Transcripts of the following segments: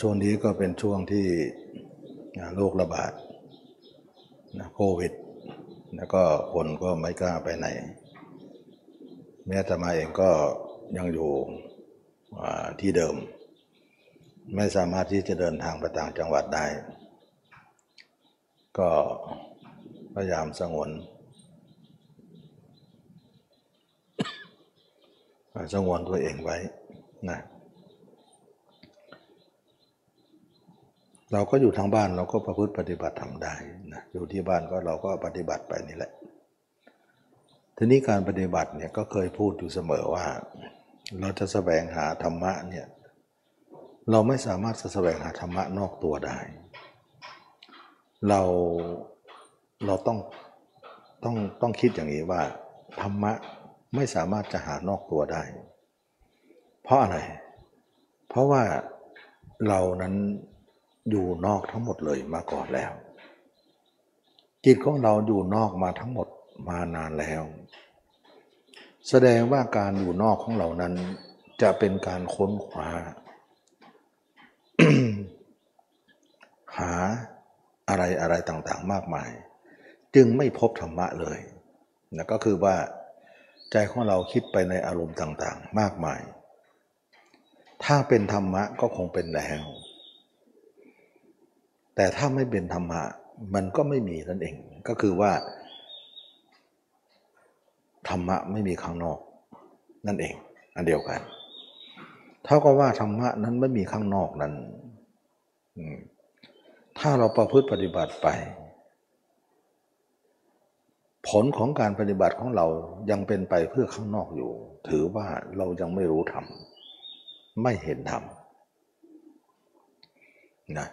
ช่วงนี้ก็เป็นช่วงที่โรคระบาดนะโควิด แล้วก็คนก็ไม่กล้าไปไหน แม้แต่มาเองก็ยังอยู่ที่เดิม ไม่สามารถที่จะเดินทางไปต่างจังหวัดได้ ก็พยายามสงวนสงวนตัวเองไว้นะ เราก็อยู่ทางบ้านเราก็ประพฤติปฏิบัติทำได้นะอยู่ที่บ้านก็เราก็ปฏิบัติไปนี่แหละทีนี้การปฏิบัติเนี่ยก็เคยพูดอยู่เสมอว่า เราจะสแสวงหาธรรมะเนี่ยเราไม่สามารถจะแสวงหาธรรมะนอกตัวได้ เราเราต้องต้องต้องคิดอย่างนี้ว่า ธรรมะไม่สามารถจะหานอกตัวได้ เพราะอะไร เพราะว่าเรานั้น อยู่นอกทั้งหมดเลยมาก่อนแล้ว จิตของเราอยู่นอกมาทั้งหมดมานานแล้ว แสดงว่าการอยู่นอกของเรานั้น จะเป็นการค้นคว้าหาอะไรอะไรต่างๆมากมาย จึงไม่พบธรรมะเลยนะก็คือว่าใจของเราคิดไปในอารมณ์ต่างๆ มากมาย ถ้าเป็นธรรมะก็คงเป็นแล้ว แต่ถ้าไม่เป็นธรรมะมันก็ไม่มีนั่นเองก็คือว่า ธรรมะไม่มีข้างนอก นั่นเอง อันเดียวกัน เท่ากับว่าธรรมะนั้นไม่มีข้างนอกนั้นถ้าเราประพฤติปฏิบัติไป ผลของการปฏิบัติของเรายังเป็นไปเพื่อข้างนอกอยู่ ถือว่าเรายังไม่รู้ธรรมไม่เห็นธรรมนะ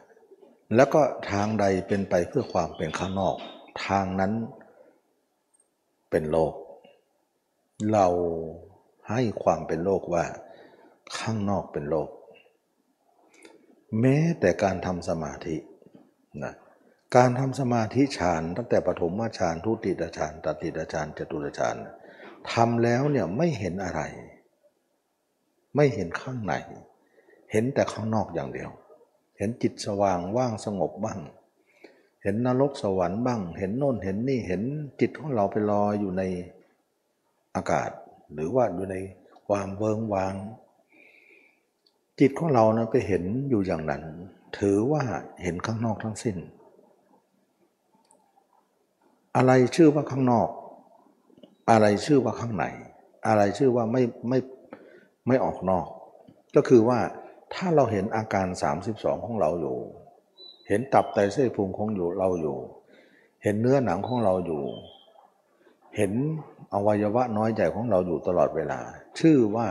แล้วก็ทางใดเป็นไปเพื่อความเป็นข้างนอก ทางนั้นเป็นโลก เราให้ความเป็นโลกว่าข้างนอกเป็นโลก แม้แต่การทำสมาธินะการทำสมาธิฌานตั้งแต่ปฐมฌานทุติยฌานตติยฌานจตุตฌานทำแล้วเนี่ยไม่เห็นอะไร ไม่เห็นข้างใน เห็นแต่ข้างนอกอย่างเดียว เห็นจิตสว่างว่างสงบบ้าง เห็นนรกสวรรค์บ้าง เห็นโน่นเห็นนี่เห็นจิตของเราไปลอยอยู่ในอากาศ หรือว่าอยู่ในความเวิงวาง จิตของเรานะไปเห็นอยู่อย่างนั้น ถือว่าเห็นข้างนอกทั้งสิ้น อะไรชื่อว่าข้างนอก อะไรชื่อว่าข้างในอะไรชื่อว่าไม่ไม่ไม่ออกนอก ก็คือว่า ถ้าเราเห็นอาการ 32 ของเราอยู่ เห็นตับไตเส้นพุงของอยู่เราอยู่ เห็นเนื้อหนังของเราอยู่ เห็นอวัยวะน้อยใหญ่ของเราอยู่ตลอดเวลา ชื่อว่า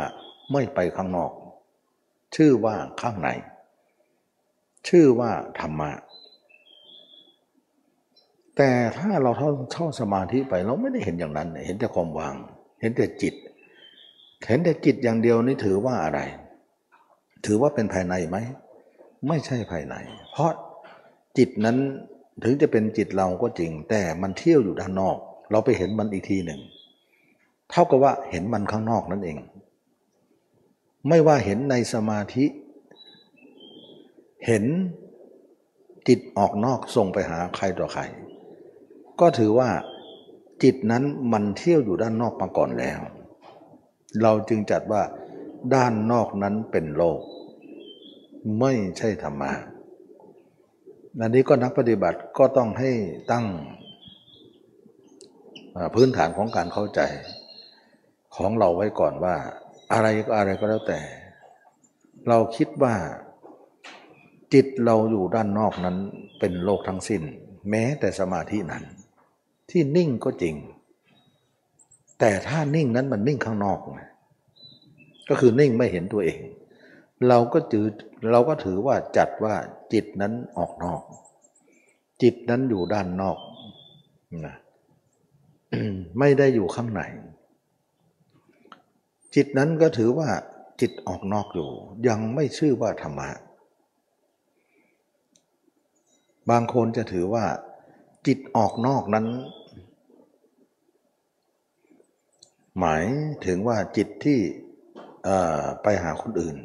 ไม่ไปข้างนอก ชื่อว่าข้างใน ชื่อว่าธรรมะ แต่ถ้าเราเท่าเข้าสมาธิไปเราไม่ได้เห็นอย่างนั้น เห็นแต่ความวาง เห็นแต่จิต เห็นแต่จิตอย่างเดียวนี่ถือว่าอะไร ถือว่าเป็นภายในไหม ไม่ใช่ภายใน เพราะจิตนั้นถึงจะเป็นจิตเราก็จริง แต่มันเที่ยวอยู่ด้านนอก เราไปเห็นมันอีกทีหนึ่ง เท่ากับว่าเห็นมันข้างนอกนั่นเอง ไม่ว่าเห็นในสมาธิ เห็นจิตออกนอกส่งไปหาใครต่อใคร ก็ถือว่าจิตนั้นมันเที่ยวอยู่ด้านนอกมาก่อนแล้ว เราจึงจัดว่า ด้านนอกนั้นเป็นโลก ไม่ใช่ธรรมะอันนี้ก็นักปฏิบัติก็ต้องให้ตั้งพื้นฐานของการเข้าใจของเราไว้ก่อนว่า อะไรก็อะไรก็แล้วแต่ เราคิดว่าจิตเราอยู่ด้านนอกนั้นเป็นโลกทั้งสิ้น แม้แต่สมาธินั้น ที่นิ่งก็จริง แต่ถ้านิ่งนั้นมันนิ่งข้างนอกไง ก็คือนิ่งไม่เห็นตัวเอง เราก็ถือเราก็ถือว่าจัดว่าจิตนั้นออกนอก จิตนั้นอยู่ด้านนอกนะไม่ได้อยู่ข้างในจิตนั้นก็ถือว่าจิตออกนอกอยู่ ยังไม่ชื่อว่าธรรมะ บางคนจะถือว่า จิตออกนอกนั้น หมายถึงว่าจิตที่ ไปหาคนอื่น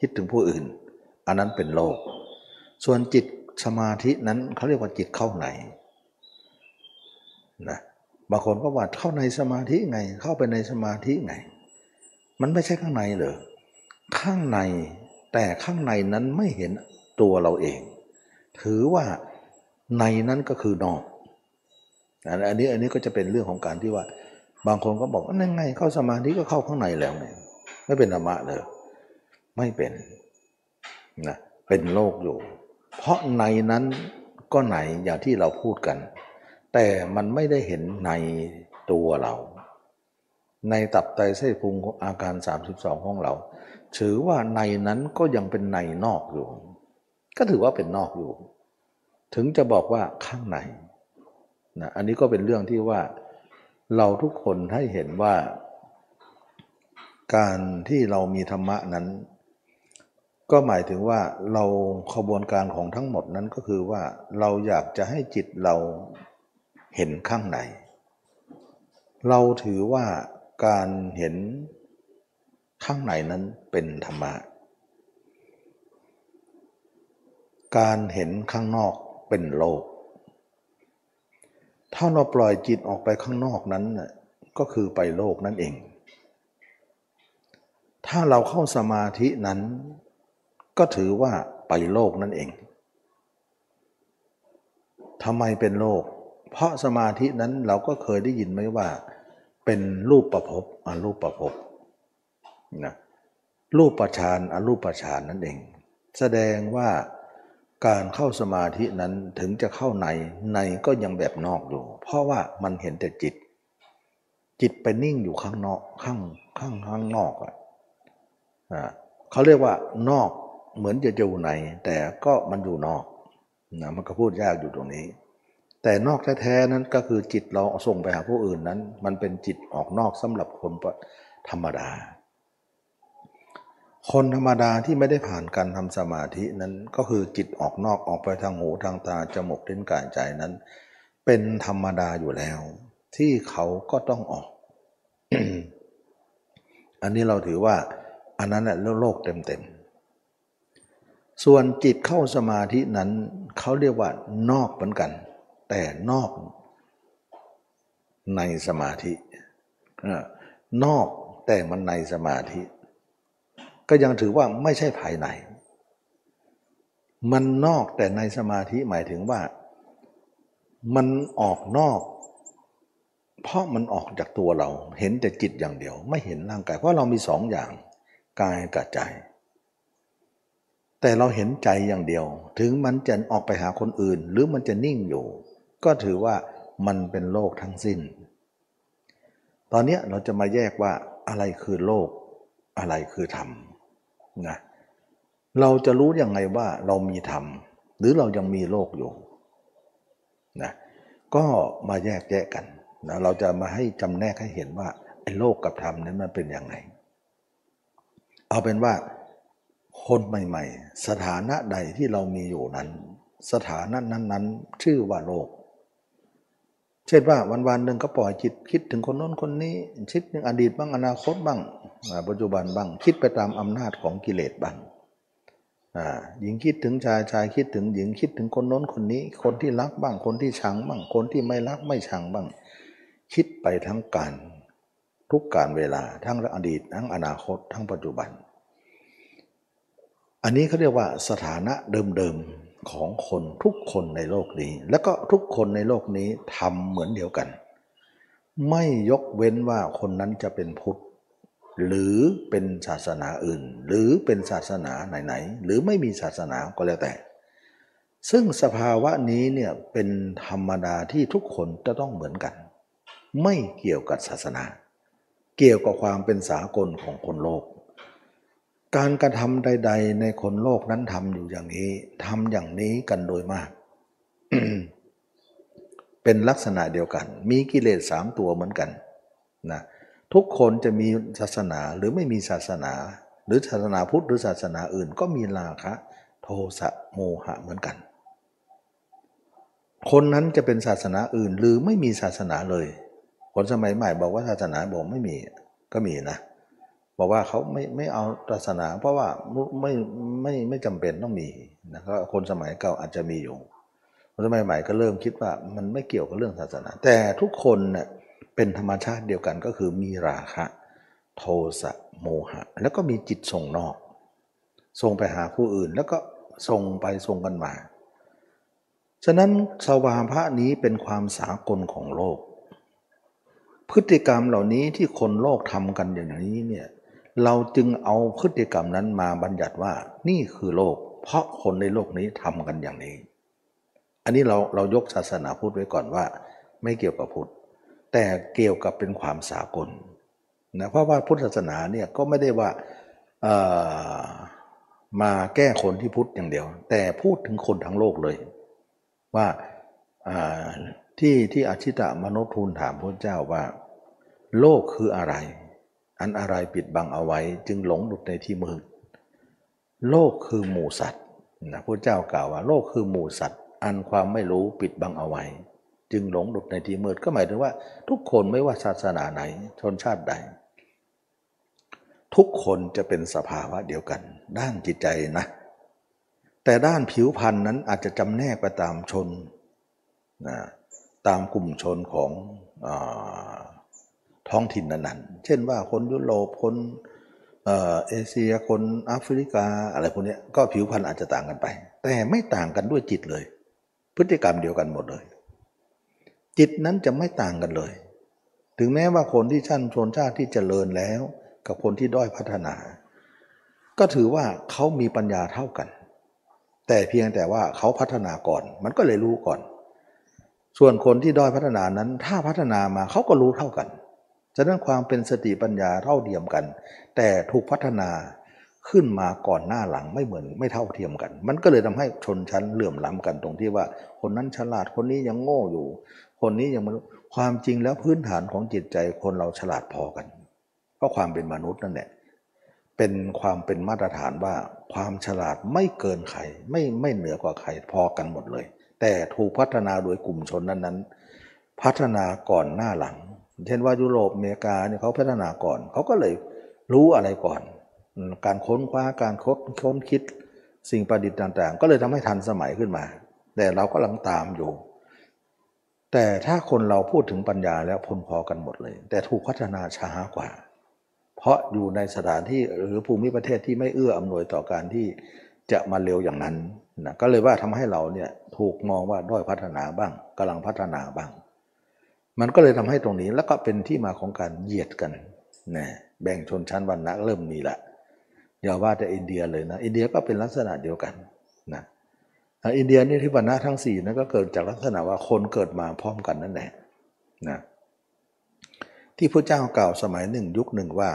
คิดถึงผู้อื่น อันนั้นเป็นโลก ส่วนจิตสมาธินั้นเขาเรียกว่าจิตเข้าในนะบางคนก็ว่าเข้าในสมาธิไง เข้าไปในสมาธิไง มันไม่ใช่ข้างในเลยข้างในแต่ข้างในนั้นไม่เห็นตัวเราเอง ถือว่าในนั้นก็คือนอกอันนี้อันนี้ก็จะเป็นเรื่องของการที่ว่า บางคนก็บอกนั่นไง เข้าสมาธิก็เข้าข้างในแล้วไง ไม่เป็นธรรมะเลยไม่เป็นนะเป็นโลกอยู่ เพราะในนั้นก็ไหนอย่างที่เราพูดกัน แต่มันไม่ได้เห็นในตัวเรา ในตับไตเส้นพุงอาการ 32 ของเรา ถือว่าในนั้นก็ยังเป็นในนอกอยู่ ก็ถือว่าเป็นนอกอยู่ ถึงจะบอกว่าข้างในนะอันนี้ก็เป็นเรื่องที่ว่าเราทุกคนให้เห็นว่า การที่เรามีธรรมะนั้น ก็หมายถึงว่าเราขบวนการของทั้งหมดนั้นก็คือว่าเราอยากจะให้จิตเราเห็นข้างใน เราถือว่าการเห็นข้างในนั้นเป็นธรรมะ การเห็นข้างนอกเป็นโลก ถ้าเราปล่อยจิตออกไปข้างนอกนั้นก็คือไปโลกนั่นเอง ถ้าเราเข้าสมาธินั้น ก็ถือว่าไปโลกนั่นเองทำไมเป็นโลก เพราะสมาธินั้นเราก็เคยได้ยินไหมว่า เป็นรูปประพบอรูปประพบนะรูปประชานอรูปประชานนั่นเอง แสดงว่าการเข้าสมาธินั้นถึงจะเข้าในในก็ยังแบบนอกอยู่ เพราะว่ามันเห็นแต่จิต จิตไปนิ่งอยู่ข้างนอกข้างข้างข้างนอกอะ เขาเรียกว่านอกเหมือนจะอยู่ใน แต่ก็มันอยู่นอกนะมันก็พูดยากอยู่ตรงนี้ แต่นอกแท้ๆนั้นก็คือจิตเราส่งไปหาผู้อื่นนั้น มันเป็นจิตออกนอกสำหรับคนธรรมดา คนธรรมดาที่ไม่ได้ผ่านการทำสมาธินั้นก็คือจิตออกนอกออกไปทางหูทางตาจมูกลิ้นกายใจนั้น เป็นธรรมดาอยู่แล้ว ที่เขาก็ต้องออก อันนี้เราถือว่า อันนั้นแหละโลกเต็มๆ ส่วนจิตเข้าสมาธินั้นเขาเรียกว่านอกเหมือนกัน แต่นอกในสมาธิ นอกแต่มันในสมาธิ ก็ยังถือว่าไม่ใช่ภายใน มันนอกแต่ในสมาธิหมายถึงว่า มันออกนอก เพราะมันออกจากตัวเราเห็นแต่จิตอย่างเดียว ไม่เห็นร่างกาย เพราะเรามีสองอย่าง กายกับใจ แต่เราเห็นใจอย่างเดียว ถึงมันจะออกไปหาคนอื่น หรือมันจะนิ่งอยู่ ก็ถือว่ามันเป็นโลกทั้งสิ้น ตอนนี้เราจะมาแยกว่าอะไรคือโลก อะไรคือธรรมนะเราจะรู้ยังไงว่าเรามีธรรม หรือเรายังมีโลกอยู่นะก็มาแยกแยกกันนะเราจะมาให้จำแนกให้เห็นว่าไอ้โลกกับธรรมนั้นมันเป็นยังไง เอาเป็นว่าคนใหม่ ๆ สถานะใดที่เรามีอยู่นั้น สถานะนั้นๆ ชื่อว่าโลก เช่นว่าวันๆหนึ่งก็ปล่อยจิตคิดถึงคนโน้นคนนี้คิดถึงอดีตบ้างอนาคตบ้าง ปัจจุบันบ้างคิดไปตามอำนาจของกิเลสบ้างหญิงคิดถึงชายชายคิดถึงหญิงคิดถึงคนโน้นคนนี้ คนที่รักบ้างคนที่ชังบ้างคนที่ไม่รักไม่ชังบ้าง คิดไปทั้งการ ทุกการเวลาทั้งอดีต ทั้งอนาคต ทั้งปัจจุบัน อันนี้เขาเรียกว่าสถานะเดิมๆของคนทุกคนในโลกนี้ แล้วก็ทุกคนในโลกนี้ทำเหมือนเดียวกัน ไม่ยกเว้นว่าคนนั้นจะเป็นพุทธหรือเป็นศาสนาอื่น หรือเป็นศาสนาไหนๆ หรือไม่มีศาสนาก็แล้วแต่ ซึ่งสภาวะนี้เนี่ยเป็นธรรมดาที่ทุกคนจะต้องเหมือนกัน ไม่เกี่ยวกับศาสนา เกี่ยวกับความเป็นสากลของคนโลก การกระทำใด ๆ ในคนโลกนั้นทำอยู่อย่างนี้ทำอย่างนี้กันโดยมาก เป็นลักษณะเดียวกัน มีกิเลสสามตัวเหมือนกันนะทุกคนจะมีศาสนาหรือไม่มีศาสนา หรือศาสนาพุทธหรือศาสนาอื่น ก็มีราคะ โทสะโมหะเหมือนกัน คนนั้นจะเป็นศาสนาอื่นหรือไม่มีศาสนาเลย คนสมัยใหม่บอกว่าศาสนาบอกไม่มีก็มีนะ บอกว่าเขาไม่ไม่เอาศาสนา เพราะว่าไม่ไม่ไม่จำเป็นต้องมีนะครับคนสมัยเก่าอาจจะมีอยู่ คนสมัยใหม่ก็เริ่มคิดว่ามันไม่เกี่ยวกับเรื่องศาสนา แต่ทุกคนเน่ยเป็นธรรมชาติเดียวกันก็คือมีราคะ โทสะโมหะ แล้วก็มีจิตส่งนอก ส่งไปหาผู้อื่นแล้วก็ส่งไปส่งกันมา ฉะนั้นสวาพะนี้เป็นความสากลของโลก พฤติกรรมเหล่านี้ที่คนโลกทำกันอย่างนี้เนี่ยเราจึงเอาพฤติกรรมนั้นมาบัญญัติว่านี่คือโลก เพราะคนในโลกนี้ทำกันอย่างนี้ อันนี้เราเรายกศาสนาพุทธไว้ก่อนว่า ไม่เกี่ยวกับพุทธแต่เกี่ยวกับเป็นความสากลนะเพราะว่าพุทธศาสนาเนี่ยก็ไม่ได้ว่ามาแก้คนที่พุทธอย่างเดียว แต่พูดถึงคนทั้งโลกเลย ว่า ที่ที่อชิตะมนุษย์ทูลถามพระเจ้าว่า โลกคืออะไร อันอะไรปิดบังเอาไว้จึงหลงหลุดในที่มืดโลกคือหมู่สัตว์นะพระเจ้ากล่าวว่า โลกคือหมู่สัตว์ อันความไม่รู้ปิดบังเอาไว้ จึงหลงหลุดในที่มืดก็หมายถึงว่า ทุกคนไม่ว่าศาสนาไหน ชนชาติใด ทุกคนจะเป็นสภาวะเดียวกัน ด้านจิตใจนะ แต่ด้านผิวพรรณนั้นอาจจะจำแนกไปตามชนนะ ตามกลุ่มชนของอท้องถิ่นนั้นๆ เช่นว่าคนยุโรปคนเอเชียคนแอฟริกาอะไรพวกนี้ก็ผิวพรรณอาจจะต่างกันไป แต่ไม่ต่างกันด้วยจิตเลย พฤติกรรมเดียวกันหมดเลย จิตนั้นจะไม่ต่างกันเลย ถึงแม้ว่าคนที่ชั้นชนชาติที่เจริญแล้ว กับคนที่ด้อยพัฒนา ก็ถือว่าเขามีปัญญาเท่ากัน แต่เพียงแต่ว่าเขาพัฒนาก่อน มันก็เลยรู้ก่อน ส่วนคนที่ด้อยพัฒนานั้น ถ้าพัฒนามาเขาก็รู้เท่ากัน ฉะนั้นความเป็นสติปัญญาเท่าเทียมกัน แต่ถูกพัฒนาขึ้นมาก่อนหน้าหลังไม่เหมือนไม่เท่าเทียมกัน มันก็เลยทำให้ชนชั้นเหลื่อมล้ำกันตรงที่ว่า คนนั้นฉลาดคนนี้ยังโง่อยู่ คนนี้ยังไม่รู้ความจริงแล้วพื้นฐานของจิตใจคนเราฉลาดพอกันเพราะความเป็นมนุษย์นั่นแหละเป็นความเป็นมาตรฐานว่าความฉลาดไม่เกินใครไม่ไม่เหนือกว่าใครพอกันหมดเลย แต่ถูกพัฒนาโดยกลุ่มชนนั้นๆ พัฒนาก่อนหน้าหลัง เช่นว่ายุโรปอเมริกาเนี่ยเขาพัฒนาก่อน เขาก็เลยรู้อะไรก่อน การค้นคว้าการค้นค้นคิดสิ่งประดิษฐ์ต่างๆ ก็เลยทำให้ทันสมัยขึ้นมา แต่เราก็ลังตามอยู่ แต่ถ้าคนเราพูดถึงปัญญาแล้วพลพอกันหมดเลย แต่ถูกพัฒนาช้ากว่า เพราะอยู่ในสถานที่หรือภูมิประเทศที่ไม่เอื้ออำนวยต่อการที่จะมาเร็วอย่างนั้น นะก็เลยว่าทำให้เราเนี่ยถูกมองว่าด้อยพัฒนาบ้างกำลังพัฒนาบ้าง มันก็เลยทำให้ตรงนี้แล้วก็เป็นที่มาของการเหยียดกันนะแบ่งชนชั้นวรรณะเริ่มมีละอย่าว่าแต่อินเดียเลยนะอินเดียก็เป็นลักษณะเดียวกันนะอินเดียนี่ที่วรรณะทั้งสี่นั้นก็เกิดจากลักษณะว่าคนเกิดมาพร้อมกันนั่นแหละนะที่พระเจ้ากล่าวสมัยหนึ่งยุคหนึ่งว่า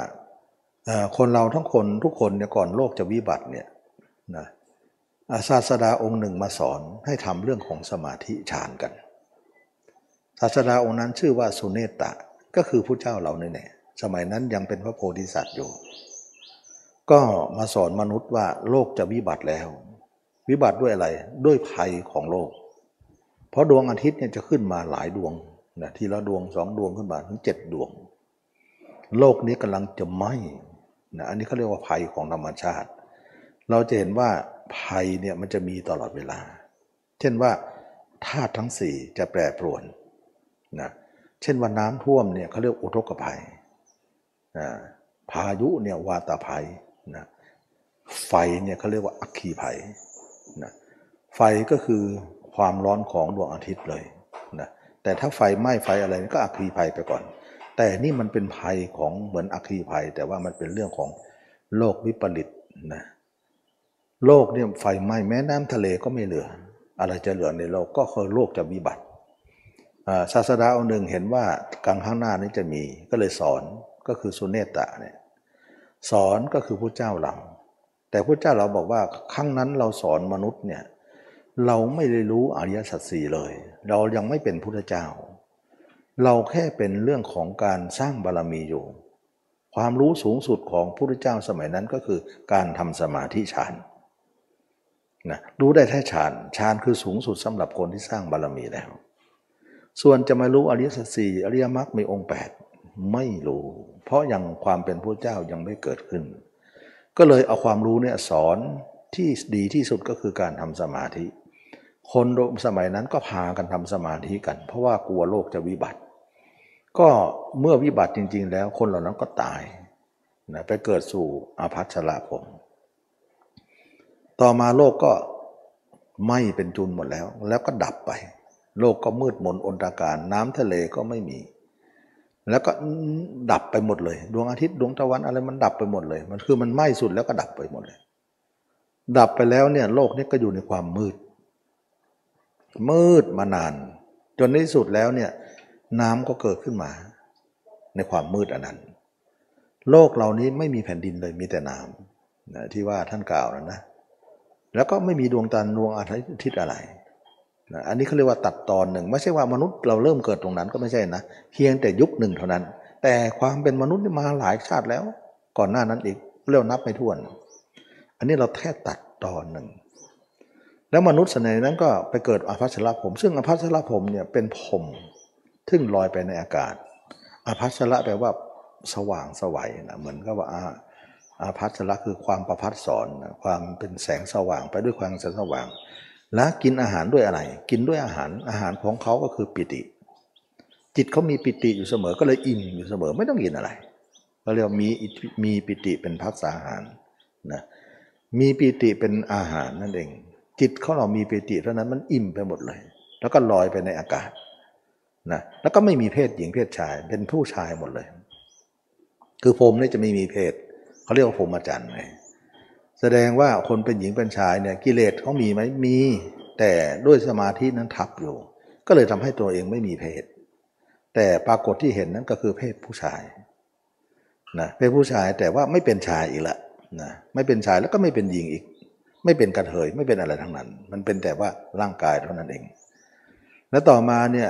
คนเราทั้งคนทุกคนเนี่ยก่อนโลกจะวิบัติเนี่ยนะ ศาสดาองค์หนึ่งมาสอนให้ทำเรื่องของสมาธิฌานกัน ศาสดาองค์นั้นชื่อว่าสุเนตตะก็คือผู้เจ้าเราเนี่ยสมัยนั้นยังเป็นพระโพธิสัตว์อยู่ ก็มาสอนมนุษย์ว่าโลกจะวิบัติแล้ว วิบัติด้วยอะไรด้วยภัยของโลก เพราะดวงอาทิตย์เนี่ยจะขึ้นมาหลายดวงนะทีละดวงสองดวงขึ้นมาถึงเจ็ดดวง โลกนี้กำลังจะไหม้นะอันนี้เขาเรียกว่าภัยของธรรมชาติ เราจะเห็นว่า ภัยเนี่ยมันจะมีตลอดเวลา เช่นว่าธาตุทั้งสี่จะแปรปรวนนะเช่นว่าน้ำท่วมเนี่ยเขาเรียกอุทกภัยนะพายุเนี่ยวาตาภัยนะไฟเนี่ยเขาเรียกว่าอัคคีภัยนะไฟก็คือความร้อนของดวงอาทิตย์เลยนะแต่ถ้าไฟไหม้ไฟอะไรก็อัคคีภัยไปก่อน แต่นี่มันเป็นภัยของเหมือนอัคคีภัย แต่ว่ามันเป็นเรื่องของโลกวิปริตนะ โลกเนี่ยไฟไหม้แม้น้ำทะเลก็ไม่เหลือ อะไรจะเหลือในโลกก็คือโลกจะวิบัติศาสดาองค์หนึ่งเห็นว่ากลางข้างหน้านี้จะมีก็เลยสอนก็คือสุเนตตะเนี่ยสอนก็คือพระเจ้าเรา แต่พระเจ้าเราบอกว่าครั้งนั้นเราสอนมนุษย์เนี่ยเราไม่ได้รู้อริยสัจสี่เลย เรายังไม่เป็นพุทธเจ้า เราแค่เป็นเรื่องของการสร้างบารรมีอยู่ ความรู้สูงสุดของพุทธเจ้าสมัยนั้นก็คือการทำสมาธิฌาน นะรู้ได้แค่ฌานฌานคือสูงสุดสำหรับคนที่สร้างบารรมีแล้ว ส่วนจะมารู้อริยสัจสี่อริยมรรคมีองค์แปดไม่รู้ เพราะยังความเป็นพระเจ้ายังไม่เกิดขึ้น ก็เลยเอาความรู้เนี่ยสอนที่ดีที่สุดก็คือการทำสมาธิ คนสมัยนั้นก็พากันทำสมาธิกัน เพราะว่ากลัวโลกจะวิบัติ ก็เมื่อวิบัติจริง ๆ แล้วคนเหล่านั้นก็ตายนะไปเกิดสู่อาภัชราผม ต่อมาโลกก็ไหม้เป็นจุนหมดแล้ว แล้วก็ดับไป โลกก็มืดมนอนตาการน้ำทะเลก็ไม่มี แล้วก็ดับไปหมดเลย ดวงอาทิตย์ดวงตะวันอะไรมันดับไปหมดเลย มันคือมันไหม้สุดแล้วก็ดับไปหมดเลย ดับไปแล้วเนี่ยโลกนี้ก็อยู่ในความมืด มืดมานาน จนในที่สุดแล้วเนี่ยน้ำก็เกิดขึ้นมา ในความมืดอันนั้น โลกเหล่านี้ไม่มีแผ่นดินเลยมีแต่น้ำนะที่ว่าท่านกล่าวนะนะ แล้วก็ไม่มีดวงจันทร์ดวงอาทิตย์อะไรนะอันนี้เขาเรียกว่าตัดตอนหนึ่ง ไม่ใช่ว่ามนุษย์เราเริ่มเกิดตรงนั้นก็ไม่ใช่นะเพียงแต่ยุคหนึ่งเท่านั้น แต่ความเป็นมนุษย์มาหลายชาติแล้ว ก่อนหน้านั้นอีกเรียกนับไม่ถ้วน อันนี้เราแค่ตัดตอนหนึ่งแล้วมนุษย์สมัยนั้นก็ไปเกิดอภัสรผม ซึ่งอภัสรผมเนี่ยเป็นผมทึ่งลอยไปในอากาศอภัสระแปลว่าสว่างสวัยนะเหมือนกับว่า อาภัสระคือความประพัดสอนความเป็นแสงสว่างไปด้วยความแสงสว่าง และกินอาหารด้วยอะไร กินด้วยอาหารอาหารของเขาก็คือปิติ จิตเขามีปิติอยู่เสมอก็เลยอิ่มอยู่เสมอไม่ต้องกินอะไรเราเรียกมีมีปิติเป็นพักษาอาหารนะมีปิติเป็นอาหารนั่นเอง จิตเขาเรามีปิติเท่านั้นมันอิ่มไปหมดเลย แล้วก็ลอยไปในอากาศนะแล้วก็ไม่มีเพศหญิงเพศชายเป็นผู้ชายหมดเลย คือพรมนี่จะไม่มีเพศ เขาเรียกว่าพรหมจรรย์ไงแสดงว่าคนเป็นหญิงเป็นชายเนี่ยกิเลสเขามีไหมมี แต่ด้วยสมาธินั้นทับอยู่ ก็เลยทำให้ตัวเองไม่มีเพศ แต่ปรากฏที่เห็นนั้นก็คือเพศผู้ชายนะเพศผู้ชายแต่ว่าไม่เป็นชายอีกละนะไม่เป็นชายแล้วก็ไม่เป็นหญิงอีก ไม่เป็นกระเทยไม่เป็นอะไรทั้งนั้น มันเป็นแต่ว่าร่างกายเท่านั้นเอง แล้วต่อมาเนี่ย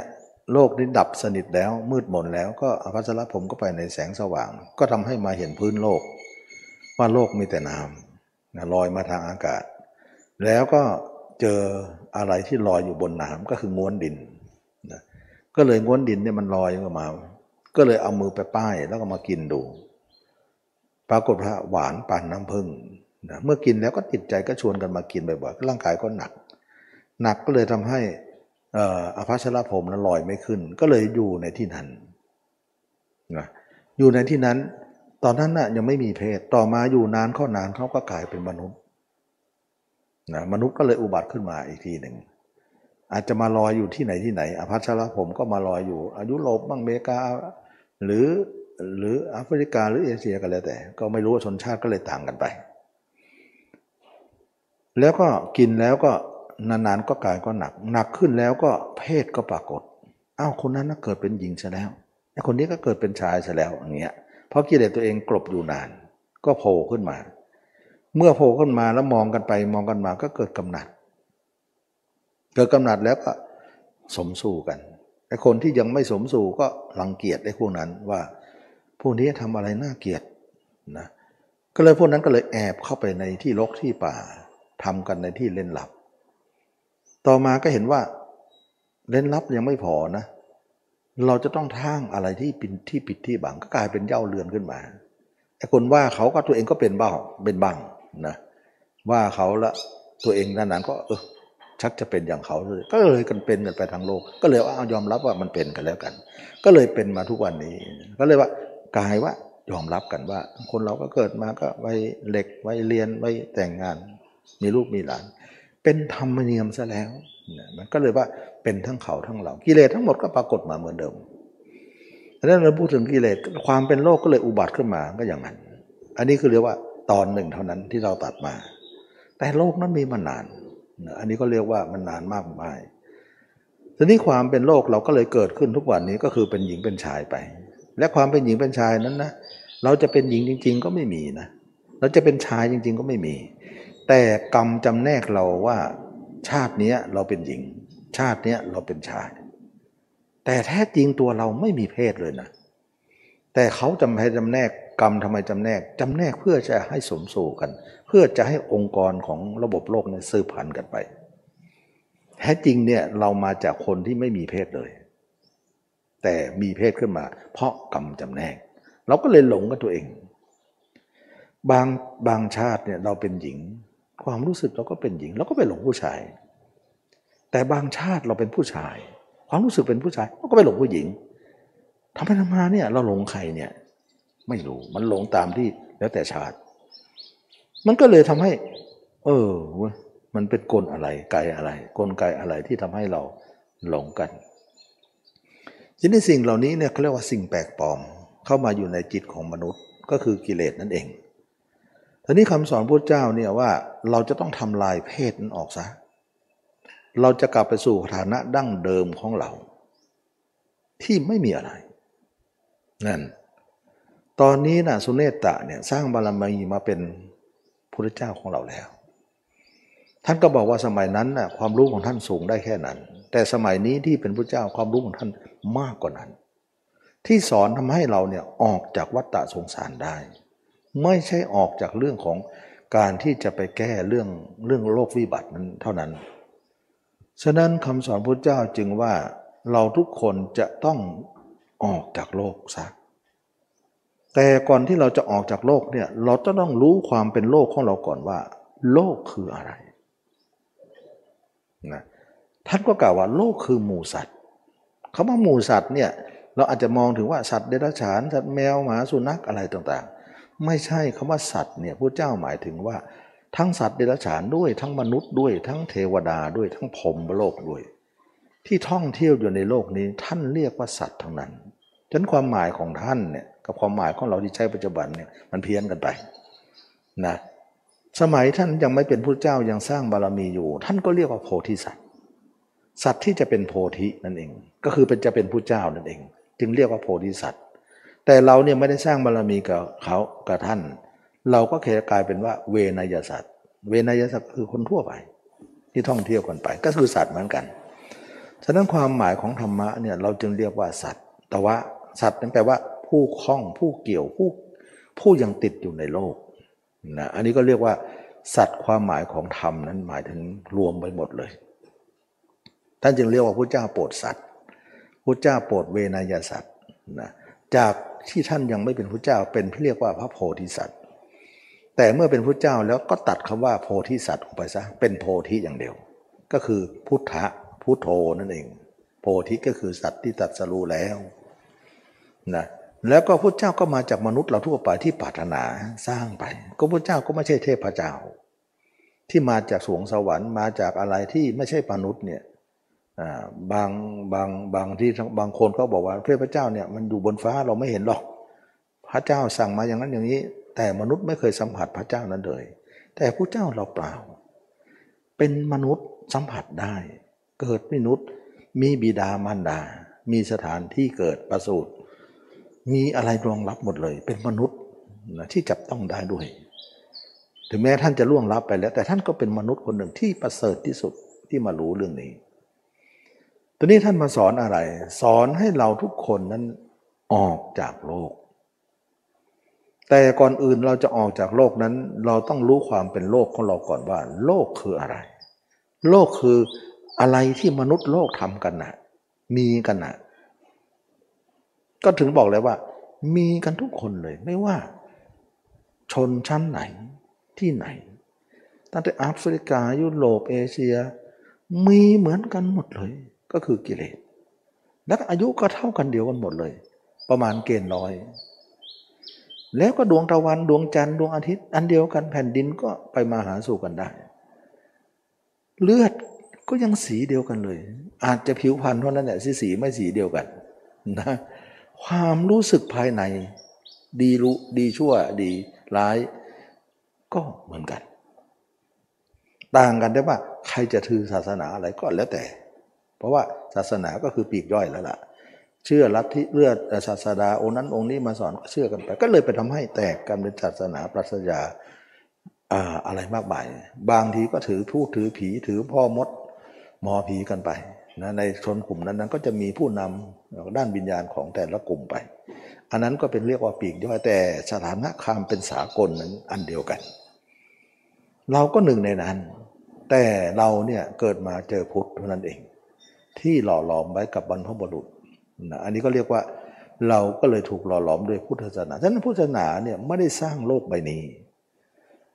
โลกนี้ดับสนิทแล้วมืดมนแล้วก็อภัสรผมก็ไปในแสงสว่าง ก็ทำให้มาเห็นพื้นโลก ว่าโลกมีแต่น้ำนะลอยมาทางอากาศ แล้วก็เจออะไรที่ลอยอยู่บนน้ำก็คือง้วนดินนะก็เลยง้วนดินเนี่ยมันลอยออกมา ก็เลยเอามือไปป้ายแล้วก็มากินดู ปรากฏว่าหวานปานน้ำผึ้งนะเมื่อกินแล้วก็ติดใจก็ชวนกันมากินบ่อยๆร่างกายก็หนัก หนักก็เลยทำให้อภัชรพรมนั้นลอยไม่ขึ้น ก็เลยอยู่ในที่นั้นนะอยู่ในที่นั้น ตอนนั้นน่ะยังไม่มีเพศ ต่อมาอยู่นานเข้านานเขาก็กลายเป็นมนุษย์นะมนุษย์ก็เลยอุบัติขึ้นมาอีกทีหนึ่งอาจจะมาลอยอยู่ที่ไหนที่ไหนอภัชรผมก็มาลอยอยู่ อายุโรปบ้างเมกา หรือหรือแอฟริกาหรือเอเชียก็แล้วแต่ ก็ไม่รู้ชนชาติก็เลยต่างกันไป แล้วก็กินแล้วก็นานๆก็กลายก็หนัก หนักขึ้นแล้วก็เพศก็ปรากฏอ้าวคนนั้นน่ะเกิดเป็นหญิงซะแล้วไอ้คนนี้ก็เกิดเป็นชายซะแล้วอย่างเงี้ย เพราะกิเลสตัวเองกลบอยู่นาน ก็โผล่ขึ้นมา เมื่อโผล่ขึ้นมาแล้วมองกันไปมองกันมาก็เกิดกำหนัด เกิดกำหนัดแล้วก็สมสู่กันไอ้คนที่ยังไม่สมสู่ก็รังเกียจไอ้พวกนั้นว่าพวกนี้ทำอะไรน่าเกลียดนะก็เลยพวกนั้นก็เลยแอบเข้าไปในที่รกที่ป่าทำกันในที่เล่นลับ ต่อมาก็เห็นว่าเล่นลับยังไม่พอนะ เราจะต้องท่างอะไรที่ปิดที่ปิดที่บังก็กลายเป็นเย่าเรือนขึ้นมาไอ้คนว่าเขาก็ตัวเองก็เป็นเบ้าเป็นบังนะว่าเขาละตัวเองนั้นนั้นก็เออชักจะเป็นอย่างเขาเลยก็เลยกันเป็นกันไปทางโลก ก็เลยว่าเอายอมรับว่ามันเป็นกันแล้วกัน ก็เลยเป็นมาทุกวันนี้ ก็เลยว่ากลายว่ายอมรับกันว่า คนเราก็เกิดมาก็ไว้เหล็กไว้เรียนไว้แต่งงาน มีลูกมีหลาน เป็นธรรมเนียมซะแล้วมันก็เลยว่า เป็นทั้งเขาทั้งเรา กิเลสทั้งหมดก็ปรากฏมาเหมือนเดิมดังนั้นเราพูดถึงกิเลสความเป็นโลกก็เลยอุบัติขึ้นมาก็อย่างนั้น อันนี้คือเรียกว่าตอนหนึ่งเท่านั้นที่เราตัดมา แต่โลกนั้นมีมานาน อันนี้ก็เรียกว่ามันนานมากมายทีนี้ความเป็นโลกเราก็เลยเกิดขึ้นทุกวันนี้ก็คือเป็นหญิงเป็นชายไป และความเป็นหญิงเป็นชายนั้นนะเราจะเป็นหญิงจริง ๆ ก็ไม่มีนะเราจะเป็นชายจริง ๆ ก็ไม่มี แต่กรรมจำแนกเราว่าชาตินี้เราเป็นหญิง ชาติเนี้ยเราเป็นชาย แต่แท้จริงตัวเราไม่มีเพศเลยนะ แต่เขาจำให้จำแนกกรรมทำไมจำแนกจำแนกเพื่อจะให้สมสู่กัน เพื่อจะให้องค์กรของระบบโลกเนี่ยสืบพันธุ์กันไป แท้จริงเนี่ยเรามาจากคนที่ไม่มีเพศเลย แต่มีเพศขึ้นมา เพราะกรรมจำแนก เราก็เลยหลงกับตัวเอง บางบางชาติเนี่ยเราเป็นหญิง ความรู้สึกเราก็เป็นหญิง เราก็ไปหลงผู้ชาย แต่บางชาติเราเป็นผู้ชาย ความรู้สึกเป็นผู้ชายเราก็ไปหลงผู้หญิงทำไปทำมาเนี่ยเราหลงใครเนี่ยไม่รู้มันหลงตามที่แล้วแต่ชาติ มันก็เลยทำให้ เออมันเป็นกลอะไรไกอะไร กลไกอะไรที่ทำให้เราหลงกันทีนี้สิ่งเหล่านี้เนี่ยเขาเรียกว่าสิ่งแปลกปลอม เข้ามาอยู่ในจิตของมนุษย์ก็คือกิเลสนั่นเองทีนี้คำสอนพระเจ้าเนี่ยว่าเราจะต้องทำลายเพศนั้นออกซะ เราจะกลับไปสู่ฐานะดั้งเดิมของเรา ที่ไม่มีอะไร นั่น ตอนนี้นะสุเนตตะเนี่ยสร้างบารมีมาเป็นพระเจ้าของเราแล้ว ท่านก็บอกว่าสมัยนั้นนะความรู้ของท่านสูงได้แค่นั้น แต่สมัยนี้ที่เป็นพระเจ้าความรู้ของท่านมากกว่านั้น ที่สอนทำให้เราเนี่ยออกจากวัฏฏะสงสารได้ ไม่ใช่ออกจากเรื่องของการที่จะไปแก้เรื่องเรื่องโลกวิบัตินั้นเท่านั้น ฉะนั้นคำสอนพระเจ้าจึงว่าเราทุกคนจะต้องออกจากโลกซะแต่ก่อนที่เราจะออกจากโลกเนี่ยเราจะต้องรู้ความเป็นโลกของเราก่อนว่า โลกคืออะไรนะท่านก็กล่าวว่าโลกคือหมูสัตว์คาว่าหมูสัตว์เนี่ยเราอาจจะมองถึงว่าสัตว์เดรัจฉานสัตว์แมวหมาสุนัขอะไรต่างๆ ไม่ใช่คำว่าสัตว์เนี่ยพระเจ้าหมายถึงว่า ทั้งสัตว์เดรัจฉานด้วยทั้งมนุษย์ด้วยทั้งเทวดาด้วยทั้งพรมโลกด้วย ที่ท่องเที่ยวอยู่ในโลกนี้ท่านเรียกว่าสัตว์ทั้งนั้นฉะนั้นความหมายของท่านเนี่ยกับความหมายของเราที่ใช้ปัจจุบันเนี่ยมันเพี้ยนกันไปนะสมัยท่านยังไม่เป็นพระเจ้ายังสร้างบารมีอยู่ ท่านก็เรียกว่าโพธิสัตว์สัตว์ที่จะเป็นโพธินั่นเอง ก็คือเป็นจะเป็นผู้เจ้านั่นเอง จึงเรียกว่าโพธิสัตว์ แต่เราเนี่ยไม่ได้สร้างบารมีกับเขากับท่าน เราก็เคกลายเป็นว่า เวนยสัตว์ เวนยสัตว์คือคนทั่วไป ที่ท่องเที่ยวกันไป ก็คือสัตว์เหมือนกัน ฉะนั้นความหมายของธรรมะเนี่ยเราจึงเรียกว่าสัตว์ แต่ว่าสัตว์นั้นแปลว่า ผู้คล้องผู้เกี่ยวผู้ผู้ยังติดอยู่ในโลกนะอันนี้ก็เรียกว่า สัตว์ความหมายของธรรมนั้นหมายถึงรวมไปหมดเลย ท่านจึงเรียกว่าพระเจ้าโปรดสัตว์พระเจ้าโปรดเวนยสัตว์นะจากที่ท่านยังไม่เป็นพระเจ้าเป็นที่เรียกว่าพระโพธิสัตว์ แต่เมื่อเป็นพระเจ้าแล้วก็ตัดคำว่าโพธิสัตว์ออกไปซะเป็นโพธิอย่างเดียว ก็คือพุทธะพุทโธนั่นเอง โพธิก็คือสัตว์ที่ตัดสรู้แล้วนะแล้วก็พระเจ้าก็มาจากมนุษย์เราทั่วไปที่ปรารถนาสร้างไป ก็พระเจ้าก็ไม่ใช่เทพเจ้า ที่มาจากสวงสวรรค์มาจากอะไรที่ไม่ใช่มนุษย์เนี่ยบางบางบางที่บางคนก็บอกว่าเทพเจ้าเนี่ยมันอยู่บนฟ้าเราไม่เห็นหรอก พระเจ้าสั่งมาอย่างนั้นอย่างนี้ แต่มนุษย์ไม่เคยสัมผัสพระเจ้านั้นเลย แต่พระเจ้าเราเปล่า เป็นมนุษย์สัมผัสได้ เกิดมนุษย์ มีบิดามารดา มีสถานที่เกิดประสูติมีอะไรรองรับหมดเลย เป็นมนุษย์นะที่จับต้องได้ด้วย ถึงแม้ท่านจะล่วงลับไปแล้ว แต่ท่านก็เป็นมนุษย์คนหนึ่งที่ประเสริฐที่สุดที่มารู้เรื่องนี้ตอนนี้ท่านมาสอนอะไร สอนให้เราทุกคนนั้นออกจากโลก แต่ก่อนอื่นเราจะออกจากโลกนั้น เราต้องรู้ความเป็นโลกของเราก่อนว่า โลกคืออะไร โลกคืออะไรที่มนุษย์โลกทำกันนะมีกันนะก็ถึงบอกเลยว่า มีกันทุกคนเลยไม่ว่า ชนชั้นไหนที่ไหน ตั้งแต่แอฟริกายุโรปเอเชีย มีเหมือนกันหมดเลย ก็คือกิเลสและอายุก็เท่ากันเดียวกันหมดเลย ประมาณเกณฑ์ร้อย แล้วก็ดวงตะวันดวงจันทร์ดวงอาทิตย์ อันเดียวกันแผ่นดินก็ไปมาหาสู่กันได้ เลือดก็ยังสีเดียวกันเลย อาจจะผิวพรรณเท่านั้นแหละสีสีไม่สีเดียวกันนะความรู้สึกภายใน ดีรู้ดีชั่วดีร้าย ก็เหมือนกัน ต่างกันได้ว่า ใครจะถือศาสนาอะไรก็แล้วแต่ เพราะว่าศาสนาก็คือปีกย่อยแล้วล่ะ เชื่อรัที่เลือดศาสดาองค์นั้นองค์นี้มาสอนเชื่อกันไป ก็เลยไปทำให้แตกกันเป็นศาสนาปรัชญาอะไรมากมาย บางทีก็ถือผู้ถือผีถือพ่อมดหมอผีกันไปนะในชนกลุ่มนั้นนั้นก็จะมีผู้นำด้านวิญญาณของแต่ละกลุ่มไป อันนั้นก็เป็นเรียกว่าปีกย่อยแต่สถานะคามเป็นสากลนั้นอันเดียวกัน เราก็หนึ่งในนั้น แต่เราเนี่ยเกิดมาเจอพุทธเท่านั้นเอง ที่หล่อหลอมไว้กับบรรพบุรุษ นะอันนี้ก็เรียกว่าเราก็เลยถูกหล่อหลอมด้วยพุทธศาสนาฉะนั้นพุทธศาสนาเนี่ยไม่ได้สร้างโลกใบนี้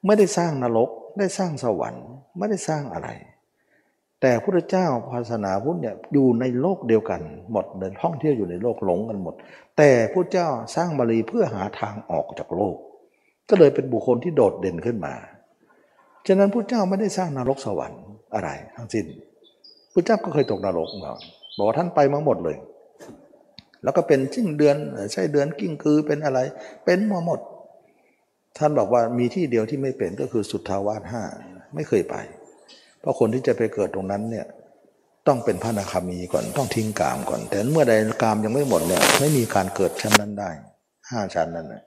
ไม่ได้สร้างนรก ได้สร้างสวรรค์ ไม่ได้สร้างอะไร แต่พระเจ้าศาสนาพุทธเนี่ยอยู่ในโลกเดียวกันหมดเดินท่องเที่ยวอยู่ในโลกหลงกันหมด แต่พระเจ้าสร้างบาลีเพื่อหาทางออกจากโลก ก็เลยเป็นบุคคลที่โดดเด่นขึ้นมา ฉะนั้นพระเจ้าไม่ได้สร้างนรกสวรรค์อะไรทั้งสิ้นพระเจ้าก็เคยตกนรกมาบอกว่าท่านไปมาหมดเลย แล้วก็เป็นชิ้งเดือนใช่เดือนกิ้งคือเป็นอะไร เป็นมาหมด ท่านบอกว่ามีที่เดียวที่ไม่เป็นก็คือสุทธาวาสห้าไม่เคยไป เพราะคนที่จะไปเกิดตรงนั้นเนี่ยต้องเป็นพระนาคามีก่อนต้องทิ้งกามก่อน แต่เมื่อใดกามยังไม่หมดเนี่ยไม่มีการเกิดชั้นนั้นได้ห้าชั้นนั้นนะ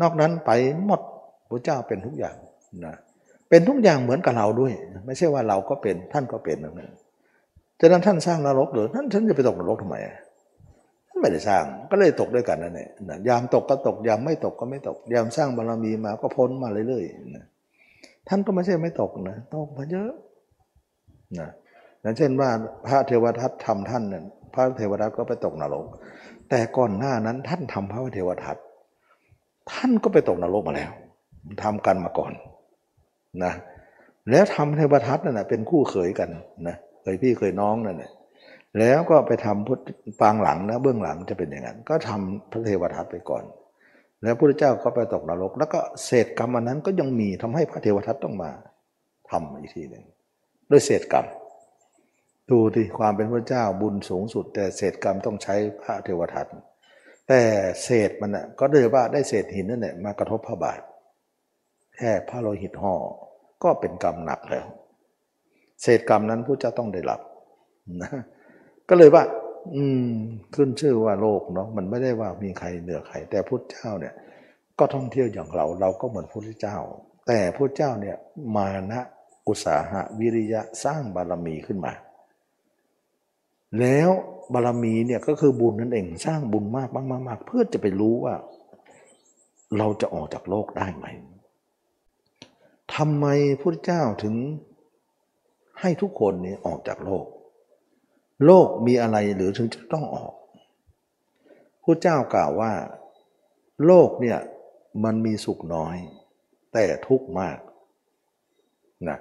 นอกนั้นไปหมดพระเจ้าเป็นทุกอย่างนะเป็นทุกอย่างเหมือนกับเราด้วย ไม่ใช่ว่าเราก็เป็นท่านก็เป็นนั้นฉะนั้นท่านสร้างนรกหรือท่านท่านจะไปตกนรกทำไมท่าน ไม่ได้สร้างก็เลยตกด้วยกันนั่นเองยามตกก็ตกยามไม่ตกก็ไม่ตก ยามสร้างบารมีมาก็พ้นมาเรื่อยๆนะท่านก็ไม่ใช่ไม่ตกนะตกมาเยอะนะอย่างเช่นว่าพระเทวทัตทำท่านเนี่ยพระเทวทัตก็ไปตกนรก แต่ก่อนหน้านั้นท่านทำพระเทวทัตท่านก็ไปตกนรกมาแล้วทำกันมาก่อนนะแล้วทำเทวทัตนั่นแหะเป็นคู่เขยกันนะเคยพี่เคยน้องนั่นแหละ แล้วก็ไปทำพุทธปางหลังนะเบื้องหลังจะเป็นอย่างนั้น ก็ทำพระเทวทัตไปก่อน แล้วพระเจ้าก็ไปตกนรก แล้วก็เศษกรรมอันนั้นก็ยังมีทำให้พระเทวทัตต้องมาทำอีกทีหนึ่งด้วยเศษกรรม ดูที่ความเป็นพระเจ้าบุญสูงสุด แต่เศษกรรมต้องใช้พระเทวทัตแต่เศษมันน่ะก็เลยว่าได้เศษหินนั่นแหละมากระทบพระบาทแค่พระโลหิตห่อก็เป็นกรรมหนักแล้ว เศษกรรมนั้นพระเจ้าต้องได้รับนะ ก็เลยว่า อืม ขึ้นชื่อว่าโลกเนาะมันไม่ได้ว่ามีใครเหนือใครแต่พุทธเจ้าเนี่ย ก็ท่องเที่ยวอย่างเรา เราก็เหมือนพระเจ้า แต่พระเจ้าเนี่ยมานะอุตสาหะวิริยะสร้างบารมีขึ้นมา แล้วบารมีเนี่ยก็คือบุญนั่นเองสร้างบุญมากมากมากเพื่อจะไปรู้ว่า เราจะออกจากโลกได้ไหมทำไมพระเจ้าถึงให้ทุกคนนี้ออกจากโลก โลกมีอะไรหรือถึงจะต้องออกพระเจ้ากล่าวว่า โลกเนี่ยมันมีสุขน้อย แต่ทุกข์มากนะ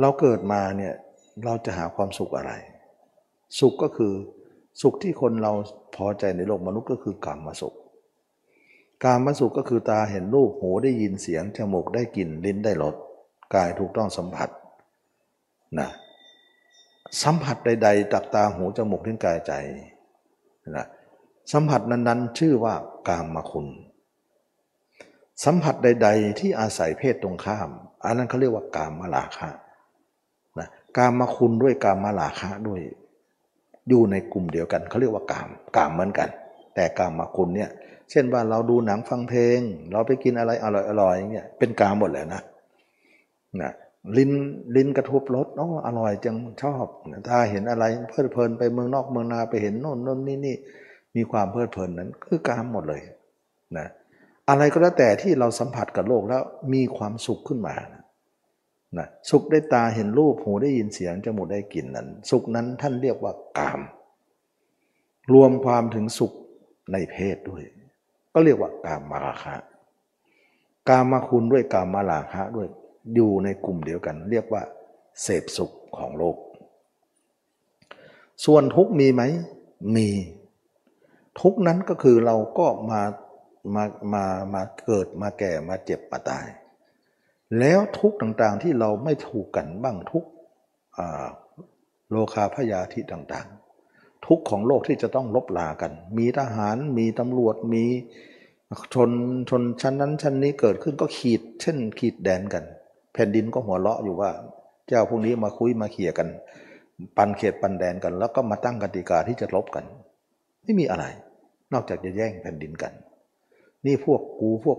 เราเกิดมาเนี่ยเราจะหาความสุขอะไร สุขก็คือสุขที่คนเราพอใจในโลกมนุษย์ก็คือกรรมมาสุข การมาสุขก็คือตาเห็นรูปหูได้ยินเสียงจมูกได้กลิ่นลิ้นได้รสกายถูกต้องสัมผัสนะ สัมผัสใด ๆ ตักตาหูจมูกลิ้นกายใจนะสัมผัสนั้นๆ ชื่อว่ากามมาคุณ สัมผัสใด ๆ ที่อาศัยเพศตรงข้าม อันนั้นเขาเรียกว่ากามมาลาคะนะกามมาคุณด้วยกามมาลาคะด้วย อยู่ในกลุ่มเดียวกันเขาเรียกว่ากามกามเหมือนกัน แต่กามมาคุณเนี่ยเช่นว่าเราดูหนังฟังเพลง เราไปกินอะไรอร่อยๆอย่างเงี้ยเป็นกามหมดเลยนะนะ ลิ้นลิ้นกระทบรสอ๋ออร่อยจังชอบถ้าเห็นอะไรเพลิดเพลินไปเมืองนอกเมืองนาไปเห็นโน่นโน่นนี่นี่มีความเพลิดเพลินนั้นคือกามหมดเลยนะอะไรก็แล้วแต่ที่เราสัมผัสกับโลกแล้วมีความสุขขึ้นมานะสุขได้ตาเห็นรูปหูได้ยินเสียงจมูกได้กลิ่นนั้น สุขนั้นท่านเรียกว่ากาม รวมความถึงสุขในเพศด้วย ก็เรียกว่ากามมาราคะ กามมาคุณด้วยกามมาราคะด้วย อยู่ในกลุ่มเดียวกัน เรียกว่า เสพสุขของโลก ส่วนทุกมีไหม มี ทุกนั้นก็คือเราก็มามามามาเกิดมาแก่มาเจ็บมาตาย แล้วทุกต่างๆที่เราไม่ถูกกันบ้างทุกโลคาพยาธิต่างๆ ทุกของโลกที่จะต้องลบลากัน มีทหารมีตำรวจมีชนชนชั้นนั้นชั้นนี้เกิดขึ้นก็ขีดเช่นขีดแดนกัน แผ่นดินก็หัวเราะอยู่ว่า เจ้าพวกนี้มาคุยมาเขี่ยกัน ปันเขตปันแดนกัน แล้วก็มาตั้งกติกาที่จะลบกัน ไม่มีอะไร นอกจากจะแย่งแผ่นดินกัน นี่พวกกูพวก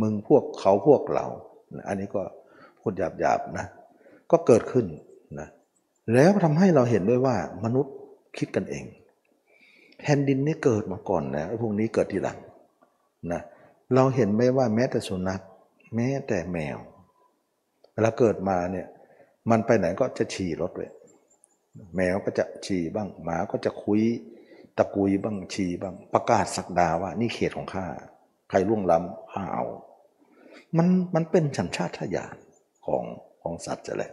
มึงพวกเขาพวกเรา อันนี้ก็พูดหยาบๆนะ ก็เกิดขึ้นนะแล้วทำให้เราเห็นด้วยว่ามนุษย์คิดกันเอง แผ่นดินนี้เกิดมาก่อนนะพวกนี้เกิดทีหลังนะเราเห็นไหมว่าแม้แต่สุนัขแม้แต่แมว เวลาเกิดมาเนี่ยมันไปไหนก็จะฉี่รถเลยแมวก็จะฉี่บ้าง หมาก็จะคุยตะกุยบ้างชีบ้าง ประกาศสักดาว่า นี่เขตของข้าใครล่วงล้ำข้าเอา มันมันเป็นสัญชาตญาณของของสัตว์จะแหละ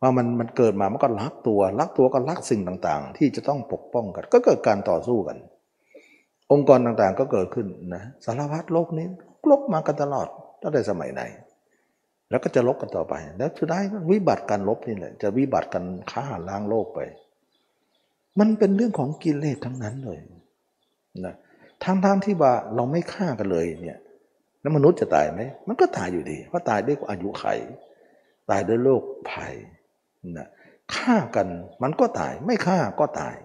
ว่ามันมันเกิดมามันก็รักตัวรักตัวก็รักสิ่งต่างๆ ที่จะต้องปกป้องกัน ก็เกิดการต่อสู้กัน องค์กรต่างๆก็เกิดขึ้นนะสารพัดโลกนี้ลบมากันตลอดตั้งแต่สมัยไหน แล้วก็จะลบกันต่อไป แล้วสุดท้ายวิบัติการลบนี่แหละจะวิบัติกันฆ่าล้างโลกไป มันเป็นเรื่องของกิเลสทั้งนั้นเลยนะทั้งๆทที่ว่าเราไม่ฆ่ากันเลยเนี่ยแล้วมนุษย์จะตายไหมมันก็ตายอยู่ดี เพราะตายด้วยอายุไข ตายด้วยโรคภัยนะฆ่ากันมันก็ตาย ไม่ฆ่าก็ตาย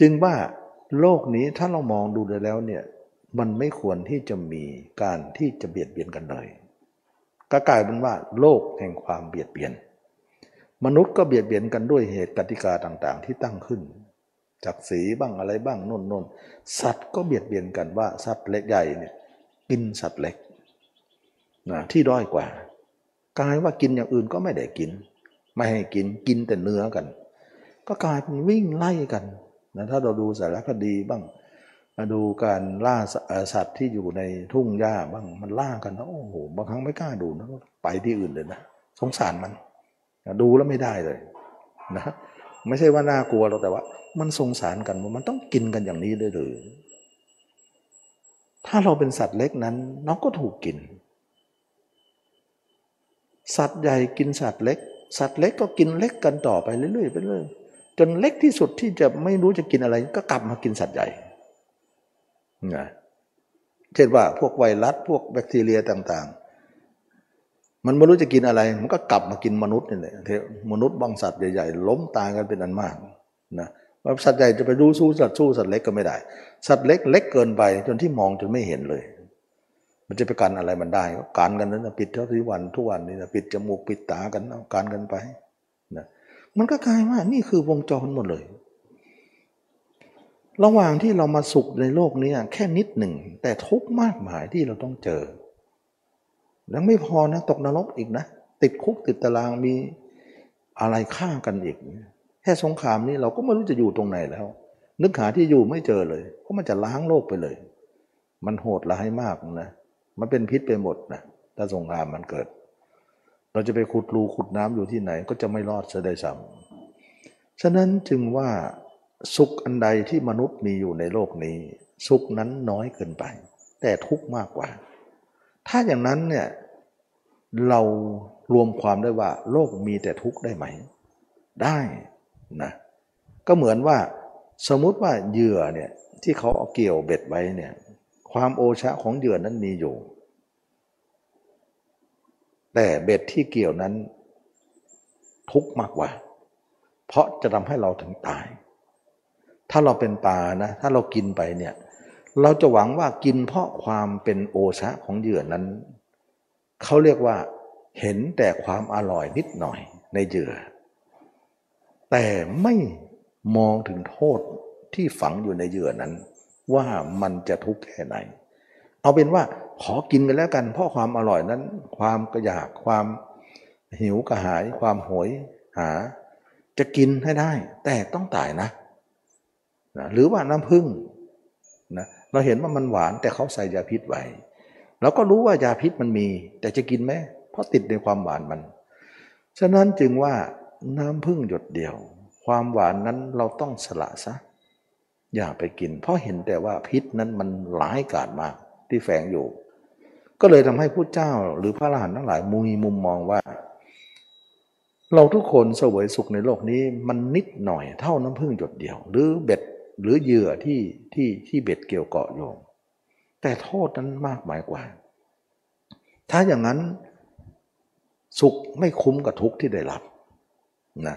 จึงว่าโลกนี้ถ้าเรามองดูแล้วเนี่ยมันไม่ควรที่จะมีการที่จะเบียดเบียนกันเลย ก็กลายเป็นว่าโลกแห่งความเบียดเบียน มนุษย์ก็เบียดเบียนกันด้วยเหตุกติกาต่างๆ ที่ตั้งขึ้น จากสีบ้างอะไรบ้างน่นน่นสัตว์ก็เบียดเบียนกันว่าสัตว์เล็กใหญ่เนี่ยกินสัตว์เล็กนะที่ด้อยกว่ากลายว่ากินอย่างอื่นก็ไม่ได้กิน ไม่ให้กินกินแต่เนื้อกัน ก็กลายเป็นวิ่งไล่กันนะถ้าเราดูสารคดีบ้าง มาดูการล่าสัตว์ที่อยู่ในทุ่งหญ้าบ้างมันล่ากันนะโอ้โหบางครั้งไม่กล้าดูนะไปที่อื่นเลยนะสงสารมัน ดูแล้วไม่ได้เลยนะไม่ใช่ว่าน่ากลัวเราแต่ว่า มันสงสารกันมันต้องกินกันอย่างนี้ด้หรือถ้าเราเป็นสัตว์เล็กนั้นน้องก็ถูกกิน สัตว์ใหญ่กินสัตว์เล็ก สัตว์เล็กก็กินเล็กกันต่อไปเรื่อยๆไปเรื่อยจนเล็กที่สุดที่จะไม่รู้จะกินอะไร ก็กลับมากินสัตว์ใหญ่ นะเช่นว่าพวกไวรัสพวกแบคทีเรียต่าง ๆ มันไม่รู้จะกินอะไร มันก็กลับมากินมนุษย์นี่แหละมนุษย์บางสัตว์ใหญ่ๆล้มตายกันเป็นอันมากนะว่าสัตว์ใหญ่จะไปดูสู้สัตว์สู้สัตว์เล็กก็ไม่ได้ สัตว์เล็กเล็กเกินไปจนที่มองจนไม่เห็นเลย มันจะไปกันอะไรมันได้ก็การกันนั้นปิดเท่าที่วันทุกวันนี่นะปิดจมูกปิดตากันเอาการกันไปนะมันก็กลายว่านี่คือวงจรหมดเลย ระหว่างที่เรามาสุขในโลกนี้แค่นิดหนึ่ง แต่ทุกมากมายที่เราต้องเจอ แล้วไม่พอนะ ตกนรกอีกนะ ติดคุกติดตารางมีอะไรฆ่ากันอีก แค่สงครามนี้เราก็ไม่รู้จะอยู่ตรงไหนแล้ว นึกหาที่อยู่ไม่เจอเลย เพราะมันจะล้างโลกไปเลย มันโหดร้ายมากนะมันเป็นพิษไปหมดนะถ้าสงครามมันเกิด เราจะไปขุดรูขุดน้ำอยู่ที่ไหนก็จะไม่รอดเสียได้ซ้ำฉะนั้นจึงว่า สุขอันใดที่มนุษย์มีอยู่ในโลกนี้ สุขนั้นน้อยเกินไป แต่ทุกข์มากกว่า ถ้าอย่างนั้นเนี่ยเรารวมความได้ว่า โลกมีแต่ทุกข์ได้ไหม ได้นะก็เหมือนว่าสมมุติว่าเหยื่อเนี่ยที่เขาเอาเกี่ยวเบ็ดไว้เนี่ยความโอชะของเหยื่อนั้นมีอยู่ แต่เบ็ดที่เกี่ยวนั้นทุกข์มากกว่า เพราะจะทำให้เราถึงตาย ถ้าเราเป็นปลานะ ถ้าเรากินไปเนี่ย เราจะหวังว่ากินเพราะความเป็นโอชะของเหยื่อนั้น เขาเรียกว่าเห็นแต่ความอร่อยนิดหน่อยในเหยื่อ แต่ไม่มองถึงโทษที่ฝังอยู่ในเหยื่อนั้น ว่ามันจะทุกข์แค่ไหน เอาเป็นว่าขอกินกันแล้วกัน เพราะความอร่อยนั้น ความกระยากความหิวกระหาย ความโหยหา จะกินให้ได้ แต่ต้องตายนะ นะหรือว่าน้ำผึ้งนะเราเห็นว่ามันหวานแต่เขาใส่ยาพิษไว้เราก็รู้ว่ายาพิษมันมี แต่จะกินไหมเพราะติดในความหวานมัน ฉะนั้นจึงว่าน้ำผึ้งหยดเดียว ความหวานนั้นเราต้องสละซะอย่าไปกิน เพราะเห็นแต่ว่าพิษนั้นมันหลายกาดมากที่แฝงอยู่ ก็เลยทำให้ผู้เจ้าหรือพระอรหันต์ทั้งหลายมีมุมมองว่า เราทุกคนเสวยสุขในโลกนี้มันนิดหน่อยเท่าน้ำผึ้งหยดเดียว หรือเบ็ด หรือเหยื่อที่ที่ที่เบ็ดเกี่ยวเกาะโยงแต่โทษนั้นมากมายกว่า ถ้าอย่างนั้นสุขไม่คุ้มกับทุกข์ที่ได้รับนะ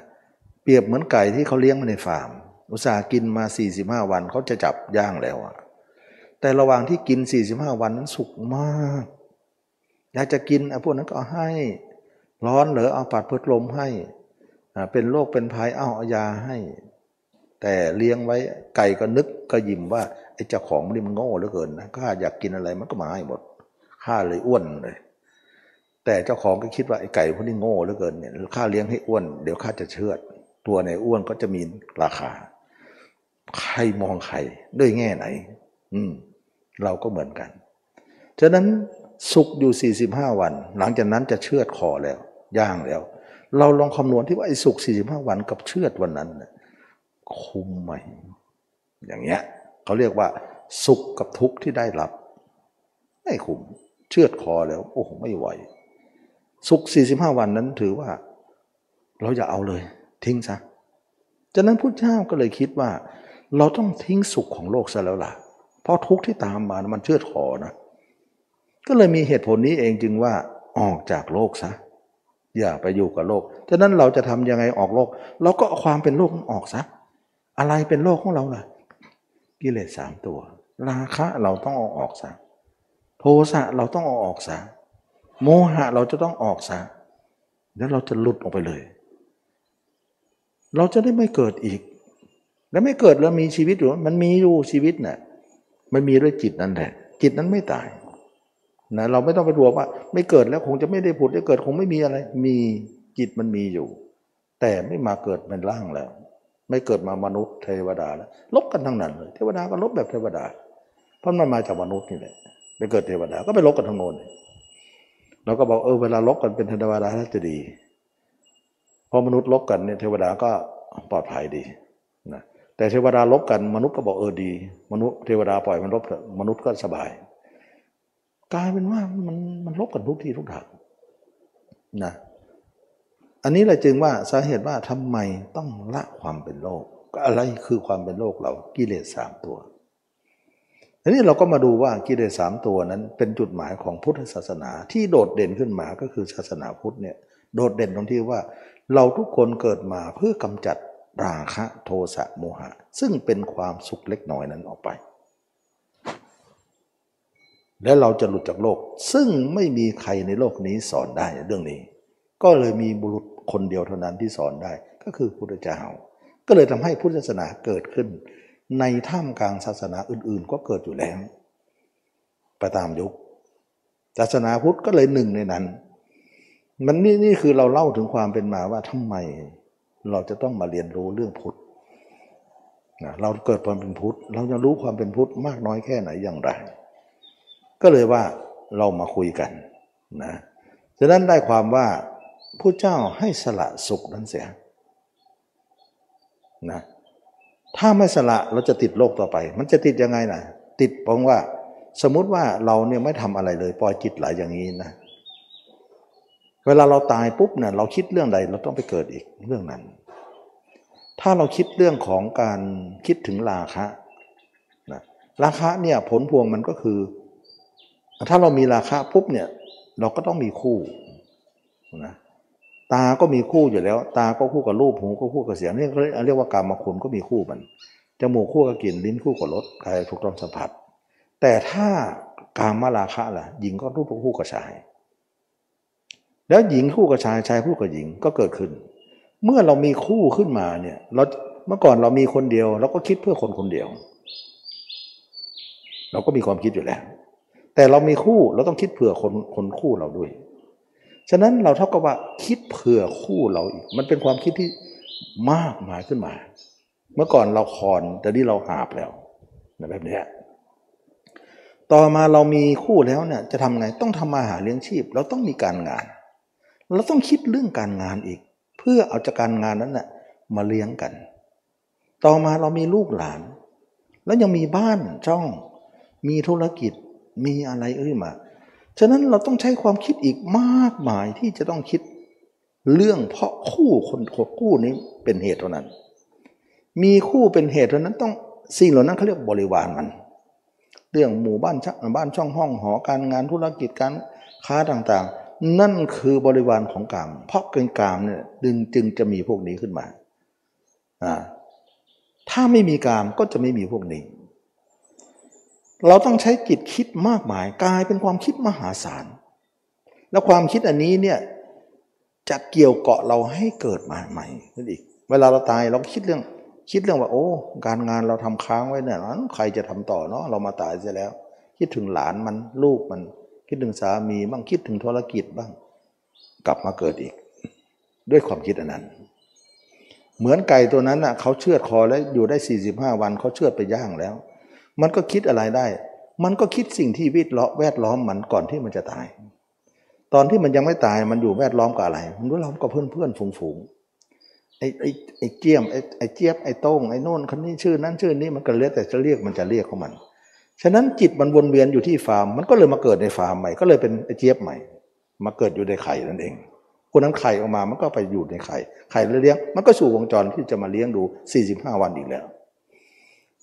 เปรียบเหมือนไก่ที่เขาเลี้ยงมาในฟาร์ม อุตส่าห์กินมา 45 วันเขาจะจับย่างแล้วอะแต่ระหว่างที่กิน 45 วันนั้นสุขมาก อยากจะกินพวกนั้นก็ให้ ร้อนเหรอเอาปัดเพิดลมให้ เป็นโรคเป็นภัยเอาเอายาให้ แต่เลี้ยงไว้ไก่ก็นึกก็ยิ้มว่าไอ้เจ้าของนี่มันโง่เหลือเกินนะข้าอยากกินอะไรมันก็มาให้หมดข้าเลยอ้วนเลย แต่เจ้าของก็คิดว่าไอ้ไก่พวกนี้โง่เหลือเกินเนี่ยข้าเลี้ยงให้อ้วนเดี๋ยวข้าจะเชือด ตัวในอ้วนก็จะมีราคา ใครมองใครด้วยแง่ไหน อืม เราก็เหมือนกันฉะนั้นสุขอยู่ 45 วัน หลังจากนั้นจะเชือดคอแล้วย่างแล้ว เราลองคำนวณที่ว่าไอ้สุข45 วันกับเชือดวันนั้นนะ คุ้มไหมอย่างเงี้ยเขาเรียกว่า สุขกับทุกข์ที่ได้รับ ไม่คุ้มเชือดคอแล้ว โอ้โหไม่ไหว สุข 45 วันนั้นถือว่า เราอย่าเอาเลย ทิ้งซะจากนั้นพุทธเจ้าก็เลยคิดว่า เราต้องทิ้งสุขของโลกซะแล้วล่ะ เพราะทุกข์ที่ตามมามันเชือดคอนะก็เลยมีเหตุผลนี้เองจึงว่าออกจากโลกซะอย่าไปอยู่กับโลกฉะนั้นเราจะทำยังไงออกโลก เราก็ความเป็นโลกออกซะ อะไรเป็นโลกของเราล่ะ กิเลสสามตัว ราคะเราต้องเอาออกซะโทสะเราต้องเอาออกซะโมหะเราจะต้องออกซะแล้วเราจะหลุดออกไปเลย เราจะได้ไม่เกิดอีก แล้วไม่เกิดแล้วมีชีวิตอยู่มันมีอยู่ชีวิตนะ่ะมันมีด้วยจิตนั่นแหละ จิตนั้นไม่ตายนะเราไม่ต้องไปรวมว่า ไม่เกิดแล้วคงจะไม่ได้ผุดได้เกิดคงไม่มีอะไร มีจิตมันมีอยู่ แต่ไม่มาเกิดเป็นร่างแล้ว ไม่เกิดมามนุษย์เทวดาแล้วลบกันทั้งนั้นเลย เทวดาก็ลบแบบเทวดา เพราะมันมาจากมนุษย์นี่แหละไปเกิดเทวดาก็ไปลบกันทั้งโน้นเราก็บอกเออเวลาลบกันเป็นเทวดาแล้วจะดีพอมนุษย์ลบกันเนี่ยเทวดาก็ปลอดภัยดีนะแต่เทวดาลบกันมนุษย์ก็บอกเออดี มนุษย์เทวดาปล่อยมันลบมนุษย์ก็สบายกลายเป็นว่ามันมันลบกันทุกที่ทุกทางนะ อันนี้แหละจึงว่าสาเหตุว่าทำไมต้องละความเป็นโลกก็อะไรคือความเป็นโลกเรากิเลสสามตัวทีนี้เราก็มาดูว่ากิเลสสามตัวนั้น เป็นจุดหมายของพุทธศาสนา ที่โดดเด่นขึ้นมาก็คือศาสนาพุทธเนี่ยโดดเด่นตรงที่ว่า เราทุกคนเกิดมาเพื่อกำจัดราคะโทสะโมหะ ซึ่งเป็นความสุขเล็กน้อยนั้นออกไป และเราจะหลุดจากโลก ซึ่งไม่มีใครในโลกนี้สอนได้เรื่องนี้ ก็เลยมีบุรุษ คนเดียวเท่านั้นที่สอนได้ก็คือพุทธเจ้า ก็เลยทำให้พุทธศาสนาเกิดขึ้น ในท่ามกลางศาสนาอื่นๆ ก็เกิดอยู่แล้วไปตามยุค ศาสนาพุทธก็เลยหนึ่งในนั้น มันนี่นี่คือเราเล่าถึงความเป็นมาว่าทำไมเราจะต้องมาเรียนรู้เรื่องพุทธเราเกิดความเป็นพุทธ เราจะรู้ความเป็นพุทธมากน้อยแค่ไหนอย่างไร ก็เลยว่าเรามาคุยกันนะฉะนั้นได้ความว่า ผู้เจ้าให้สละสุขนั้นเสียนะถ้าไม่สละเราจะติดโลกต่อไป มันจะติดยังไงนะติดเพราะว่าสมมุติว่าเราเนี่ยไม่ทำอะไรเลยปล่อยจิตไหลอย่างนี้นะเวลาเราตายปุ๊บเนี่ยเราคิดเรื่องใดเราต้องไปเกิดอีกเรื่องนั้น ถ้าเราคิดเรื่องของการคิดถึงราคะนะราคะเนี่ยผลพวงมันก็คือ ถ้าเรามีราคาปุ๊บเนี่ยเราก็ต้องมีคู่นะ ตาก็มีคู่อยู่แล้ว ตาก็คู่กับรูปหูก็คู่กับเสียงนี่เรียกว่ากรรมคุณก็มีคู่มันจมูกคู่กับกลิ่นลิ้นคู่กับรสกายถูกต้องสัมผัส แต่ถ้ากามมาราคะล่ะหญิงก็รูปคู่กับชาย แล้วหญิงคู่กับชายชายคู่กับหญิงก็เกิดขึ้น เมื่อเรามีคู่ขึ้นมาเนี่ยเราเมื่อก่อนเรามีคนเดียวเราก็คิดเพื่อคนคนเดียว เราก็มีความคิดอยู่แล้ว แต่เรามีคู่เราต้องคิดเผื่อคนคนคู่เราด้วย ฉะนั้นเราเท่ากับว่าคิดเผื่อคู่เราอีก มันเป็นความคิดที่มากมายขึ้นมา เมื่อก่อนเราคอนแต่นี่เราหาบแล้วแบบนี้ต่อมาเรามีคู่แล้วเนี่ยจะทำไงต้องทำมาหาเลี้ยงชีพ เราต้องมีการงาน เราต้องคิดเรื่องการงานอีก เพื่อเอาจากการงานนั้นน่ะมาเลี้ยงกัน ต่อมาเรามีลูกหลาน แล้วยังมีบ้านช่อง มีธุรกิจมีอะไรเอ้ยมา ฉะนั้นเราต้องใช้ความคิดอีกมากมายที่จะต้องคิดเรื่องเพราะคู่คนคู่นี้เป็นเหตุเท่านั้น มีคู่เป็นเหตุเท่านั้นต้องสิ่งเหล่านั้นเขาเรียกบริวารมัน เรื่องหมู่บ้านช่างบ้านช่องห้องหอการงานธุรกิจการค้าต่างๆ นั่นคือบริวารของกาม เพราะเป็นกามเนี่ยดึงจึงจะมีพวกนี้ขึ้นมาอ่าถ้าไม่มีกามก็จะไม่มีพวกนี้ เราต้องใช้จิตคิดมากมายกลายเป็นความคิดมหาศาล แล้วความคิดอันนี้เนี่ยจะเกี่ยวเกาะเราให้เกิดมาใหม่นั่นอีก เวลาเราตายเราคิดเรื่องคิดเรื่องว่าโอ้การงานเราทำค้างไว้เนี่ยนั้นใครจะทำต่อเนาะเรามาตายเสียแล้ว คิดถึงหลานมันลูกมัน คิดถึงสามีบ้างคิดถึงธุรกิจบ้าง กลับมาเกิดอีก ด้วยความคิดอันนั้น เหมือนไก่ตัวนั้นน่ะเขาเชือดคอแล้วอยู่ได้ 45 วันเขาเชือดไปย่างแล้ว มันก็คิดอะไรได้ มันก็คิดสิ่งที่วิทย์เลาะแวดล้อมมันก่อนที่มันจะตาย ตอนที่มันยังไม่ตายมันอยู่แวดล้อมกับอะไร มันแวดล้อมกับเพื่อนเพื่อนฝูงฝูงไอ้ไอ้ไอ้เจียมไอ้ไอ้เจี๊ยบไอ้โต้งไอ้โน่นคนนี้ชื่อนั้นชื่อนี้มันก็เลือกแต่จะเรียกมันจะเรียกของมัน ฉะนั้นจิตมันวนเวียนอยู่ที่ฟาร์ม มันก็เลยมาเกิดในฟาร์มใหม่ ก็เลยเป็นไอ้เจี๊ยบใหม่ มาเกิดอยู่ในไข่นั่นเองคนนั้นไข่ออกมามันก็ไปอยู่ในไข่ไข่เลี้ยง มันก็สู่วงจรที่จะมาเลี้ยงดู 45 วันอีกแล้ว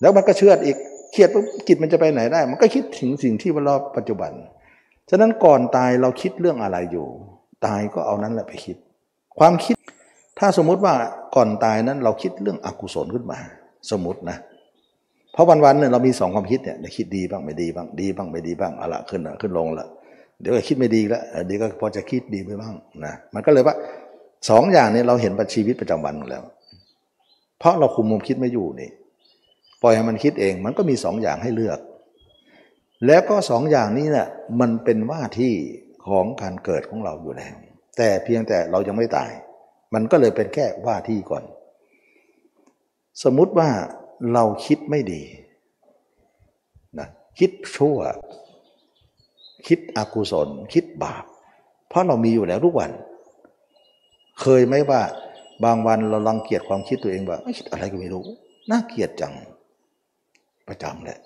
แล้วมันก็เชื่อดอีก เครียดปุ๊บจิตมันจะไปไหนได้ มันก็คิดถึงสิ่งที่มันรอบปัจจุบัน ฉะนั้นก่อนตายเราคิดเรื่องอะไรอยู่ ตายก็เอานั้นแหละไปคิด ความคิด ถ้าสมมุติว่าก่อนตายนั้นเราคิดเรื่องอกุศลขึ้นมา สมมตินะ เพราะวันๆเนี่ยเรามีสองความคิดเนี่ยคิดดีบ้างไม่ดีบ้างดีบ้างไม่ดีบ้างอาละขึ้นละขึ้นลงละเดี๋ยวก็คิดไม่ดีแล้วเดี๋ยวก็พอจะคิดดีไปบ้างนะมันก็เลยว่าสองอย่างนี้เราเห็นประชีวิตประจำวันอยู่แล้ว เพราะเราคุมมุมคิดไม่อยู่นี่ ปล่อยให้มันคิดเองมันก็มีสองอย่างให้เลือก แล้วก็สองอย่างนี้เนี่ยมันเป็นว่าที่ของการเกิดของเราอยู่แล้ว แต่เพียงแต่เรายังไม่ตาย มันก็เลยเป็นแค่ว่าที่ก่อน สมมุติว่าเราคิดไม่ดีนะคิดชั่ว คิดอกุศล คิดบาป เพราะเรามีอยู่แล้วทุกวัน เคยไหมว่าบางวันเราลังเกียจความคิดตัวเองว่าคิดอะไรก็ไม่รู้น่าเกลียดจัง ประจำแหละ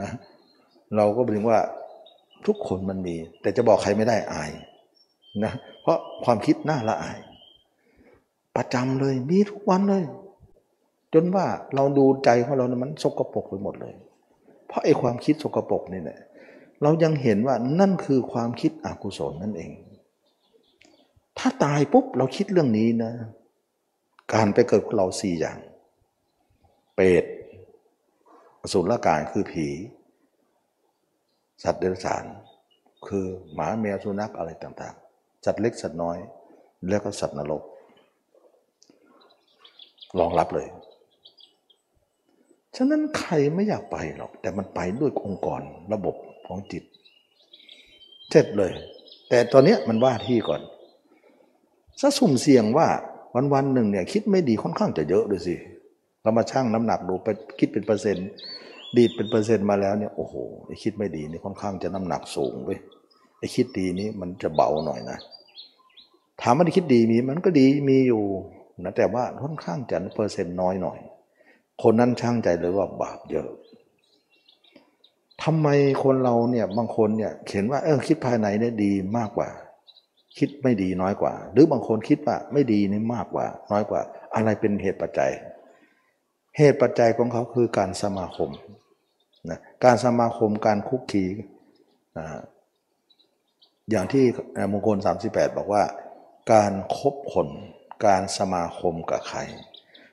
นะ เราก็บอกว่าทุกคนมันมี แต่จะบอกใครไม่ได้อายนะเพราะความคิดน่าละอาย ประจำเลยมีทุกวันเลย จนว่าเราดูใจของเรานะมันสกปรกไปหมดเลย เพราะไอ้ความคิดสกปรกนี่แหละเรายังเห็นว่านั่นคือความคิดอกุศลนั่นเอง ถ้าตายปุ๊บเราคิดเรื่องนี้นะ การไปเกิดของเราสี่อย่าง เปรต สุรกายคือผี สัตว์เดรัจฉาน คือหมาแมวสุนัขอะไรต่างๆ สัตว์เล็กสัตว์น้อย แล้วก็สัตว์นรกรองรับเลย ฉะนั้นใครไม่อยากไปหรอก แต่มันไปด้วยองค์กรระบบของจิต เสร็จเลย แต่ตอนนี้มันว่าที่ก่อนซะสุ่มเสี่ยงว่าวันวันหนึ่งเนี่ยคิดไม่ดีค่อนข้างจะเยอะด้วยสิ เรามาชั่งน้ำหนักดูไปคิดเป็นเปอร์เซ็นต์ดีดเป็นเปอร์เซ็นต์มาแล้วเนี่ยโอ้โหไอ้คิดไม่ดีนี่ค่อนข้างจะน้ำหนักสูงเว้ยไอ้คิดดีนี้มันจะเบาหน่อยนะ ถามว่าไอ้คิดดีมีมันก็ดีมีอยู่นะแต่ว่าค่อนข้างจะเปอร์เซ็นต์น้อยหน่อย คนนั้นชั่งใจเลยว่าบาปเยอะทำไมคนเราเนี่ยบางคนเนี่ยเห็นว่าเออคิดภายในเนี่ยดีมากกว่า คิดไม่ดีน้อยกว่า หรือบางคนคิดว่าไม่ดีนี่มากกว่า น้อยกว่า อะไรเป็นเหตุปัจจัย เหตุปัจจัยของเขาคือการสมาคมนะการสมาคมการคุกคีอย่างที่มงคล 38 บอกว่า การครบคนการสมาคมกับใคร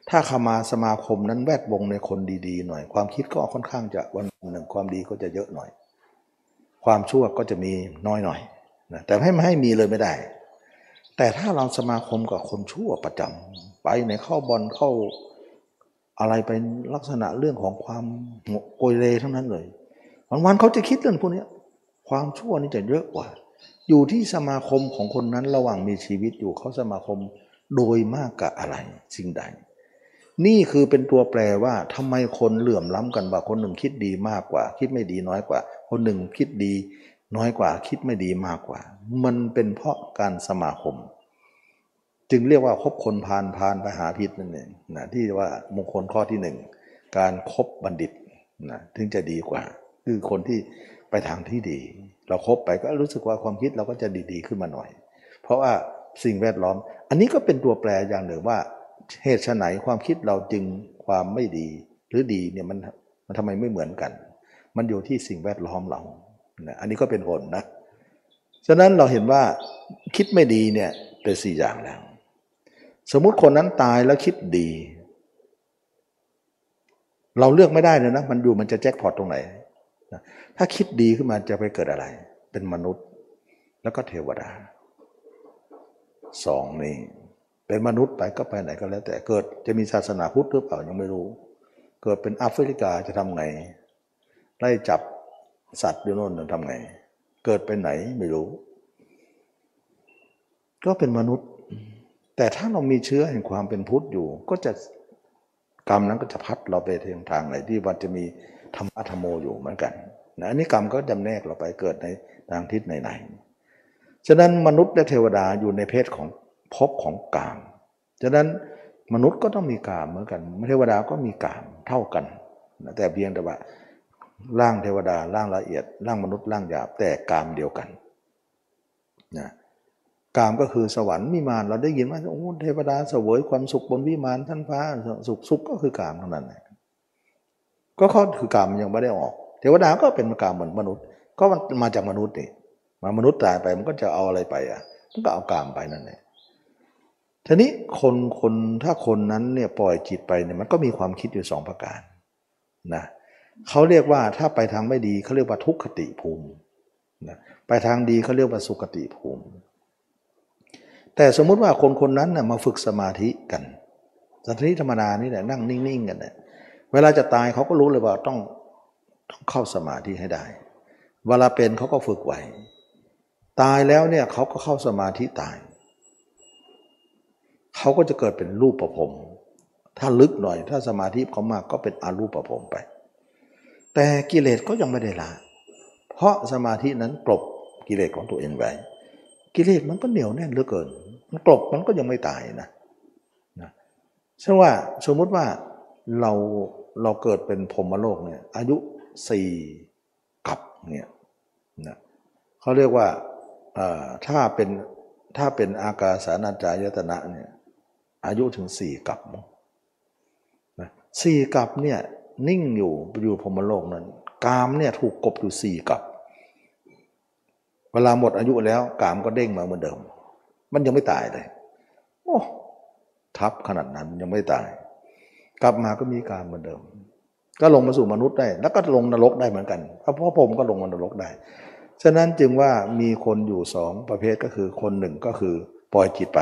ถ้าเข้ามาสมาคมนั้นแวดวงในคนดีๆหน่อย ความคิดก็ค่อนข้างจะวันหนึ่งความดีก็จะเยอะหน่อย ความชั่วก็จะมีน้อยหน่อยนะแต่ให้ไม่ให้มีเลยไม่ได้ แต่ถ้าเราสมาคมกับคนชั่วประจำไปในเข้าบอลเข้า อะไรเป็นลักษณะเรื่องของความโกยเลทั้งนั้นเลยวันวันเขาจะคิดเรื่องพวกนี้ความชั่วนี่จะเยอะกว่า อยู่ที่สมาคมของคนนั้นระหว่างมีชีวิตอยู่เขาสมาคมโดยมากกับอะไรสิ่งใด นี่คือเป็นตัวแปรว่าทำไมคนเหลื่อมล้ำกันว่าคนหนึ่งคิดดีมากกว่า คิดไม่ดีน้อยกว่า คนหนึ่งคิดดีน้อยกว่า คิดไม่ดีมากกว่า มันเป็นเพราะการสมาคม จึงเรียกว่าคบคนพานพานไปหาพิษนั่นเองนะที่ว่ามงคลข้อที่หนึ่งการครบบัณฑิตนะถึงจะดีกว่า คือคนที่ไปทางที่ดี เราครบไปก็รู้สึกว่าความคิดเราก็จะดีๆขึ้นมาหน่อย เพราะว่าสิ่งแวดล้อม อันนี้ก็เป็นตัวแปรอย่างหนึ่งว่าเหตุไหนความคิดเราจึงความไม่ดี หรือดีเนี่ยมันมันทำไมไม่เหมือนกัน มันอยู่ที่สิ่งแวดล้อมเรานะอันนี้ก็เป็นผลนะฉะนั้นเราเห็นว่าคิดไม่ดีเนี่ยเป็นสี่อย่างแล้ว สมมุติคนนั้นตายแล้วคิดดี เราเลือกไม่ได้เลยนะ มันอยู่มันจะแจ็คพอตตรงไหน ถ้าคิดดีขึ้นมาจะไปเกิดอะไร เป็นมนุษย์ แล้วก็เทวดาสองนี้เป็นมนุษย์ไปก็ไปไหนก็แล้ว แต่เกิดจะมีศาสนาพุทธหรือเปล่ายังไม่รู้ เกิดเป็นแอฟริกาจะทำไงไล่จับสัตว์อยู่โน่นจะทำไง เกิดไปไหนไม่รู้ ก็เป็นมนุษย์ แต่ถ้าเรามีเชื้อแห่งความเป็นพุทธอยู่ ก็จะกรรมนั้นก็จะพัดเราไปทางทางไหนที่วันจะมีธรรมะธรรมโมอยู่เหมือนกันนะอันนี้กรรมก็จำแนกเราไปเกิดในทางทิศไหนๆฉะนั้นมนุษย์และเทวดาอยู่ในเพศของภพของกามฉะนั้นมนุษย์ก็ต้องมีกามเหมือนกันเทวดาก็มีกามเท่ากันนะแต่เพียงแต่ว่าร่างเทวดาร่างละเอียด ร่างมนุษย์ร่างหยาบแต่กามเดียวกันนะ กามก็คือสวรรค์วิมานเราได้ยินว่าโอ้เทวดาเสวยความสุขบนวิมานท่านฟ้าสุขสุขก็คือกามเท่านั้นแหละก็ข้อคือกามยังไม่ได้ออก เทวดาก็เป็นกามเหมือนมนุษย์ ก็มันมาจากมนุษย์นี่มามนุษย์ตายไปมันก็จะเอาอะไรไปอะมันก็เอากามไปนั่นแหละทีนี้คนคนถ้าคนนั้นเนี่ยปล่อยจิตไปเนี่ยมันก็มีความคิดอยู่สองประการนะเขาเรียกว่าถ้าไปทางไม่ดีเขาเรียกว่าทุกขติภูมินะไปทางดีเขาเรียกว่าสุขติภูมิ แต่สมมุติว่าคนคนนั้นนะ่ะมาฝึกสมาธิกันสมาธิธรรมดานี่แหละนั่งนิ่งๆกันเนี่ยเวลาจะตายเขาก็รู้เลยว่าต้องต้องเข้าสมาธิให้ได้ เวลาเป็นเขาก็ฝึกไว้ตายแล้วเนี่ยเขาก็เข้าสมาธิตาย เขาก็จะเกิดเป็นรูปประพรมถ้าลึกหน่อย ถ้าสมาธิเขามากก็เป็นอารูปประพรมไป แต่กิเลสก็ยังไม่ได้ละ เพราะสมาธินั้นกลบกิเลสของตัวเองไว้กิเลสมันก็เหนียวแน่นเหลือเกิน มันกลบมันก็ยังไม่ตายนะนะเช่นว่าสมมุติว่าเราเราเกิดเป็นพรมโลกเนี่ยอายุสี่กับเนี่ยนะเขาเรียกว่าถ้าเป็นถ้าเป็นอากาสานาจายตนะเนี่ยอายุถึงสี่กับนะสี่กับเนี่ยนิ่งอยู่อยู่พรมโลกนั้นกามเนี่ยถูกกบอยู่สี่กับ เวลาหมดอายุแล้วกามก็เด้งมาเหมือนเดิม มันยังไม่ตายเลยโอ้ทับขนาดนั้นยังไม่ตาย กลับมาก็มีกามเหมือนเดิม ก็ลงมาสู่มนุษย์ได้ แล้วก็ลงนรกได้เหมือนกันเพราะพ่อผมก็ลงมานรกได้ ฉะนั้นจึงว่ามีคนอยู่สองประเภทก็คือคนหนึ่งก็คือปล่อยจิตไป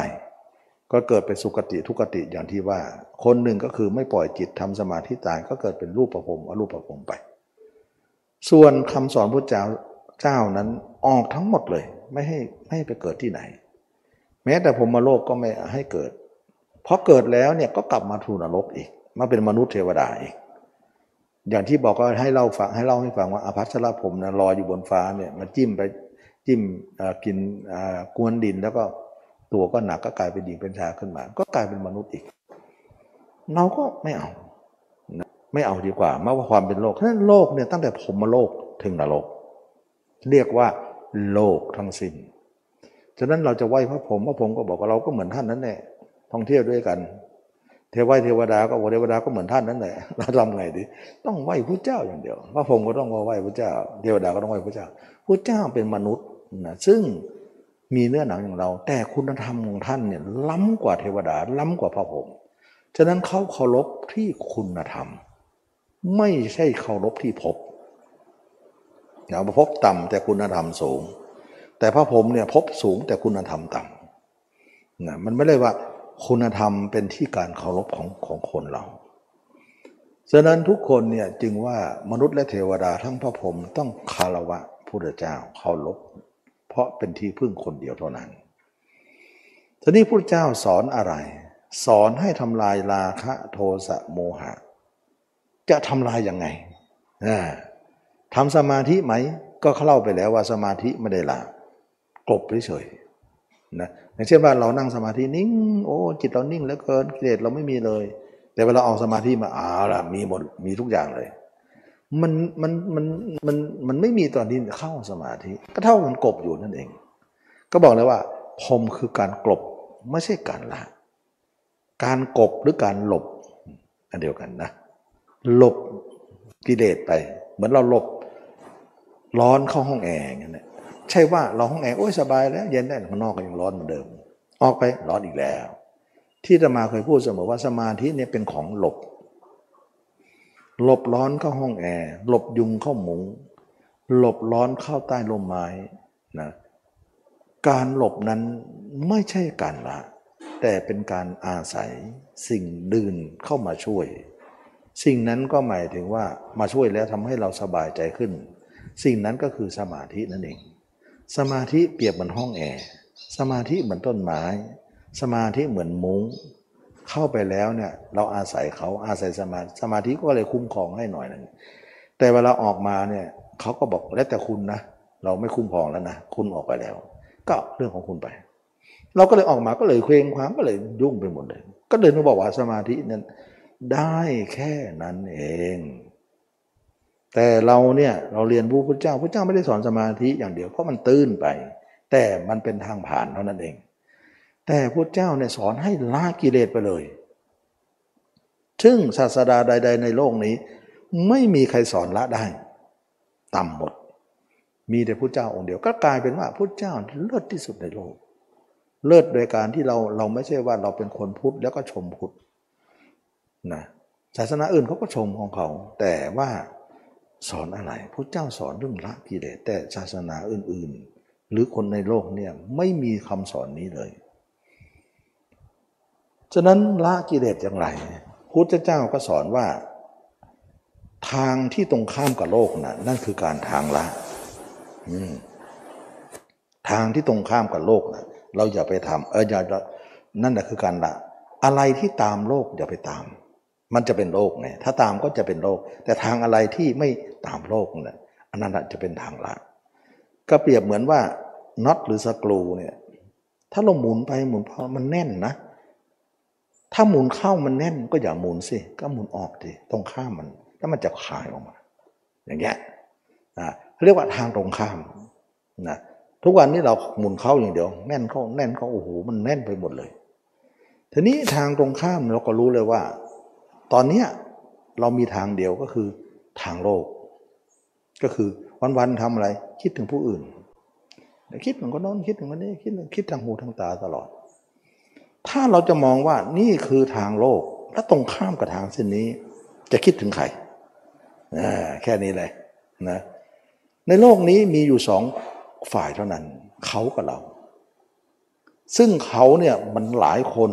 ก็เกิดเป็นสุกติทุกติอย่างที่ว่า คนหนึ่งก็คือไม่ปล่อยจิตทำสมาธิตายก็เกิดเป็นรูปประพรมอรูปประพรมไป ส่วนคำสอนพระเจ้าเจ้านั้นออกทั้งหมดเลย ไม่ให้ไม่ให้ไปเกิดที่ไหน แม้แต่ผมมาโลกก็ไม่ให้เกิดเพราะเกิดแล้วเนี่ยก็กลับมาทูนรกอีก มาเป็นมนุษย์เทวดาอีก อย่างที่บอกก็ให้เล่าฟังให้เล่าให้ฟังว่าอภัสรผมนะลอยอยู่บนฟ้าเนี่ยมาจิ้มไปจิ้มกินกวนดินแล้วก็ตัวก็หนักก็กลายเป็นหญิงเป็นชายขึ้นมา ก็กลายเป็นมนุษย์อีก เราก็ไม่เอาไม่เอาดีกว่ามาว่าความเป็นโลกเพราะนั้นโลกเนี่ยตั้งแต่ผมมาโลกถึงนรก เรียกว่าโลกทั้งสิ้น ฉะนั้นเราจะไหว้พระผมพระผมก็บอกว่าเราก็เหมือนท่านนั้นแหละท่องเที่ยวด้วยกัน เทวไวยเทวดาก็บอกเทวดาก็เหมือนท่านนั้นแหละเราทำไงดี ต้องไหว้พระเจ้าอย่างเดียวพระผมก็ต้องไหว้พระเจ้า เทวดาก็ต้องไหว้พระเจ้าพระเจ้าเป็นมนุษย์นะซึ่งมีเนื้อหนังอย่างเรา แต่คุณธรรมของท่านเนี่ยล้ำกว่าเทวดาล้ำกว่าพระพรมฉะนั้นเขาเคารพที่คุณธรรม ไม่ใช่เคารพที่ภพอย่าภพต่ำแต่คุณธรรมสูง แต่พระพรหมเนี่ยภพสูงแต่คุณธรรมต่ำนะมันไม่ได้ว่าคุณธรรมเป็นที่การเคารพของของคนเราฉะนั้นทุกคนเนี่ยจึงว่ามนุษย์และเทวดาทั้งพระพรหมต้องคารวะพระเจ้าเคารพเพราะเป็นที่พึ่งคนเดียวเท่านั้นทีนี้พระเจ้าสอนอะไร สอนให้ทำลายราคะโทสะโมหะ จะทำลายยังไงทำสมาธิไหม ก็เข้าไปแล้วว่าสมาธิไม่ได้ละ กลบเฉยๆนะอย่างเช่นว่าเรานั่งสมาธินิ่ง โอ้จิตเรานิ่งเหลือเกินกิเลสเราไม่มีเลย แต่เวลาเอาสมาธิมาอ้าวล่ะมีหมดมีทุกอย่างเลย มันมันมันมันมันไม่มีตอนที่เข้าสมาธิ ก็เท่ามันกบอยู่นั่นเอง ก็บอกเลยว่าพรมคือการกลบไม่ใช่การละการกบหรือการหลบอันเดียวกันนะหลบกิเลสไป เหมือนเราหลบร้อนเข้าห้องแอร์อย่างนี้ ใช่ว่าเราห้องแอร์โอ้ยสบายแล้ว เย็นได้ข้างนอกก็ยังร้อนเหมือนเดิม ออกไปร้อนอีกแล้ว ที่จะมาเคยพูดเสมอว่าสมาธิเนี่ยเป็นของหลบ หลบร้อนเข้าห้องแอร์หลบยุงเข้ามุง หลบร้อนเข้าใต้ลมไม้นะการหลบนั้นไม่ใช่การละ แต่เป็นการอาศัยสิ่งดื่นเข้ามาช่วย สิ่งนั้นก็หมายถึงว่ามาช่วยแล้วทำให้เราสบายใจขึ้น สิ่งนั้นก็คือสมาธินั่นเอง สมาธิเปรียบเหมือนห้องแอร์สมาธิเหมือนต้นไม้ สมาธิเหมือนมุ้งเข้าไปแล้วเนี่ยเราอาศัยเขาอาศัยสมาสมาธิก็เลยคุ้มครองให้หน่อยนึงแต่เวลาออกมาเนี่ยเขาก็บอกแล้วแต่คุณนะ เราไม่คุ้มครองแล้วนะคุณออกไปแล้ว ก็เรื่องของคุณไป เราก็เลยออกมาก็เลยเคว้งคว้างก็เลยยุ่งไปหมดเลย ก็เดินมาบอกว่าสมาธินั้นได้แค่นั้นเอง แต่เราเนี่ยเราเรียนรู้พระเจ้าพระเจ้าไม่ได้สอนสมาธิอย่างเดียวเพราะมันตื้นไป แต่มันเป็นทางผ่านเท่านั้นเอง แต่พระเจ้าเนี่ยสอนให้ละกิเลสไปเลย ซึ่งศาสดาใด ๆ ในโลกนี้ ไม่มีใครสอนละได้ ต่ำหมด มีแต่พระเจ้าองค์เดียวก็กลายเป็นว่าพระเจ้าเลิศที่สุดในโลก เลิศโดยการที่เราเราไม่ใช่ว่าเราเป็นคนพุทธแล้วก็ชมพุทธนะศาสนาอื่นเขาก็ชมของเขา แต่ว่า สอนอะไรพระเจ้าสอนเรื่องละกิเลสแต่ศาสนาอื่นๆ หรือคนในโลกเนี่ยไม่มีคำสอนนี้เลย ฉะนั้นละกิเลสอย่างไรพุทธเจ้าก็สอนว่า ทางที่ตรงข้ามกับโลกนะ่ะนั่นคือการทางละทางที่ตรงข้ามกับโลกนะเราอย่าไปทำเอออย่านั่นแหละคือการละ อะไรที่ตามโลกอย่าไปตาม มันจะเป็นโลกไงถ้าตามก็จะเป็นโลก แต่ทางอะไรที่ไม่ ตามโลกเนี่ยอันนั้นจะเป็นทางลัดก็เปรียบเหมือนว่าน็อตหรือสกรูเนี่ยถ้าเราหมุนไปหมุนพอมันแน่นนะ ถ้าหมุนเข้ามันแน่นก็อย่าหมุนสิ ก็หมุนออกดิตรงข้ามมัน แล้วมันจะคลายออกมา อย่างเงี้ยนะเรียกว่าทางตรงข้ามนะทุกวันนี้เราหมุนเข้าอย่างเดียว แน่นเข้าแน่นเข้าโอ้โหมันแน่นไปหมดเลย ทีนี้ทางตรงข้ามเราก็รู้เลยว่า ตอนนี้เรามีทางเดียวก็คือทางโลก ก็คือวันๆทำอะไร คิดถึงผู้อื่น คิดถึงคนโน้นคิดถึงคนนี้คิดคิดทางหูทางตาตลอด ถ้าเราจะมองว่านี่คือทางโลกและตรงข้ามกับทางเส้นนี้ จะคิดถึงใครแค่นี้เลยนะในโลกนี้มีอยู่สองฝ่ายเท่านั้น เขากับเรา ซึ่งเขาเนี่ยมันหลายคน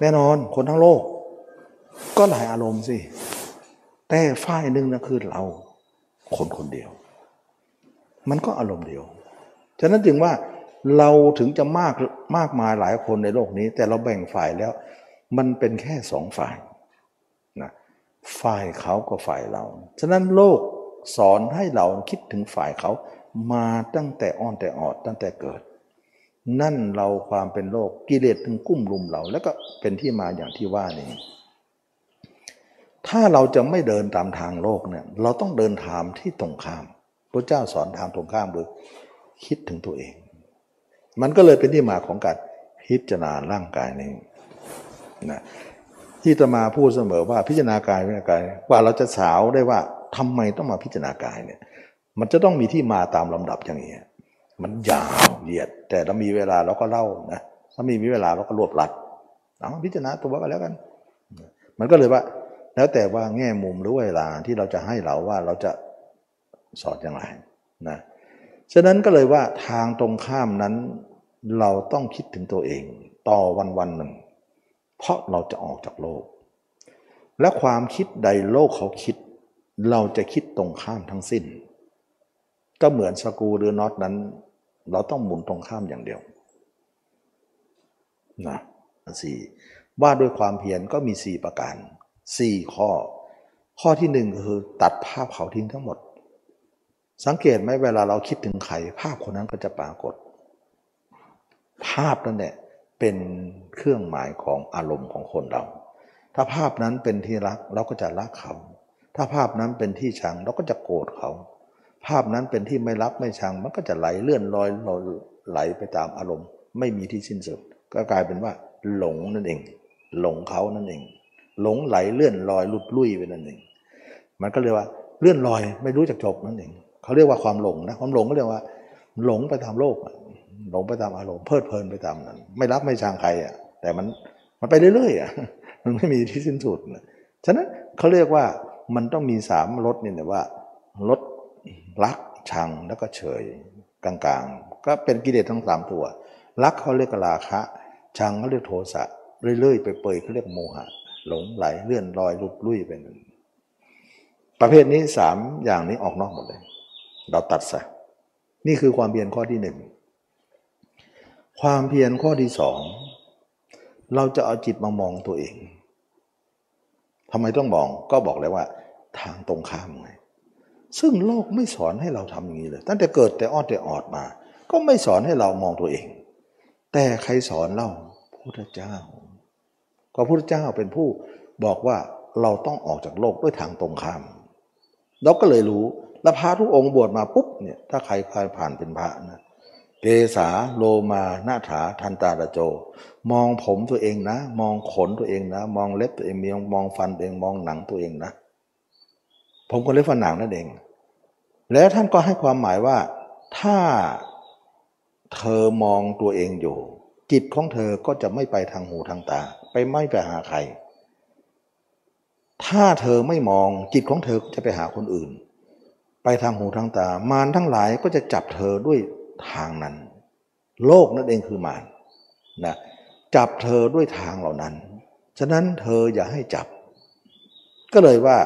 แน่นอนคนทั้งโลก ก็หลายอารมณ์สิ แต่ฝ่ายหนึ่งนะคือเรา คนคนเดียว มันก็อารมณ์เดียว ฉะนั้นจึงว่าเราถึงจะมากมากมายหลายคนในโลกนี้ แต่เราแบ่งฝ่ายแล้ว มันเป็นแค่สองฝ่ายนะฝ่ายเขากับฝ่ายเรา ฉะนั้นโลกสอนให้เราคิดถึงฝ่ายเขามาตั้งแต่อ่อนแต่ออดตั้งแต่เกิด นั่นเราความเป็นโลกกิเลสถึงกุ้มลุมเรา แล้วก็เป็นที่มาอย่างที่ว่านี้ ถ้าเราจะไม่เดินตามทางโลกเนี่ยเราต้องเดินทางที่ตรงข้ามพระเจ้าสอนทางตรงข้ามคือคิดถึงตัวเอง มันก็เลยเป็นที่มาของการพิจารณาร่างกายนี้นะที่ตมาพูดเสมอว่าพิจารณากายพิจารณากายว่าเราจะสาวได้ว่าทำไมต้องมาพิจารณากายเนี่ยมันจะต้องมีที่มาตามลำดับอย่างนี้มันยาวเหยียด แต่เรามีเวลาเราก็เล่านะถ้ามีเวลาเราก็รวบรัดเอาพิจารณาตัวก็แล้วกัน มันก็เลยว่า แล้วแต่ว่าแง่มุมหรือเวลาที่เราจะให้เราว่าเราจะสอนอย่างไรนะฉะนั้นก็เลยว่าทางตรงข้ามนั้น เราต้องคิดถึงตัวเอง ต่อวันวันหนึ่ง เพราะเราจะออกจากโลก และความคิดใดโลกเขาคิด เราจะคิดตรงข้ามทั้งสิ้น ก็เหมือนสกูหรือน็อตนั้น เราต้องหมุนตรงข้ามอย่างเดียวนะสี่ว่าด้วยความเพียรก็มีสี่ประการ สี่ข้อ ข้อที่หนึ่งคือตัดภาพเขาทิ้งทั้งหมด สังเกตไหมเวลาเราคิดถึงใครภาพคนนั้นก็จะปรากฏ ภาพนั่นแหละเป็นเครื่องหมายของอารมณ์ของคนเรา ถ้าภาพนั้นเป็นที่รักเราก็จะรักเขา ถ้าภาพนั้นเป็นที่ชังเราก็จะโกรธเขา ภาพนั้นเป็นที่ไม่รักไม่ชัง มันก็จะไหลเลื่อนลอยไหลไปตามอารมณ์ ไม่มีที่สิ้นสุด ก็กลายเป็นว่า หลงนั่นเอง หลงเขานั่นเอง หลงไหลเลื่อนลอยลุดลุ่ยไปนั่นเองมันก็เรียกว่าเลื่อนลอยไม่รู้จักจบนั่นเองเขาเรียกว่าความหลงนะความหลงก็เรียกว่า หลงไปตามโลกหลงไปตามอารมณ์เพลิดเพลินไปตามนั้น ไม่รับไม่ชังใครอะแต่มันมันไปเรื่อยๆอะมันไม่มีที่สิ้นสุดฉะนั้นเขาเรียกว่ามันต้องมีสามรสนี่แหละว่ารสรักชังแล้วก็เฉยกลางๆ ก็เป็นกิเลสทั้งสามตัวรักเขาเรียกราคะ ชังเขาเรียกโทสะเรื่อยๆไปเปยเขาเรียกโมหะ หลงไหลเลื่อนลอยลุดลุ่ยไปนั่นประเภทนี้สามอย่างนี้ออกนอกหมดเลย เราตัดซะนี่คือความเพียรข้อที่หนึ่งความเพียรข้อที่สองเราจะเอาจิตมามองตัวเองทำไมต้องมองก็บอกแล้วว่า ทางตรงข้ามไงซึ่งโลกไม่สอนให้เราทำอย่างนี้เลย ตั้งแต่เกิดแต่อ้อนแต่ออดมา ก็ไม่สอนให้เรามองตัวเอง แต่ใครสอนเล่าพุทธเจ้า ก็พุทธเจ้าเป็นผู้บอกว่าเราต้องออกจากโลกด้วยทางตรงข้าม เราก็เลยรู้แล้วพระทุกองค์บวชมาปุ๊บเนี่ยถ้าใครเคยผ่านเป็นพระนะเกษาโลมาหน้าถาทันตาตะโจ มองผมตัวเองนะ มองขนตัวเองนะ มองเล็บตัวเองมองมองฟันตัวเองมองหนังตัวเองนะ ผมก็เล็บฟันหนังนั่นเอง แล้วท่านก็ให้ความหมายว่า ถ้าเธอมองตัวเองอยู่ จิตของเธอก็จะไม่ไปทางหูทางตาไปไม่ไปหาใคร ถ้าเธอไม่มองจิตของเธอจะไปหาคนอื่น ไปทางหูทางตามารทั้งหลายก็จะจับเธอด้วยทางนั้น โลกนั่นเองคือมารนะจับเธอด้วยทางเหล่านั้น ฉะนั้นเธออย่าให้จับ ก็เลยว่า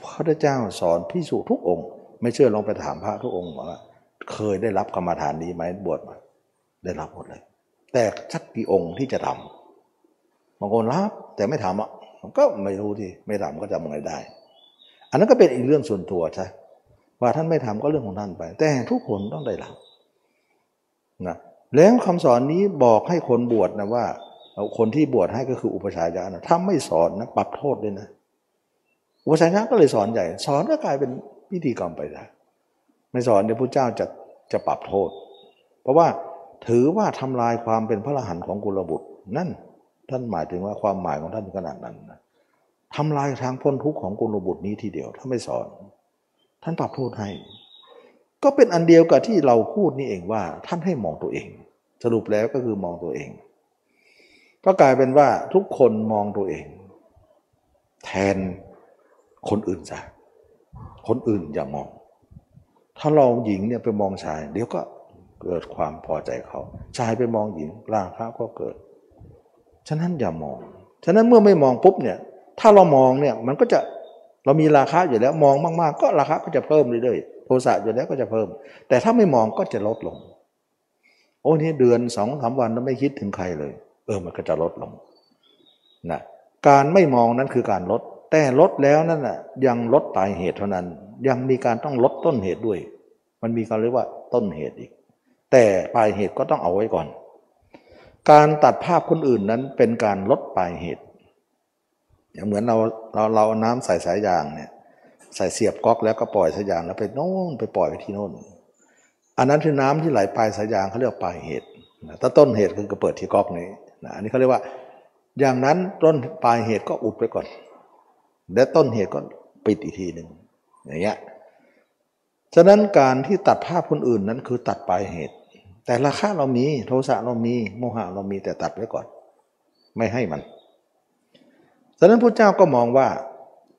พระพุทธเจ้าสอนพิสูจทุกองค์ ไม่เชื่อลองไปถามพระทุกองค์ว่าเคยได้รับกรรมฐานนี้ไหมบวชมา ได้รับหมดเลย แต่สักกี่องค์ที่จะทำบางคนรับแต่ไม่ทำอะก็ไม่รู้ที่ไม่ทำก็จะมองไงได้ อันนั้นก็เป็นอีกเรื่องส่วนตัวใช่ว่าท่านไม่ทำก็เรื่องของท่านไป แต่ทุกคนต้องได้รับนะแล้วคำสอนนี้บอกให้คนบวชนะว่าคนที่บวชให้ก็คืออุปชายะนะถ้าไม่สอนนะปรับโทษด้วยนะอุปชายะก็เลยสอนใหญ่ สอนก็กลายเป็นพิธีกรรมไปแล้วไม่สอนเดี๋ยวพระเจ้าจะจะปรับโทษ เพราะว่าถือว่าทำลายความเป็นพระรหันต์ของกุลบุตรนั่น ท่านหมายถึงว่าความหมายของท่านขนาดนั้นนะทำลายทางพ้นทุกข์ของกุลบุตรนี้ทีเดียว ถ้าไม่สอน ท่านปรับโทษให้ ก็เป็นอันเดียวกับที่เราพูดนี่เองว่า ท่านให้มองตัวเอง สรุปแล้วก็คือมองตัวเอง ก็กลายเป็นว่าทุกคนมองตัวเอง แทนคนอื่นซะคนอื่นอย่ามอง ถ้าเราหญิงเนี่ยไปมองชาย เดี๋ยวก็เกิดความพอใจเขา ชายไปมองหญิงราคะก็เกิด ฉะนั้นอย่ามอง ฉะนั้นเมื่อไม่มองปุ๊บเนี่ยถ้าเรามองเนี่ยมันก็จะเรามีราคาอยู่แล้วมองมากๆ ก็ราคาก็จะเพิ่มเรื่อยๆโทสะอยู่แล้วก็จะเพิ่ม แต่ถ้าไม่มองก็จะลดลง โอ้นี่เดือนสองสามวันแล้วไม่คิดถึงใครเลย เออมันก็จะลดลงนะการไม่มองนั้นคือการลด แต่ลดแล้วนั่นน่ะยังลดปลายเหตุเท่านั้น ยังมีการต้องลดต้นเหตุด้วย มันมีการเรียกว่าต้นเหตุอีก แต่ปลายเหตุก็ต้องเอาไว้ก่อน การตัดภาพคนอื่นนั้นเป็นการลดปลายเหตุ อย่างเหมือนเราเราเราน้ำใส่สายยางเนี่ยใส่เสียบก๊อกแล้วก็ปล่อยสายยางแล้วไปโน่นไปปล่อยไปที่โน่น อันนั้นคือน้ำที่ไหลปลายสายยางเขาเรียกปลายเหตุถ้าต้นเหตุคือก็เปิดที่ก๊อกนี้นะอันนี้เขาเรียกว่า อย่างนั้นต้นปลายเหตุก็อุดไปก่อน และต้นเหตุก็ปิดอีกทีหนึ่งอย่างเงี้ยฉะนั้นการที่ตัดภาพคนอื่นนั้นคือตัดปลายเหตุ แต่ราคาเรามีโทสะเรามีโมหะเรามีแต่ตัดไว้ก่อน ไม่ให้มันฉะนั้นพระเจ้าก็มองว่า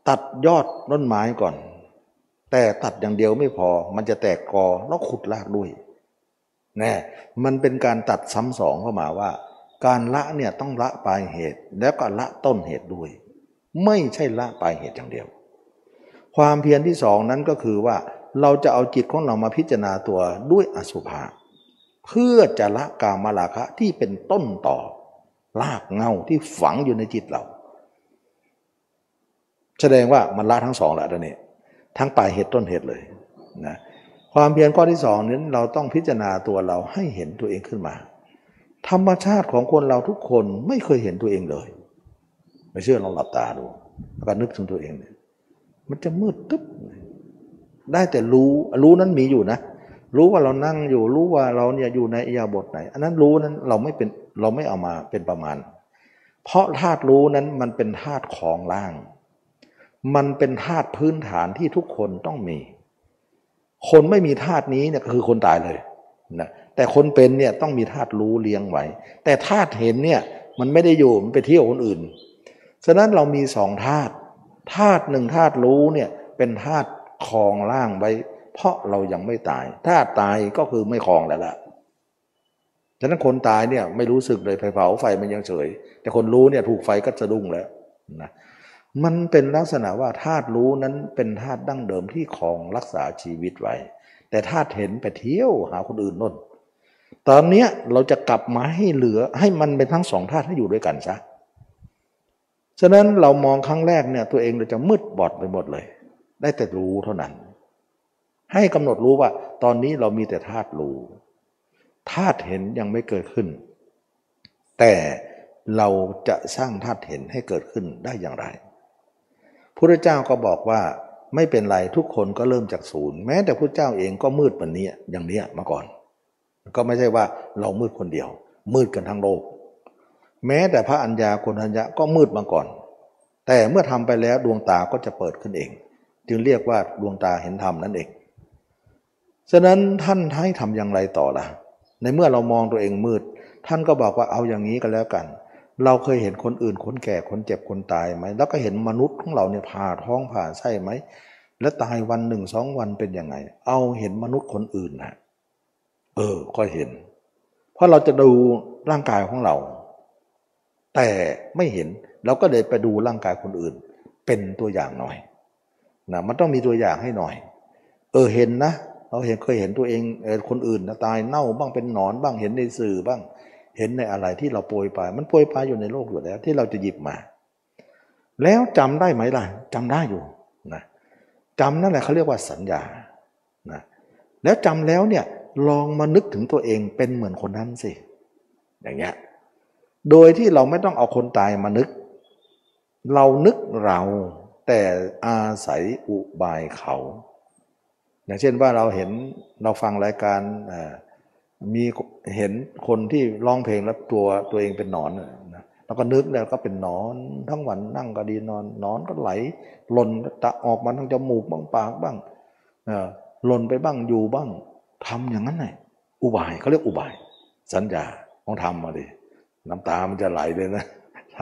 ตัดยอดต้นไม้ก่อน แต่ตัดอย่างเดียวไม่พอ มันจะแตกกอแล้วขุดรากด้วยแน่มันเป็นการตัดซ้ำสองเข้ามาว่า การละเนี่ยต้องละปลายเหตุ แล้วก็ละต้นเหตุด้วย ไม่ใช่ละปลายเหตุอย่างเดียว ความเพียรที่สองนั้นก็คือว่าเราจะเอาจิตของเรามาพิจารณาตัวด้วยอสุภะ เพื่อจะละกามราคะที่เป็นต้นต่อลากเงาที่ฝังอยู่ในจิตเรา แสดงว่ามันละทั้งสองแหละตอนนี้ทั้งปลายเหตุต้นเหตุเลยนะความเพียรข้อที่สองนี้เราต้องพิจารณาตัวเราให้เห็นตัวเองขึ้นมา ธรรมชาติของคนเราทุกคนไม่เคยเห็นตัวเองเลยไม่เชื่อลองหลับตาดูแล้วก็นึกถึงตัวเองเนี่ยมันจะมืดตึ๊บได้แต่รู้รู้นั้นมีอยู่นะ รู้ว่าเรานั่งอยู่ รู้ว่าเราเนี่ยอยู่ในอิยาบทไหน อันนั้นรู้นั้นเราไม่เป็นเราไม่เอามาเป็นประมาณ เพราะธาตุรู้นั้นมันเป็นธาตุของล่าง มันเป็นธาตุพื้นฐานที่ทุกคนต้องมี คนไม่มีธาตุนี้เนี่ยก็คือคนตายเลยนะแต่คนเป็นเนี่ยต้องมีธาตุรู้เลี้ยงไว้ แต่ธาตุเห็นเนี่ยมันไม่ได้อยู่มันไปเที่ยวคนอื่น ฉะนั้นเรามีสองธาตุธาตุหนึ่งธาตุรู้เนี่ยเป็นธาตุคลองล่างไว้ เพราะเรายังไม่ตายธาตายก็คือไม่คลองแล้วล่ะฉะนั้นคนตายเนี่ยไม่รู้สึกเลยไฟเผาไฟมันยังเฉย แต่คนรู้เนี่ยถูกไฟก็สะดุ้งแล้วนะมันเป็นลักษณะว่าธาตุรู้นั้นเป็นธาตุดั้งเดิมที่ครองรักษาชีวิตไว้ แต่ธาตุเห็นไปเที่ยวหาคนอื่นน่นตอนเนี้ยเราจะกลับมาให้เหลือให้มันเป็นทั้งสองธาตุให้อยู่ด้วยกันซะฉะนั้นเรามองครั้งแรกเนี่ยตัวเองเราจะมืดบอดไปหมดเลย ได้แต่รู้เท่านั้น ให้กำหนดรู้ว่า ตอนนี้เรามีแต่ธาตุรู้ธาตุเห็นยังไม่เกิดขึ้น แต่เราจะสร้างธาตุเห็นให้เกิดขึ้นได้อย่างไรพระเจ้าก็บอกว่าไม่เป็นไรทุกคนก็เริ่มจากศูนย์แม้แต่พระเจ้าเองก็มืดแบบนี้อย่างนี้มาก่อน ก็ไม่ใช่ว่าเรามืดคนเดียว มืดกันทั้งโลก แม้แต่พระอัญญาโกณัญญะก็มืดมาก่อน แต่เมื่อทำไปแล้วดวงตาก็จะเปิดขึ้นเอง จึงเรียกว่าดวงตาเห็นธรรมนั่นเอง ฉะนั้นท่านให้ทำอย่างไรต่อละ่ะ ในเมื่อเรามองตัวเองมืด ท่านก็บอกว่าเอาอย่างนี้ก็แล้วกัน เราเคยเห็นคนอื่นคนแก่คนเจ็บคนตายไหม แล้วก็เห็นมนุษย์ของเราเนี่ยผ่าท้องผ่าไส้ไหม แล้วตายวันหนึ่งสองวันเป็นยังไง เอาเห็นมนุษย์คนอื่นนะเออ ก็เห็น เพราะเราจะดูร่างกายของเรา แต่ไม่เห็นเราก็เลยไปดูร่างกายคนอื่น เป็นตัวอย่างหน่อยนะมันต้องมีตัวอย่างให้หน่อย เออเห็นนะ เราเห็นเคยเห็นตัวเองคนอื่นนะตายเน่าบ้างเป็นหนอนบ้างเห็นในสื่อบ้าง เห็นในอะไรที่เราโปรยไปมันโปรยไปอยู่ในโลกอยู่แล้ว ที่เราจะหยิบมา แล้วจำได้ไหมล่ะจำได้อยู่นะจำนั่นแหละเขาเรียกว่าสัญญานะแล้วจำแล้วเนี่ยลองมานึกถึงตัวเองเป็นเหมือนคนนั้นสิ อย่างเงี้ยโดยที่เราไม่ต้องเอาคนตายมานึก เรานึกเราแต่อาศัยอุบายเขา อย่างเช่นว่าเราเห็นเราฟังรายการมีเห็นคนที่ร้องเพลงแล้วตัวตัวเองเป็นหนอนนะแล้วก็นึกแล้วก็เป็นหนอน ทั้งวันนั่งก็ดีนอนนอนก็ไหลหล่นตะออกมาทางจมูกบ้างปากบ้างหล่นไปบ้างอยู่บ้างทำอย่างนั้นไงอุบายเขาเรียกอุบาย สัญญาต้องทำมาดิน้ำตามันจะไหลเลยนะท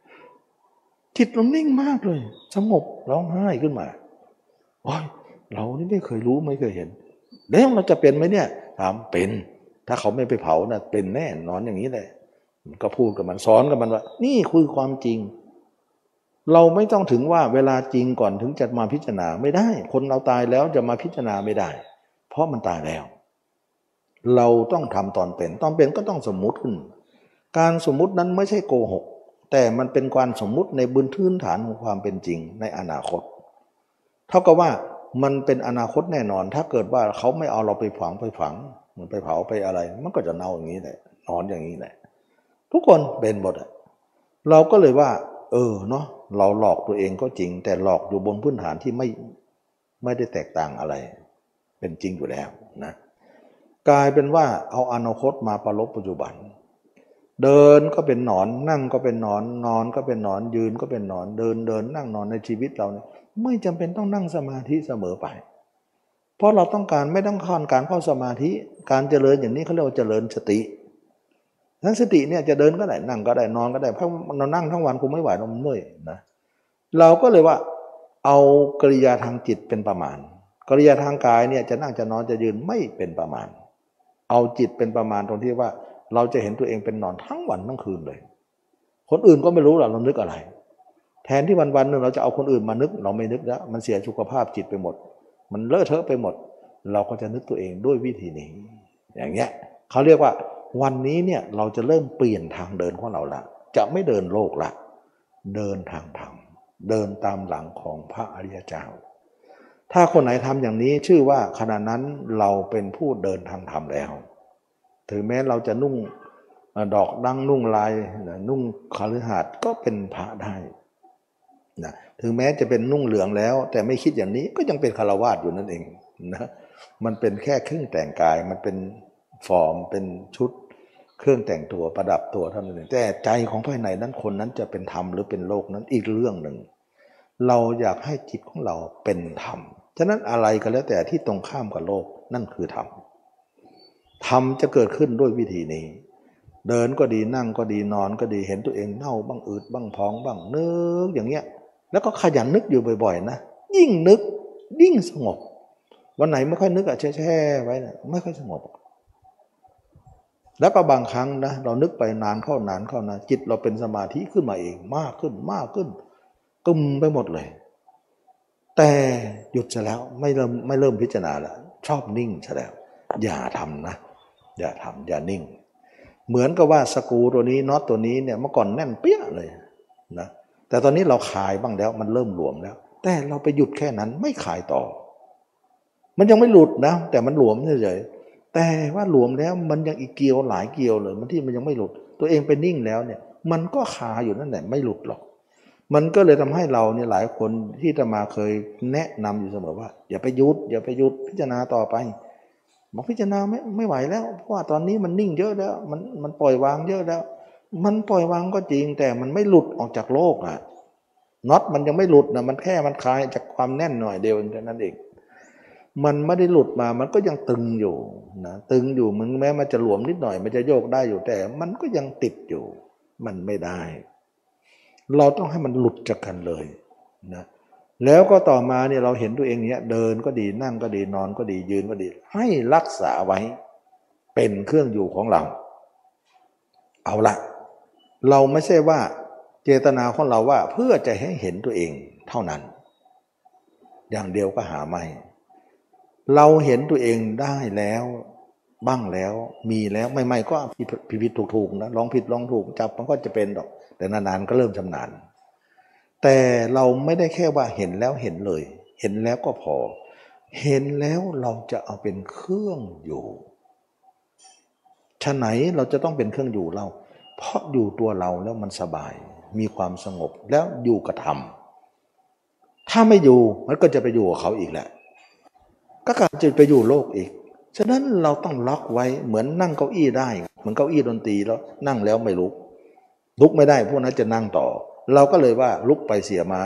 ำจิตเรานิ่งมากเลย สงบร้องไห้ขึ้นมาโอ้ย เรานี่ไม่เคยรู้ไม่เคยเห็น แล้วเราจะเป็นไหมเนี่ย ถามเป็น ถ้าเขาไม่ไปเผานะ่ะเป็นแน่นอนอย่างนี้แหละก็พูดกับมันสอนกับมันว่า นี่คือความจริง เราไม่ต้องถึงว่าเวลาจริงก่อนถึงจะมาพิจารณาไม่ได้ คนเราตายแล้วจะมาพิจารณาไม่ได้ เพราะมันตายแล้ว เราต้องทำตอนเป็น ตอนเป็นก็ต้องสมมุติขึ้น การสมมุตินั้นไม่ใช่โกหก แต่มันเป็นการสมมุติในบุญพื้นฐานของความเป็นจริงในอนาคต เท่ากับว่า มันเป็นอนาคตแน่นอน ถ้าเกิดว่าเขาไม่เอาเราไปฝังไปฝังมันไปเผาไปอะไร มันก็จะเน่าอย่างนี้แหละนอนอย่างนี้แหละทุกคนเป็นหมดอะเราก็เลยว่า เออเนาะเราหลอกตัวเองก็จริง แต่หลอกอยู่บนพื้นฐานที่ไม่ไม่ได้แตกต่างอะไร เป็นจริงอยู่แล้วนะกลายเป็นว่าเอาอนาคตมาประลบปัจจุบัน เดินก็เป็นหนอนนั่งก็เป็นหนอน นอนก็เป็นหนอนยืนก็เป็นหนอน เดินเดินนั่งนอนในชีวิตเราเนี่ย ไม่จำเป็นต้องนั่งสมาธิเสมอไป เพราะเราต้องการไม่ต้องการการเข้าสมาธิ การเจริญอย่างนี้เขาเรียกว่าเจริญสตินั้นสติเนี่ยจะเดินก็ได้นั่งก็ได้นอนก็ได้เพราะเรานั่งทั้งวันคงไม่ไหวเราเมื่อยนะเราก็เลยว่าเอากริยาทางจิตเป็นประมาณ กริยาทางกายเนี่ยจะนั่งจะนอนจะยืนไม่เป็นประมาณ เอาจิตเป็นประมาณตรงที่ว่า เราจะเห็นตัวเองเป็นนอนทั้งวันทั้งคืนเลย คนอื่นก็ไม่รู้หรอกเรานึกอะไร แทนที่วันวันหนึ่งเราจะเอาคนอื่นมานึก เราไม่นึกแล้วมันเสียสุขภาพจิตไปหมด มันเลอะเทอะไปหมด เราก็จะนึกตัวเองด้วยวิธีนี้ อย่างเงี้ยเขาเรียกว่าวันนี้เนี่ยเราจะเริ่มเปลี่ยนทางเดินของเราละจะไม่เดินโลกละ เดินทางธรรมเดินตามหลังของพระอริยเจ้า ถ้าคนไหนทำอย่างนี้ชื่อว่าขณะนั้นเราเป็นผู้เดินทางธรรมแล้ว ถึงแม้เราจะนุ่งดอกดังนุ่งลายนุ่งคาลือหาดก็เป็นพระได้ นะถึงแม้จะเป็นนุ่งเหลืองแล้ว แต่ไม่คิดอย่างนี้ก็ยังเป็นคารวาสอยู่นั่นเองนะมันเป็นแค่เครื่องแต่งกายมันเป็นฟอร์มเป็นชุดเครื่องแต่งตัวประดับตัวเท่านั้นเองแต่ใจของภายในนั้นคนนั้นจะเป็นธรรมหรือเป็นโลกนั้นอีกเรื่องหนึ่ง เราอยากให้จิตของเราเป็นธรรมฉะนั้นอะไรก็แล้วแต่ที่ตรงข้ามกับโลกนั่นคือธรรมธรรมจะเกิดขึ้นด้วยวิธีนี้ เดินก็ดีนั่งก็ดีนอนก็ดีเห็นตัวเองเน่าบ้างอืดบ้างพองบ้างเนื้ออย่างเงี้ย แล้วก็ขยันนึกอยู่บ่อยๆนะ ยิ่งนึกยิ่งสงบ วันไหนไม่ค่อยนึกอะแช่ๆไว้นะไม่ค่อยสงบ แล้วก็บางครั้งนะเรานึกไปนานเข้านานเข้านะจิตเราเป็นสมาธิขึ้นมาเองมากขึ้นมากขึ้นกึมไปหมดเลย แต่หยุดซะแล้วไม่เริ่มไม่เริ่มพิจารณาแล้วชอบนิ่งซะแล้ว อย่าทำนะ อย่าทำอย่านิ่ง เหมือนกับว่าสกูตัวนี้น็อตตัวนี้เนี่ยเมื่อก่อนแน่นเปี้ยเลยนะ แต่ตอนนี้เราขายบ้างแล้ว มันเริ่มหลวมแล้ว แต่เราไปหยุดแค่นั้นไม่ขายต่อ มันยังไม่หลุดนะ แต่มันหลวมเฉยๆแต่ว่าหลวมแล้วมันยังอีกเกียวหลายเกียวเลยมันที่มันยังไม่หลุด ตัวเองไปนิ่งแล้วเนี่ย มันก็คาอยู่นั่นแหละไม่หลุดหรอก มันก็เลยทำให้เราเนี่ยหลายคนที่จะมาเคยแนะนำอยู่เสมอว่า อย่าไปหยุดอย่าไปหยุดพิจารณาต่อไปบอกพิจารณาไม่ไม่ไหวแล้วเพราะว่าตอนนี้มันนิ่งเยอะแล้ว มันมันปล่อยวางเยอะแล้ว มันปล่อยวางก็จริง แต่มันไม่หลุดออกจากโลกอะน็อตมันยังไม่หลุดนะมันแค่มันคลายจากความแน่นหน่อยเดียวแค่นั้นเองมันไม่ได้หลุดมา มันก็ยังตึงอยู่นะตึงอยู่มึงแม้มันจะหลวมนิดหน่อย มันจะโยกได้อยู่แต่ มันก็ยังติดอยู่ มันไม่ได้ เราต้องให้มันหลุดจากกันเลยนะแล้วก็ต่อมาเนี่ยเราเห็นตัวเองเนี้ยเดินก็ดีนั่งก็ดีนอนก็ดียืนก็ดี ให้รักษาไว้เป็นเครื่องอยู่ของเรา เอาละ เราไม่ใช่ว่าเจตนาของเราว่าเพื่อจะให้เห็นตัวเองเท่านั้น อย่างเดียวก็หาไม่ เราเห็นตัวเองได้แล้ว บ้างแล้วมีแล้วไม่ไม่ก็ผิดผิดถูกถูกนะลองผิดลองถูกจับมันก็จะเป็นดอก แต่นานๆก็เริ่มชำนาญแต่เราไม่ได้แค่ว่าเห็นแล้วเห็นเลย เห็นแล้วก็พอ เห็นแล้วเราจะเอาเป็นเครื่องอยู่ฉะไหนเราจะต้องเป็นเครื่องอยู่เรา เพราะอยู่ตัวเราแล้วมันสบาย มีความสงบแล้วอยู่กับธรรมถ้าไม่อยู่มันก็จะไปอยู่กับเขาอีกแหละ ก็การจะไปอยู่โลกอีก ฉะนั้นเราต้องล็อกไว้เหมือนนั่งเก้าอี้ได้ เหมือนเก้าอี้ดนตรีแล้วนั่งแล้วไม่ลุก ลุกไม่ได้พวกนั้นจะนั่งต่อ เราก็เลยว่าลุกไปเสียม้า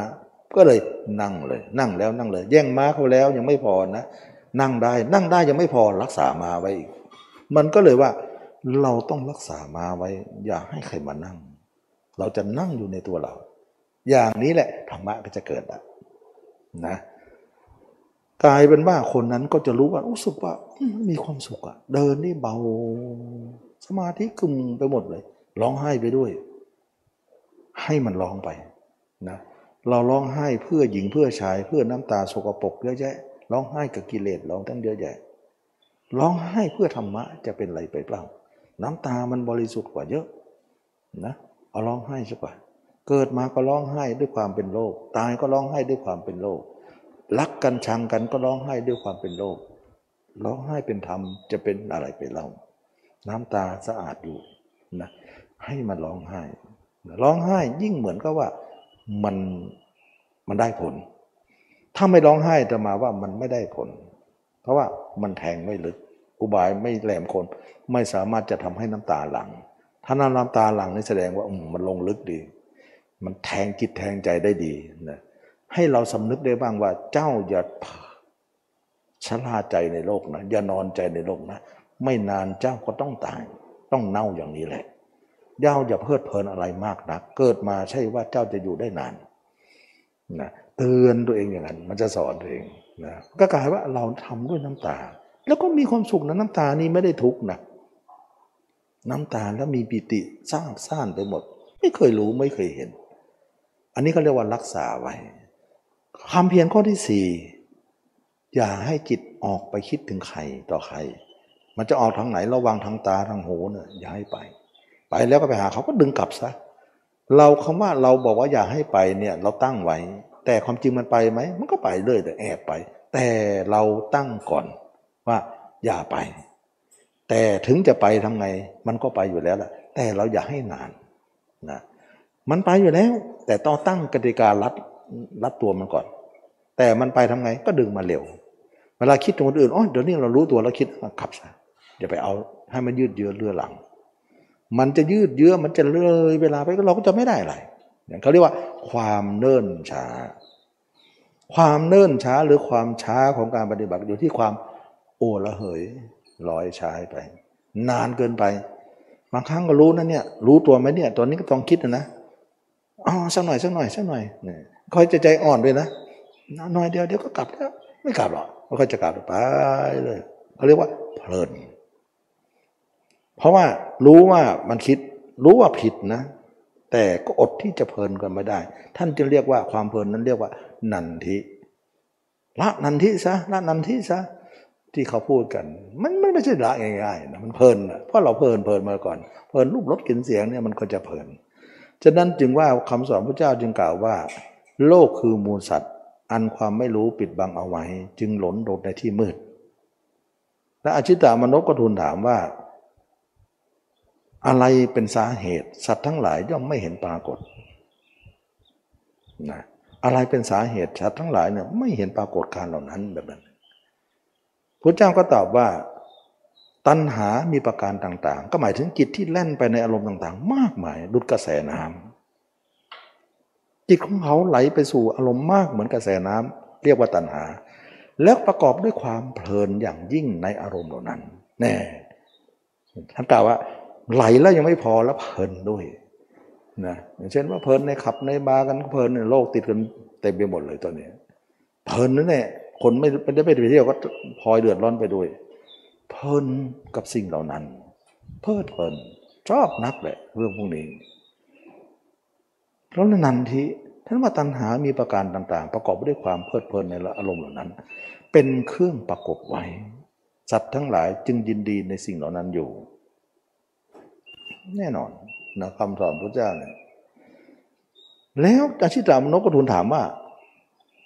ก็เลยนั่งเลย นั่งแล้วนั่งเลย แย่งม้าเขาแล้วยังไม่พอนะ นั่งได้นั่งได้ยังไม่พอรักษามาไว้อีก มันก็เลยว่า เราต้องรักษาม้าไว้ อย่าให้ใครมานั่ง เราจะนั่งอยู่ในตัวเรา อย่างนี้แหละธรรมะก็จะเกิดนะกลายเป็นว่าคนนั้นก็จะรู้ว่ารู้สึกว่ามีความสุขอะเดินนี่เบา สมาธิกึมไปหมดเลย ร้องไห้ไปด้วย ให้มันร้องไปนะเราร้องไห้เพื่อหญิงเพื่อชาย เพื่อน้ำตาสกปรกเยอะแยะร้องไห้กับกิเลสร้องตั้งเยอะแยะร้องไห้เพื่อธรรมะจะเป็นไรไปเปล่า น้ำตามันบริสุทธิ์กว่าเยอะนะเอาร้องไห้สักว่าเกิดมาก็ร้องไห้ด้วยความเป็นโลกตายก็ร้องไห้ด้วยความเป็นโลกรักกันชังกันก็ร้องไห้ด้วยความเป็นโลกร้องไห้เป็นธรรมจะเป็นอะไรไปเล่า น้ำตาสะอาดอยู่นะให้มันร้องไห้ร้องไห้ยิ่งเหมือนกับว่ามันมันได้ผล ถ้าไม่ร้องไห้จะมาว่ามันไม่ได้ผล เพราะว่ามันแทงไม่ลึก อุบายไม่แหลมคมไม่สามารถจะทำให้น้ำตาหลัง ถ้าน้ำตาหลังนี่แสดงว่ามันลงลึกดี มันแทงจิตแทงใจได้ดีนะให้เราสำนึกได้บ้างว่าเจ้าอย่าชะลาใจในโลกนะอย่านอนใจในโลกนะ ไม่นานเจ้าก็ต้องตาย ต้องเน่าอย่างนี้แหละเจ้าอย่าเพลิดเพลินอะไรมากนัก เกิดมาใช่ว่าเจ้าจะอยู่ได้นานนะเตือนตัวเองอย่างนั้น มันจะสอนตัวเองนะก็กลายว่าเราทำด้วยน้ำตา แล้วก็มีความสุขนะน้ำตานี้ไม่ได้ทุกข์นะน้ำตาแล้วมีปิติสร้างสร้างไปหมด ไม่เคยรู้ไม่เคยเห็น อันนี้เขาเรียกว่ารักษาไว้ความเพียรข้อที่สี่อย่าให้จิตออกไปคิดถึงใครต่อใคร มันจะออกทางไหนระวังทางตาทางหูเนี่ยอย่าให้ไป ไปแล้วก็ไปหาเขาก็ดึงกลับซะเราคำว่าเราบอกว่าอย่าให้ไปเนี่ยเราตั้งไว้ แต่ความจริงมันไปไหมมันก็ไปเรื่อยแต่แอบไป แต่เราตั้งก่อน ว่าอย่าไป แต่ถึงจะไปทำไง มันก็ไปอยู่แล้วแหละแต่เราอย่าให้นานนะมันไปอยู่แล้ว แต่ต้องตั้งกติการัดรัดตัวมันก่อน แต่มันไปทำไงก็ดึงมาเร็ว เวลาคิดถึงคนอื่นอ๋อเดี๋ยวนี้เรารู้ตัวแล้วคิดขับซะอย่าไปเอาให้มันยืดเยื้อเรือหลัง มันจะยืดเยื้อมันจะเลยเวลาไปเราก็จะไม่ได้อะไรอย่างเขาเรียกว่า ความเนิ่นช้า ความเนิ่นช้าหรือความช้าของการปฏิบัติอยู่ที่ความ โอละเหยลอยช้าไป นานเกินไป บางครั้งก็รู้นะเนี่ย รู้ตัวไหมเนี่ย ตอนนี้ก็ต้องคิดนะอ๋อสักหน่อยสักหน่อยสักหน่อยเนี่ยคอยจะใจอ่อนด้วยนะหน่อยเดียวเดี๋ยวก็กลับแล้วไม่กลับหรอกก็จะกลับไปเลยเขาเรียกว่าเพลิน เพราะว่ารู้ว่ามันคิดรู้ว่าผิดนะ แต่ก็อดที่จะเพลินกันไม่ได้ ท่านจะเรียกว่าความเพลินนั้นเรียกว่า นันทิละนันทิซะละนันทิซะ ที่เขาพูดกัน มันมันไม่ใช่ละง่ายๆนะมันเพลินนะเพราะเราเพลินเพลินมาก่อน เพลินรูปรสกลิ่นเสียงเนี่ยมันก็จะเพลินฉะนั้นจึงว่าคำสอนพระเจ้าจึงกล่าวว่า โลกคือมูลสัตว์ อันความไม่รู้ปิดบังเอาไว้ จึงหลนโดดในที่มืด และอชิตามนพก็ทูลถามว่า อะไรเป็นสาเหตุ สัตว์ทั้งหลายย่อมไม่เห็นปรากฏนะอะไรเป็นสาเหตุสัตว์ทั้งหลายเนี่ยไม่เห็นปรากฏการเหล่านั้นแบบนั้น พระเจ้าก็ตอบว่า ตัณหามีประการต่าง ๆ ก็หมายถึงจิตที่แล่นไปในอารมณ์ต่างๆ มากมายดุดกระแสน้ำจิตของเขาไหลไปสู่อารมณ์มากเหมือนกระแสน้ำเรียกว่าตัณหา แล้วประกอบด้วยความเพลินอย่างยิ่งในอารมณ์เหล่านั้น แน่ท่านกล่าวว่า ไหลแล้วยังไม่พอแล้วเพลินด้วยนะอย่างเช่นว่าเพลินในขับในบาร์กันเพลินในโลกติดกันเต็มไปหมดเลยตอนนี้เพลินนั่นแหละ คนไม่ได้ไปเที่ยวก็พลอยเดือดร้อนไปด้วย เพลินกับสิ่งเหล่านั้น เพลิดเพลินชอบนักแหละเรื่องพวกนี้แล้วนันทีท่านว่าตัณหามีประการต่างๆ ประกอบด้วยความเพลิดเพลินในอารมณ์เหล่านั้น เป็นเครื่องประกบไว้ สัตว์ทั้งหลายจึงยินดีในสิ่งเหล่านั้นอยู่ แน่นอนนะคำสอนพระเจ้าเนี่ยแล้วอาชิตามนกก็ทูลถามว่า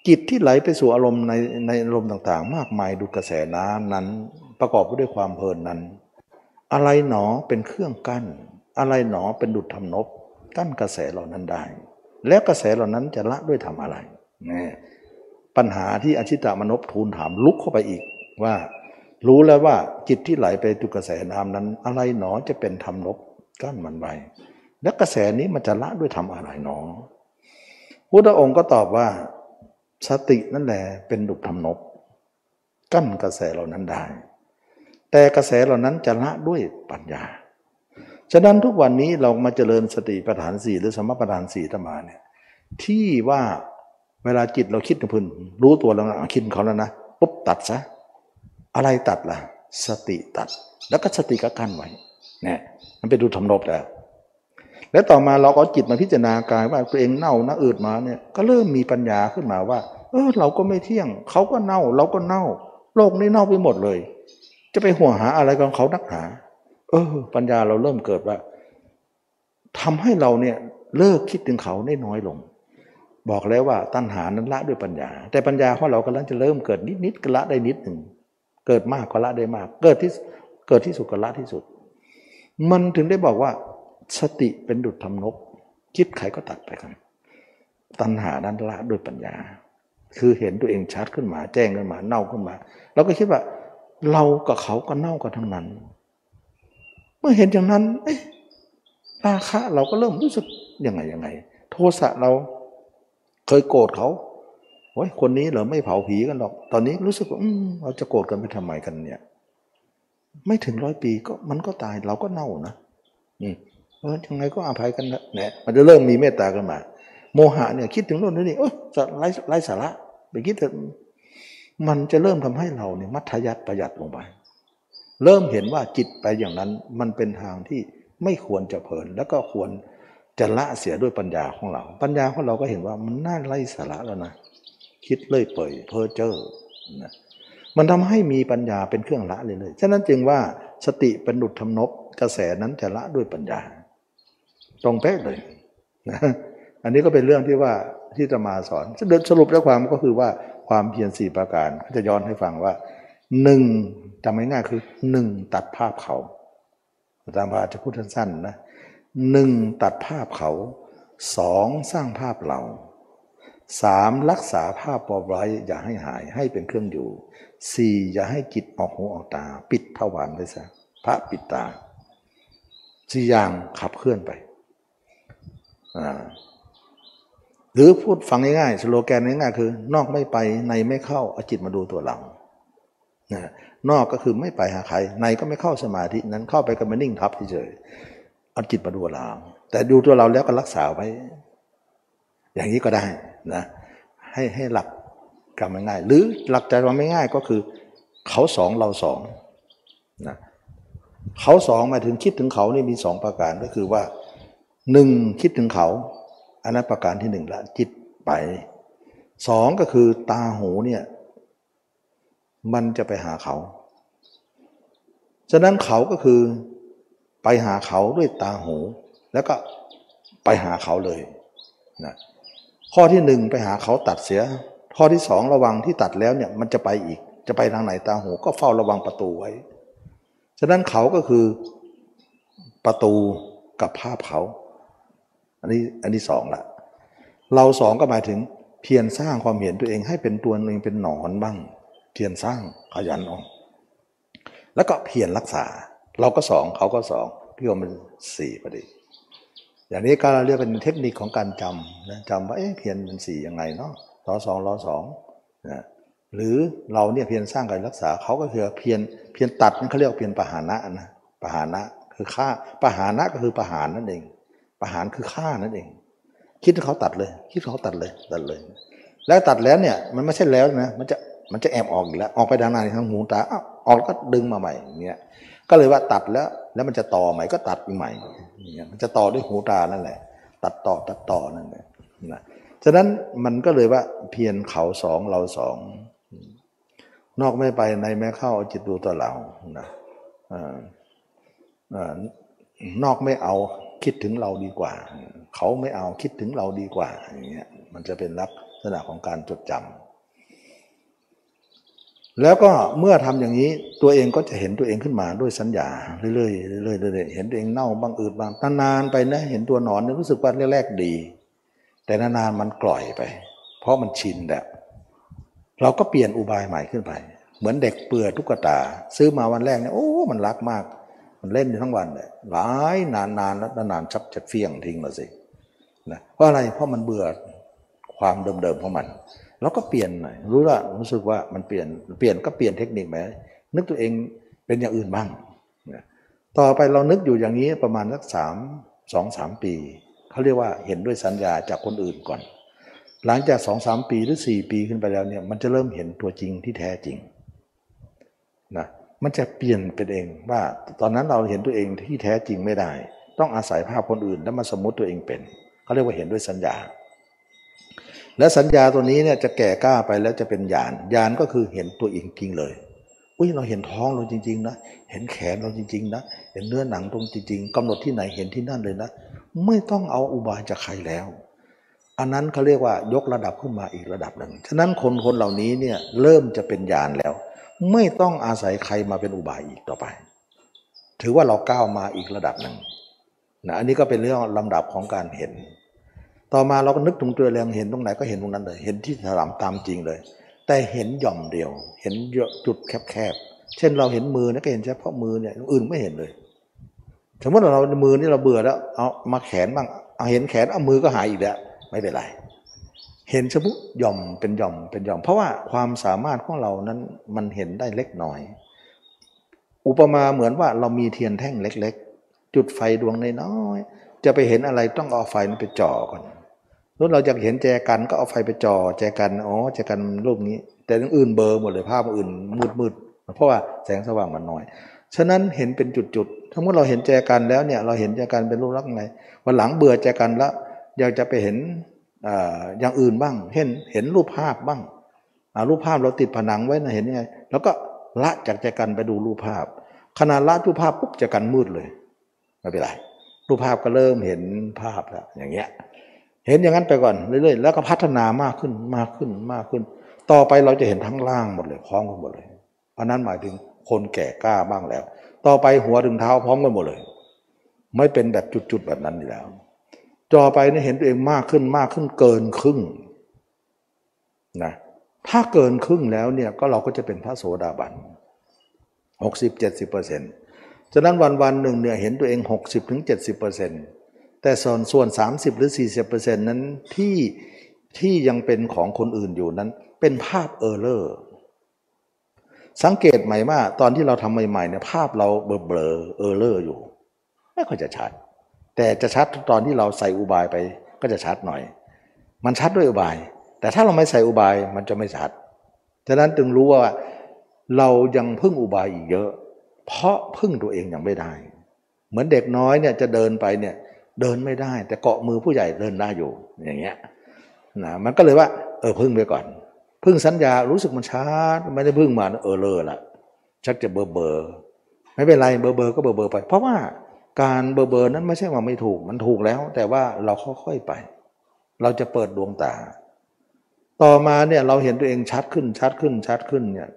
จิตที่ไหลไปสู่อารมณ์ในในอารมณ์ต่าง ๆ มากมายดูกระแสน้ำนั้น ประกอบไปด้วยความเพลินนั้น อะไรหนอเป็นเครื่องกั้น อะไรหนอเป็นดุจทำนบกั้นกระแสเหล่านั้นได้ แล้วกระแสเหล่านั้นจะละด้วยทำอะไรนี่ปัญหาที่อชิตามนพทูลถามลุกเข้าไปอีกว่า รู้แล้วว่าจิตที่ไหลไปดูกระแสน้ำนั้น อะไรหนอจะเป็นทำนบกั้นมันไว้แล้วกระแสนี้มันจะละด้วยทำอะไรหนอพุทธองค์ก็ตอบว่า สตินั่นแหละเป็นดุจทำนบ กั้นกระแสเหล่านั้นได้ แต่กระแสเหล่านั้นจะละด้วยปัญญา ฉะนั้นทุกวันนี้เรามาเจริญสติปัฏฐานสี่หรือสมปัฏฐานสี่ธรรมาเนี่ยที่ว่าเวลาจิตเราคิดถึงพื้นรู้ตัวแล้วคิดเขาแล้วนะปุ๊บตัดซะอะไรตัดล่ะ สติตัด แล้วก็สติก็กั้นไว้เนี่ยมันเป็นดูทำนบแล้ว แล้วต่อมาเราก็จิตมาพิจารณากายว่าตัวเองเน่าน้าอืดมาเนี่ยก็เริ่มมีปัญญาขึ้นมาว่า เออเราก็ไม่เที่ยง เขาก็เน่า เราก็เน่า โลกนี้เน่าไปหมดเลย จะไปห่วงหาอะไรกับเขานักหาเออ ปัญญาเราเริ่มเกิดว่าทำให้เราเนี่ยเลิกคิดถึงเขาได้น้อยลง บอกแล้วว่าตัณหานั้นละด้วยปัญญา แต่ปัญญาของเรากำลังจะเริ่มเกิดนิดๆก็ละได้นิดหนึ่งเกิดมากก็ละได้มาก เกิดที่เกิดที่สุดก็ละที่สุด มันถึงได้บอกว่า สติเป็นดุจทำนกคิดใครก็ตัดไปครับตัณหานั้นละด้วยปัญญา คือเห็นตัวเองชัดขึ้นมา แจ้งขึ้นมาเน่าขึ้นมาเราก็คิดว่า เรากับเขาก็เน่ากันทั้งนั้น เมื่อเห็นอย่างนั้น เอ๊ะราคะเราก็เริ่มรู้สึกยังไงยังไง โทสะเราเคยโกรธเขาโอ้ยคนนี้เหรอไม่เผาผีกันหรอก ตอนนี้รู้สึกว่าเราจะโกรธกันไปทำไมกันเนี่ย ไม่ถึงร้อยปีก็มันก็ตายเราก็เน่านะนี่ เออยังไงก็อภัยกันนะเนี่ยมันจะเริ่มมีเมตตากันมา โมหะเนี่ยคิดถึงโน่นนี่เออจะไร้ไร้สาระไปคิดถึงมันจะเริ่มทำให้เราเนี่ยมัธยัติประหยัดลงไป เริ่มเห็นว่าจิตไปอย่างนั้นมันเป็นทางที่ไม่ควรจะเพลินแล้วก็ควรจะละเสียด้วยปัญญาของเรา ปัญญาของเราก็เห็นว่ามันน่าไร้สาระแล้วนะ คิดเลื่อยเปื่อยเพ้อเจ้อนะมันทำให้มีปัญญาเป็นเครื่องละเลยเลยฉะนั้นจึงว่าสติเป็นดุจทำนบกระแสนั้นจะละด้วยปัญญา ตรงเป๊ะเลยนะอันนี้ก็เป็นเรื่องที่ว่าที่จะมาสอนสรุปแล้วความก็คือว่าความเพียรสี่ประการจะย้อนให้ฟังว่าหนึ่งจำง่ายๆคือหนึ่งตัดภาพเขาตามพาจะพูดสั้นๆนะหนึ่งตัดภาพเขาสองสร้างภาพเราสามรักษาภาพปอบไว้อย่าให้หายให้เป็นเครื่องอยู่สี่อย่าให้จิตออกหูออกตา ปิดทวารไว้ซะพระปิดตาสี่อย่างขับเคลื่อนไป หรือพูดฟังง่ายๆสโลแกนง่ายๆคือ นอกไม่ไปในไม่เข้าเอาจิตมาดูตัวเรานะนอกก็คือไม่ไปหาใคร ในก็ไม่เข้าสมาธินั้นเข้าไปก็มานิ่งทับเฉยเอาจิตมาดูเราแต่ดูตัวเราแล้วก็รักษาไว้ อย่างนี้ก็ได้นะให้ให้หลักกรรมง่าย หรือหลักใจเราไม่ง่ายก็คือ เขาสองเราสองนะเขาสองมาถึงคิดถึงเขานี่มีสองประการก็คือว่า หนึ่งคิดถึงเขาอันนั้นประการที่หนึ่งละจิตไปสองก็คือตาหูเนี่ยมันจะไปหาเขา ฉะนั้นเขาก็คือไปหาเขาด้วยตาหู แล้วก็ไปหาเขาเลยนะข้อที่หนึ่งไปหาเขาตัดเสีย ข้อที่สองระวังที่ตัดแล้วเนี่ยมันจะไปอีก จะไปทางไหนตาหูก็เฝ้าระวังประตูไว้ ฉะนั้นเขาก็คือประตูกับภาพเขา อันนี้อันที่สองละเราสองก็หมายถึงเพียรสร้างความเห็นตัวเองให้เป็นตัวเองเป็นหนอนบ้าง เพียรสร้างขยันออกแล้วก็เพียรรักษา เราก็สองเขาก็สองพี่โยมเป็นสี่พอดีอย่างนี้ก็เราเรียกเป็นเทคนิคของการจำนะจำว่าเอ๊ะเพียรเป็นสี่ยังไงเนาะรอสองรอสองนะหรือเราเนี่ยเพียรสร้างการรักษาเขาก็คือเพียรเพียรตัดนั่นเขาเรียกเพียรปหานะนะปหานะคือฆ่าปหานะก็คือปหารนั่นเอง ปหารคือฆ่านั่นเอง คิดเขาตัดเลย คิดเขาตัดเลยตัดเลย แล้วตัดแล้วเนี่ยมันไม่ใช่แล้วนะมันจะมันจะแอบออกอีกแล้วออกไปทางไหนทางหูตาออกก็ดึงมาใหม่เนี่ยก็เลยว่าตัดแล้ว แล้วมันจะต่อใหม่ก็ตัดใหม่เนี่ยมันจะต่อด้วยหูตานั่นแหละ ตัดต่อตัดต่อนั่นแหละนะฉะนั้นมันก็เลยว่าเพียรเขาสองเราสองนอกไม่ไปในแม้เข้าจิตดูตัวเรานะนอกไม่เอา คิดถึงเราดีกว่า เขาไม่เอาคิดถึงเราดีกว่าอย่างเงี้ยมันจะเป็นลักษณะของการจดจำแล้วก็เมื่อทำอย่างนี้ตัวเองก็จะเห็นตัวเองขึ้นมาด้วยสัญญาเรื่อยๆเรื่อยๆเห็นตัวเองเน่าบางอืดบางนานๆไปนะเห็นตัวหนอนรู้สึกว่าแรกๆดี แต่นานๆมันกล่อยไป เพราะมันชินแล้วเราก็เปลี่ยนอุบายใหม่ขึ้นไป เหมือนเด็กเปื่อทุกตา ซื้อมาวันแรกเนี่ยโอ้มันรักมาก มันเล่นอยู่ทั้งวันเลยหลายนานนานแล้วนานชับจะเฟี้ยงทิ้งมาสินะเพราะอะไรเพราะมันเบื่อความเดิมๆของมันเราก็เปลี่ยนหน่อยรู้ละรู้สึกว่ามันเปลี่ยนเปลี่ยนก็เปลี่ยนเทคนิคไหมนึกตัวเองเป็นอย่างอื่นบ้างนะต่อไปเรานึกอยู่อย่างนี้ประมาณสักสามสองสามปีเขาเรียกว่าเห็นด้วยสัญญาจากคนอื่นก่อน หลังจากสองสามปีหรือสี่ปีขึ้นไปแล้วเนี่ยมันจะเริ่มเห็นตัวจริงที่แท้จริงนะ มันจะเปลี่ยนเป็นเองว่าตอนนั้นเราเห็นตัวเองที่แท้จริงไม่ได้ ต้องอาศัยภาพคนอื่นแล้วมาสมมติตัวเองเป็นเขาเรียกว่าเห็นด้วยสัญญา และสัญญาตัวนี้เนี่ยจะแก่กล้าไปแล้วจะเป็นญาณญาณก็คือเห็นตัวเองจริงเลยอุ้ยเราเห็นท้องเราจริง ๆ นะ เห็นแขนเราจริง ๆ นะ เห็นเนื้อหนังตรงจริง ๆกำหนดที่ไหนเห็นที่นั่นเลยนะ ไม่ต้องเอาอุบายจากใครแล้ว อันนั้นเขาเรียกว่ายกระดับขึ้นมาอีกระดับหนึ่งฉะนั้นคนคนเหล่านี้เนี่ยเริ่มจะเป็นญาณแล้ว ไม่ต้องอาศัยใครมาเป็นอุบายอีกต่อไป ถือว่าเราก้าวมาอีกระดับหนึ่งนะอันนี้ก็เป็นเรื่องลำดับของการเห็น ต่อมาเราก็นึกถึงตัวเรงเห็นตรงไหนก็เห็นตรงนั้นเลย เห็นที่ถลำตามจริงเลย แต่เห็นหย่อมเดียว เห็นจุดแคบๆ เช่นเราเห็นมือนะก็เห็นเฉพาะมือเนี่ยอื่นไม่เห็นเลย สมมติเรามือนี่เราเบื่อแล้ว เอามาแขนบ้าง เอาเห็นแขนเอามือก็หายอีกแล้ว ไม่เป็นไร เห็นเฉพาะย่อมเป็นย่อมเป็นย่อม เพราะว่าความสามารถของเรานั้นมันเห็นได้เล็กน้อย อุปมาเหมือนว่าเรามีเทียนแท่งเล็ก ๆ จุดไฟดวงน้อยๆจะไปเห็นอะไรต้องเอาไฟนั้นไปจ่อก่อนถ้าเราอยากเห็นแจกันก็เอาไฟไปจ่อแจกันอ๋อแจกันรูปนี้ แต่อื่นเบอร์หมดเลยภาพอื่นมืดมืดเพราะว่าแสงสว่างมันน้อย ฉะนั้นเห็นเป็นจุดๆถ้าเมื่อเราเห็นแจกันแล้วเนี่ยเราเห็นแจกันเป็นรูปลักษณ์ไงวันหลังเบื่อแจกันแล้วอยากจะไปเห็น อย่างอื่นบ้าง เห็นเห็นรูปภาพบ้างรูปภาพเราติดผนังไว้นะเห็นยังไง แล้วก็ละจากใจกันไปดูรูปภาพขนาดละรูปภาพปุ๊บจะกันมืดเลยไม่เป็นไรรูปภาพก็เริ่มเห็นภาพแล้วอย่างเงี้ยเห็นอย่างนั้นไปก่อนเรื่อยๆแล้วก็พัฒนามากขึ้นมากขึ้นมากขึ้น ต่อไปเราจะเห็นทั้งล่างหมดเลยพร้อมกันหมดเลย เพราะนั้นหมายถึงคนแก่กล้าบ้างแล้ว ต่อไปหัวถึงเท้าพร้อมกันหมดเลย ไม่เป็นแบบจุดๆแบบนั้นอยู่แล้ว จอไปเนี่ยเห็นตัวเองมากขึ้นมากขึ้นเกินครึ่งนะถ้าเกินครึ่งแล้วเนี่ยก็เราก็จะเป็นพระโสดาบันหกสิบเจ็ดสิบเปอร์เซ็นต์ฉะนั้นวันวันหนึ่งเนี่ยเห็นตัวเองหกสิบถึงเจ็ดสิบเปอร์เซ็นต์แต่ส่วนส่วนสามสิบหรือสี่สิบเปอร์เซ็นต์นั้นที่ที่ยังเป็นของคนอื่นอยู่นั้น เป็นภาพ error สังเกตไหมว่าตอนที่เราทำใหม่ๆเนี่ยภาพเราเบลอเบลอ error อยู่ ไม่ค่อยจะชัด แต่จะชัดตอนที่เราใส่อุบายไปก็จะชัดหน่อย มันชัดด้วยอุบาย แต่ถ้าเราไม่ใส่อุบายมันจะไม่ชัดฉะนั้นจึงรู้ว่าเรายังพึ่งอุบายอีกเยอะ เพราะพึ่งตัวเองยังไม่ได้ เหมือนเด็กน้อยเนี่ยจะเดินไปเนี่ยเดินไม่ได้ แต่เกาะมือผู้ใหญ่เดินได้อยู่อย่างเงี้ยนะมันก็เลยว่า เออพึ่งไปก่อน พึ่งสัญญารู้สึกมันชัดไม่ได้พึ่งมาเออเลอละชักจะเบอเบอไม่เป็นไรเบอร์เบอร์ก็เบอร์เบอร์ไป เพราะว่า การเบอร์เบอร์นั้นไม่ใช่ว่าไม่ถูกมันถูกแล้ว แต่ว่าเราค่อยๆไป เราจะเปิดดวงตา ต่อมาเนี่ยเราเห็นตัวเองชัดขึ้นชัดขึ้นชัดขึ้นเนี่ย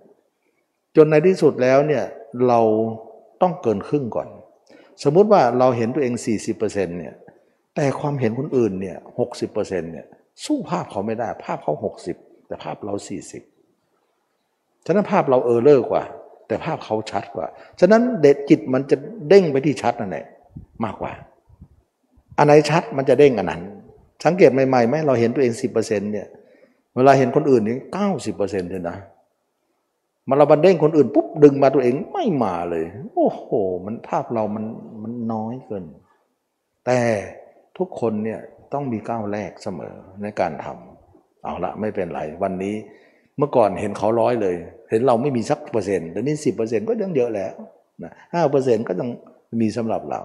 จนในที่สุดแล้วเนี่ยเราต้องเกินครึ่งก่อน สมมุติว่าเราเห็นตัวเอง 40%เนี่ยแต่ความเห็นคนอื่นเนี่ยหกสิบเปอร์เซ็นต์เนี่ยสู้ภาพเขาไม่ได้ ภาพเขาหกสิบแต่ภาพเราสี่สิบฉะนั้นภาพเราเออเลอร์กว่า แต่ภาพเขาชัดกว่า ฉะนั้นเด็ดจิตมันจะเด้งไปที่ชัดนั่นแหละมากกว่า อันไหนชัดมันจะเด้งอันนั้น สังเกตใหม่ๆไหมเราเห็นตัวเองสิบเปอร์เซ็นต์เนี่ย เวลาเห็นคนอื่นนี่เก้าสิบเปอร์เซ็นต์เลยนะมาเราบันเด้งคนอื่นปุ๊บดึงมาตัวเองไม่มาเลย โอ้โห มันภาพเรามันมันน้อยเกิน แต่ทุกคนเนี่ยต้องมีก้าวแรกเสมอในการทำเอาละไม่เป็นไร วันนี้เมื่อก่อนเห็นเขาร้อยเลย เห็นเราไม่มีสักเปอร์เซ็นต์แต่นี้สิบเปอร์เซ็นต์ก็ยังเยอะแล้วนะห้าเปอร์เซ็นต์ก็ยังมีสำหรับเรา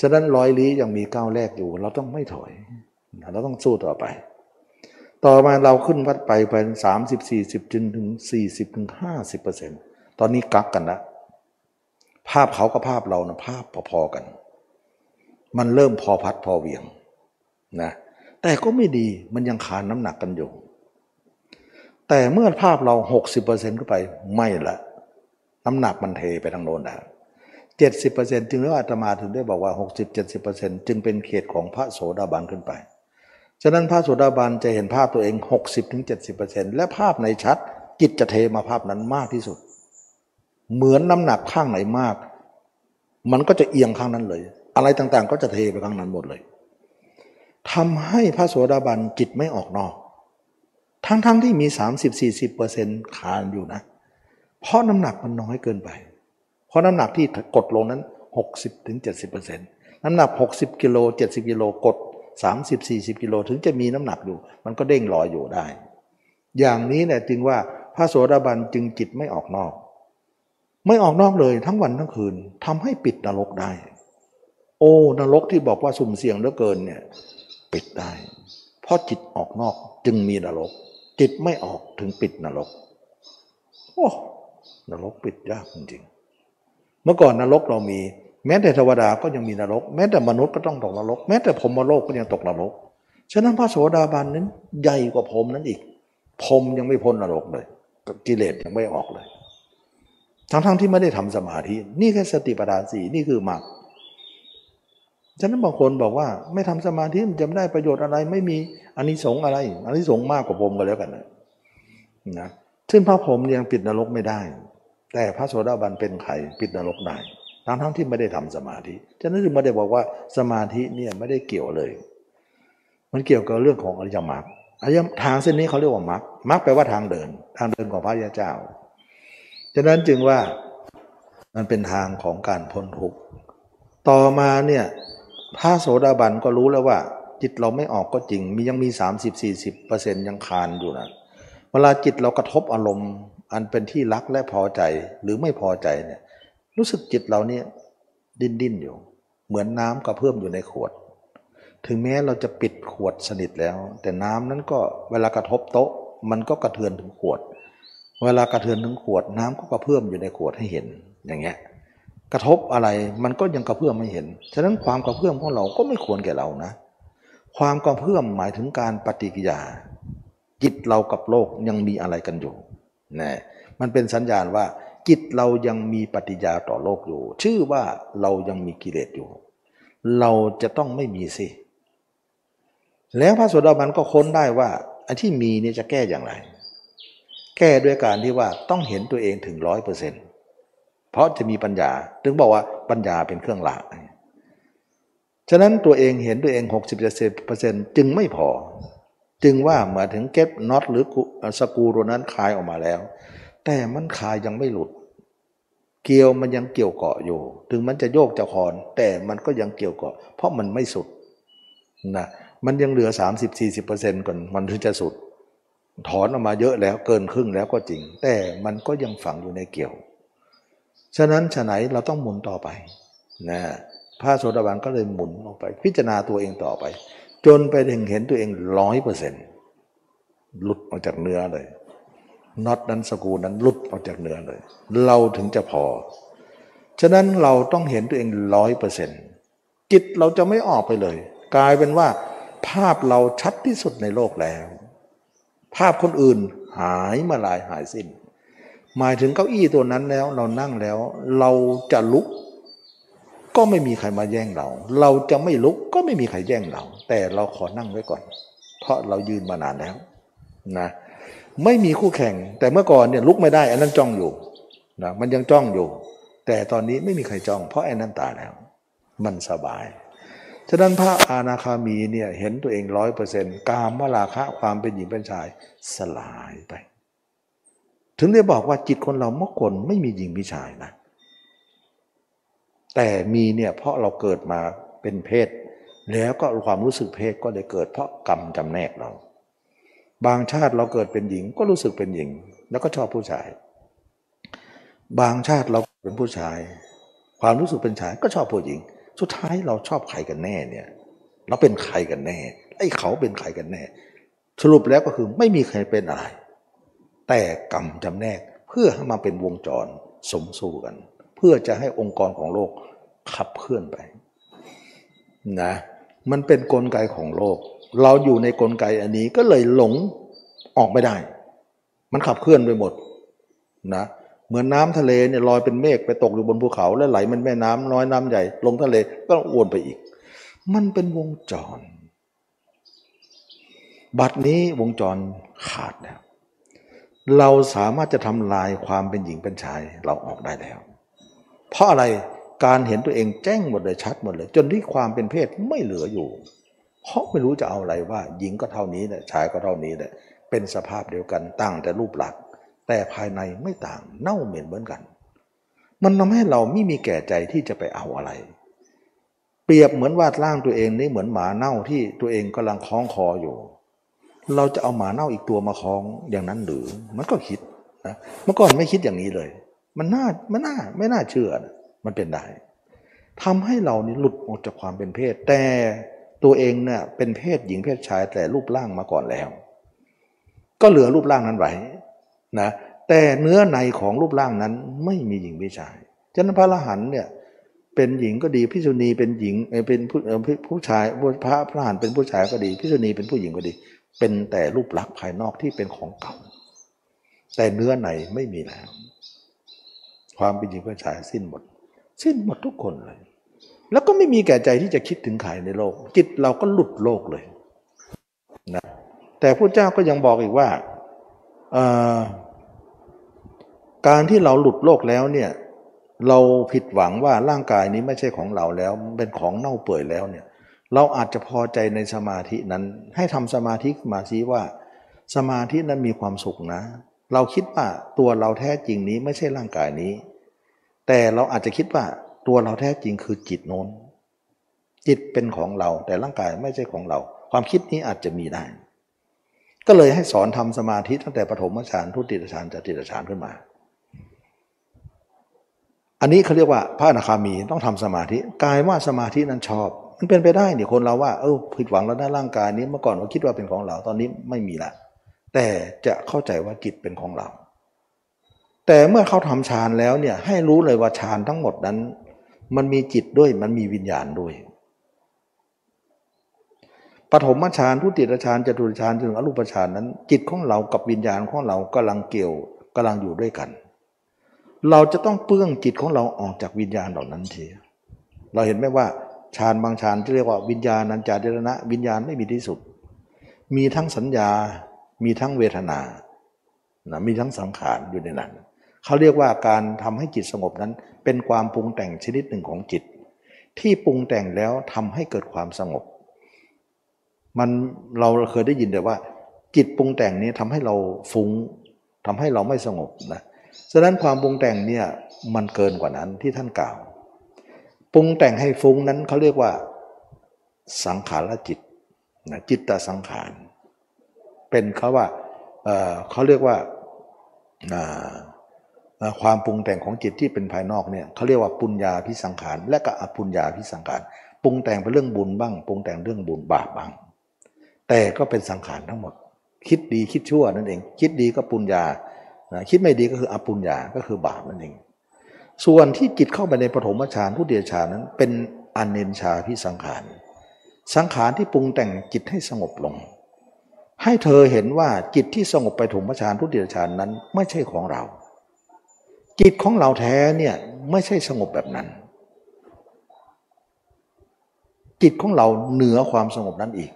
ฉะนั้นร้อยลี้ยังมีก้าวแรกอยู่ เราต้องไม่ถอย เราต้องสู้ต่อไป ต่อมาเราขึ้นวัดไปเป็นสามสิบสี่สิบจนถึงสี่สิบถึงห้าสิบเปอร์เซ็นต์ตอนนี้กักกันละภาพเขากับภาพเรานะภาพพอๆกัน มันเริ่มพอพัดพอเวียงนะแต่ก็ไม่ดีมันยังขาดน้ำหนักกันอยู่ แต่เมื่อภาพเรา 60%ขึ้นไปไม่ละ น้ำหนักมันเทไปทางโน้นแล้วเจ็ดสิบเปอร์เซ็นต์จึงแล้วอาตมาถึงได้บอกว่าหกสิบเจ็ดสิบเปอร์เซ็นต์จึงเป็นเขตของพระโสดาบันขึ้นไป ฉะนั้นพระโสดาบันจะเห็นภาพตัวเองหกสิบถึงเจ็ดสิบเปอร์เซ็นต์และภาพในชัดจิตจะเทมาภาพนั้นมากที่สุด เหมือนน้ำหนักข้างไหนมาก มันก็จะเอียงข้างนั้นเลย อะไรต่างๆ ก็จะเทไปข้างนั้นหมดเลยทำให้พระโสดาบันจิตไม่ออกนอก ทั้งๆทที่มี 30-40%เปอร์เซ็นต์คานอยู่นะ เพราะน้ำหนักมันน้อยเกินไป เพราะน้ำหนักที่กดลงนั้น 60-70%น้ำหนัก 60 กิโล 70 กิโลกด 30-40 กิโลถึงจะมีน้ำหนักอยู่ มันก็เด้งลอยอยู่ได้ อย่างนี้แหละจึงว่าพระโสดาบันจึงจิตไม่ออกนอก ไม่ออกนอกเลยทั้งวันทั้งคืนทำให้ปิดนรกได้ โอ้นรกที่บอกว่าสุ่มเสี่ยงเหลือเกินเนี่ยปิดได้ เพราะจิตออกนอกจึงมีนรก จิตไม่ออกถึงปิดนรก โอ้ นรกปิดยากจริงๆ เมื่อก่อนนรกเรามี แม้แต่เทวดาก็ยังมีนรก แม้แต่มนุษย์ก็ต้องตกนรก แม้แต่พรมโลกก็ยังตกนรก ฉะนั้นพระโสดาบันนั้นใหญ่กว่าพรมนั้นอีก พรมยังไม่พ้นนรกเลย กิเลสยังไม่ออกเลย ทั้งๆทที่ไม่ได้ทำสมาธิ นี่แค่สติปัฏฐานสี่นี่คือมรรค ฉะนั้นบางคนบอกว่าไม่ทำสมาธิมันจะไม่ได้ประโยชน์อะไร ไม่มีอันนี้สงอะไรอันนี้สงมากกว่าผมก็แล้วกันนะนะซึ่งพระผมยังปิดนรกไม่ได้ แต่พระโสดาบันเป็นไข่ปิดนรกได้ทั้งทั้งที่ไม่ได้ทำสมาธิฉะนั้นจึงไม่ได้บอกว่าสมาธิเนี่ยไม่ได้เกี่ยวเลย มันเกี่ยวกับเรื่องของอริยมรรคอริยทางเส้นนี้เขาเรียกว่ามรรคมรรคแปลว่าทางเดิน ทางเดินของพระยาเจ้าฉะนั้นจึงว่ามันเป็นทางของการพ้นทุกข์ต่อมาเนี่ย พระโสดาบันก็รู้แล้วว่า จิตเราไม่ออกก็จริง มียังมี 30-40%ยังคานอยู่นะเวลาจิตเรากระทบอารมณ์ อันเป็นที่รักและพอใจหรือไม่พอใจเนี่ย รู้สึกจิตเราเนี่ยดิ้นดิ้นอยู่ เหมือนน้ำกระเพื่อมอยู่ในขวด ถึงแม้เราจะปิดขวดสนิทแล้ว แต่น้ำนั้นก็เวลากระทบโต๊ะ มันก็กระเทือนถึงขวด เวลากระเทือนถึงขวด น้ำก็กระเพื่อมอยู่ในขวดให้เห็นอย่างเงี้ย กระทบอะไรมันก็ยังกระเพื่อมไม่เห็น ฉะนั้นความกระเพื่อมของเราก็ไม่ควรแก่เรานะ ความกระเพื่อมหมายถึงการปฏิกิยา จิตเรากับโลกยังมีอะไรกันอยู่นะมันเป็นสัญญาณว่า จิตเรายังมีปฏิยาต่อโลกอยู่ ชื่อว่าเรายังมีกิเลสอยู่ เราจะต้องไม่มีสิ แล้วพระโสดาบันก็ค้นได้ว่าอันที่มีนี่จะแก้อย่างไร แก้ด้วยการที่ว่าต้องเห็นตัวเองถึงร้อยเปอร์เซ็นต์ เพราะจะมีปัญญา ถึงบอกว่าปัญญาเป็นเครื่องหลักฉะนั้นตัวเองเห็นตัวเอง 60%จึงไม่พอ จึงว่าหมายถึงเก็บน็อตหรือสกูตัวนั้นคลายออกมาแล้ว แต่มันคลายยังไม่หลุด เกี่ยวมันยังเกี่ยวเกาะอยู่ ถึงมันจะโยกจะคอน แต่มันก็ยังเกี่ยวเกาะ เพราะมันไม่สุดนะมันยังเหลือ 30-40%ก่อนมันถึงจะสุด ถอนออกมาเยอะแล้วเกินครึ่งแล้วก็จริง แต่มันก็ยังฝังอยู่ในเกี่ยว ฉะนั้นฉะไหนเราต้องหมุนต่อไปนะพระโสดาบันก็เลยหมุนออกไป พิจารณาตัวเองต่อไป จนไปถึงเห็นตัวเองร้อยเปอร์เซ็นต์หลุดออกจากเนื้อเลยน็อตนั้นสกูนั้นหลุดออกจากเนื้อเลย เราถึงจะพอ ฉะนั้นเราต้องเห็นตัวเองร้อยเปอร์เซ็นต์จิตเราจะไม่ออกไปเลย กลายเป็นว่า ภาพเราชัดที่สุดในโลกแล้ว ภาพคนอื่นหายมาลายหายสิ้น หมายถึงเก้าอี้ตัวนั้นแล้ว เรานั่งแล้ว เราจะลุก ก็ไม่มีใครมาแย่งเรา เราจะไม่ลุกก็ไม่มีใครแย่งเรา แต่เราขอนั่งไว้ก่อน เพราะเรายืนมานานแล้วนะไม่มีคู่แข่ง แต่เมื่อก่อนเนี่ยลุกไม่ได้อันนั้นจ้องอยู่นะมันยังจ้องอยู่ แต่ตอนนี้ไม่มีใครจ้อง เพราะไอ้นั้นตายแล้ว มันสบายฉะนั้นพระอาณาคามีเนี่ยเห็นตัวเองร้อยเปอร์เซ็นต์กามวราคะความเป็นหญิงเป็นชายสลายไป ถึงได้บอกว่าจิตคนเราเมื่อคนไม่มีหญิงมีชายนะ แต่มีเนี่ยเพราะเราเกิดมาเป็นเพศ แล้วก็ความรู้สึกเพศก็เลยเกิดเพราะกรรมจำแนกเรา บางชาติเราเกิดเป็นหญิงก็รู้สึกเป็นหญิง แล้วก็ชอบผู้ชาย บางชาติเราเป็นผู้ชาย ความรู้สึกเป็นชายก็ชอบผู้หญิง สุดท้ายเราชอบใครกันแน่เนี่ย เราเป็นใครกันแน่ ไอ้เขาเป็นใครกันแน่ สรุปแล้วก็คือไม่มีใครเป็นอะไร แต่กรรมจำแนกเพื่อให้มาเป็นวงจรสมสู่กัน เพื่อจะให้องค์กรของโลกขับเคลื่อนไปนะมันเป็นนกลไกของโลก เราอยู่ในกลไกอันนี้ก็เลยหลงออกไม่ได้ มันขับเคลื่อนไปหมดนะเหมือนน้าทะเลเนี่ยลอยเป็นเมฆไปตกอยู่บนภูเขา แล้วไหลมันแม่น้ำน้อยน้ำใหญ่ ลงทะเลก็วนไปอีก มันเป็นวงจร บัดนี้วงจรขาดแล้ว เราสามารถจะทำลายความเป็นหญิงเป็นชายเราออกได้แล้ว เพราะอะไรการเห็นตัวเองแจ้งหมดเลยชัดหมดเลย จนที่ความเป็นเพศไม่เหลืออยู่ เพราะไม่รู้จะเอาอะไรว่า หญิงก็เท่านี้แหละชายก็เท่านี้แหละเป็นสภาพเดียวกันต่างแต่รูปลักษณ์แต่ภายในไม่ต่างเน่าเหม็นเหมือนกัน มันทำให้เราไม่มีแก่ใจที่จะไปเอาอะไร เปรียบเหมือนวาดร่างตัวเองนี่เหมือนหมาเน่าที่ตัวเองกำลังคล้องคออยู่ เราจะเอาหมาเน่าอีกตัวมาคล้องอย่างนั้นหรือ มันก็คิดนะเมื่อก่อนไม่คิดอย่างนี้เลย มันน่ามันน่าไม่น่าเชื่อนะมันเป็นได้ทำให้เรานี่หลุดออกจากความเป็นเพศ แต่ตัวเองเนี่ยเป็นเพศหญิงเพศชายแต่รูปร่างมาก่อนแล้ว ก็เหลือรูปร่างนั้นไว้นะแต่เนื้อในของรูปร่างนั้นไม่มีหญิงไม่ชายฉะนั้นพระอรหันเนี่ยเป็นหญิงก็ดีพิษุณีเป็นหญิงเป็นผู้ผู้ชายพระพระอรหันเป็นผู้ชายก็ดีพิษุณีเป็นผู้หญิงก็ดี เป็นแต่รูปลักษณ์ภายนอกที่เป็นของเก่า แต่เนื้อในไม่มีแล้ว ความเป็นหญิงเป็นชายสิ้นหมด สิ้นหมดทุกคนเลย แล้วก็ไม่มีแก่ใจที่จะคิดถึงใครในโลก จิตเราก็หลุดโลกเลยนะแต่พระเจ้าก็ยังบอกอีกว่าการที่เราหลุดโลกแล้วเนี่ยเราผิดหวังว่าร่างกายนี้ไม่ใช่ของเราแล้ว เป็นของเน่าเปื่อยแล้วเนี่ย เราอาจจะพอใจในสมาธินั้น ให้ทำสมาธิมาชี้ว่า สมาธินั้นมีความสุขนะ เราคิดว่าตัวเราแท้จริงนี้ไม่ใช่ร่างกายนี้ แต่เราอาจจะคิดว่าตัวเราแท้จริงคือจิตโน้น จิตเป็นของเราแต่ร่างกายไม่ใช่ของเรา ความคิดนี้อาจจะมีได้ ก็เลยให้สอนทำสมาธิตั้งแต่ปฐมฌานทุติยฌานจติยฌานขึ้นมาอันนี้เขาเรียกว่าพระอนาคามีต้องทำสมาธิกายว่าสมาธินั้นชอบ มันเป็นไปได้เนี่ยคนเราว่าเออผิดหวังแล้วนะร่างกายนี้เมื่อก่อนเราคิดว่าเป็นของเราตอนนี้ไม่มีละ แต่จะเข้าใจว่าจิตเป็นของเรา แต่เมื่อเขาทำฌานแล้วเนี่ยให้รู้เลยว่าฌานทั้งหมดนั้น มันมีจิตด้วยมันมีวิญญาณด้วยปฐมฌานทุติยฌานจตุตฌานถึงอรูปฌานนั้น จิตของเรากับวิญญาณของเรากำลังเกี่ยวกำลังอยู่ด้วยกัน เราจะต้องเปื้องจิตของเราออกจากวิญญาณเหล่านั้นทีเราเห็นไหมว่า ฌานบางฌานที่เรียกว่าวิญญาณัญจาเดรณะวิญญาณไม่มีที่สุด มีทั้งสัญญา มีทั้งเวทนานะมีทั้งสังขารอยู่ในนั้นเขาเรียกว่าการทำให้จิตสงบนั้น เป็นความปรุงแต่งชนิดหนึ่งของจิต ที่ปรุงแต่งแล้วทำให้เกิดความสงบ มันเราเคยได้ยินแต่ว่า จิตปรุงแต่งนี้ทำให้เราฟุง้งทำให้เราไม่สงบนะฉะนั้นความปรุงแต่งเนี่ยมันเกินกว่านั้นที่ท่านกล่าว ปรุงแต่งให้ฟุ้งนั้นเขาเรียกว่า สังขารจิตนะจิตตสังขาร เป็นเขาว่าเขาเรียกว่าความปรุงแต่งของจิตที่เป็นภายนอกเนี่ยเขาเรียกว่าปุญญาพิสังขาร และก็อปุญญาพิสังขารปรุงแต่งเป็นเรื่องบุญบ้างปรุงแต่งเรื่องบุญบาปบ้าง แต่ก็เป็นสังขารทั้งหมด คิดดีคิดชั่วนั่นเอง คิดดีก็ปุญญาคิดไม่ดีก็คืออปุญญาก็คือบาปนั่นเอง ส่วนที่จิตเข้าไปในปฐมฌานทุติยฌานนั้น เป็นอนเนนชาพิสังขาร สังขารที่ปรุงแต่งจิตให้สงบลง ให้เธอเห็นว่าจิตที่สงบไปถมฌานทุติยฌานนั้นไม่ใช่ของเรา จิตของเราแท้เนี่ยไม่ใช่สงบแบบนั้น จิตของเราเหนือความสงบนั้นอีก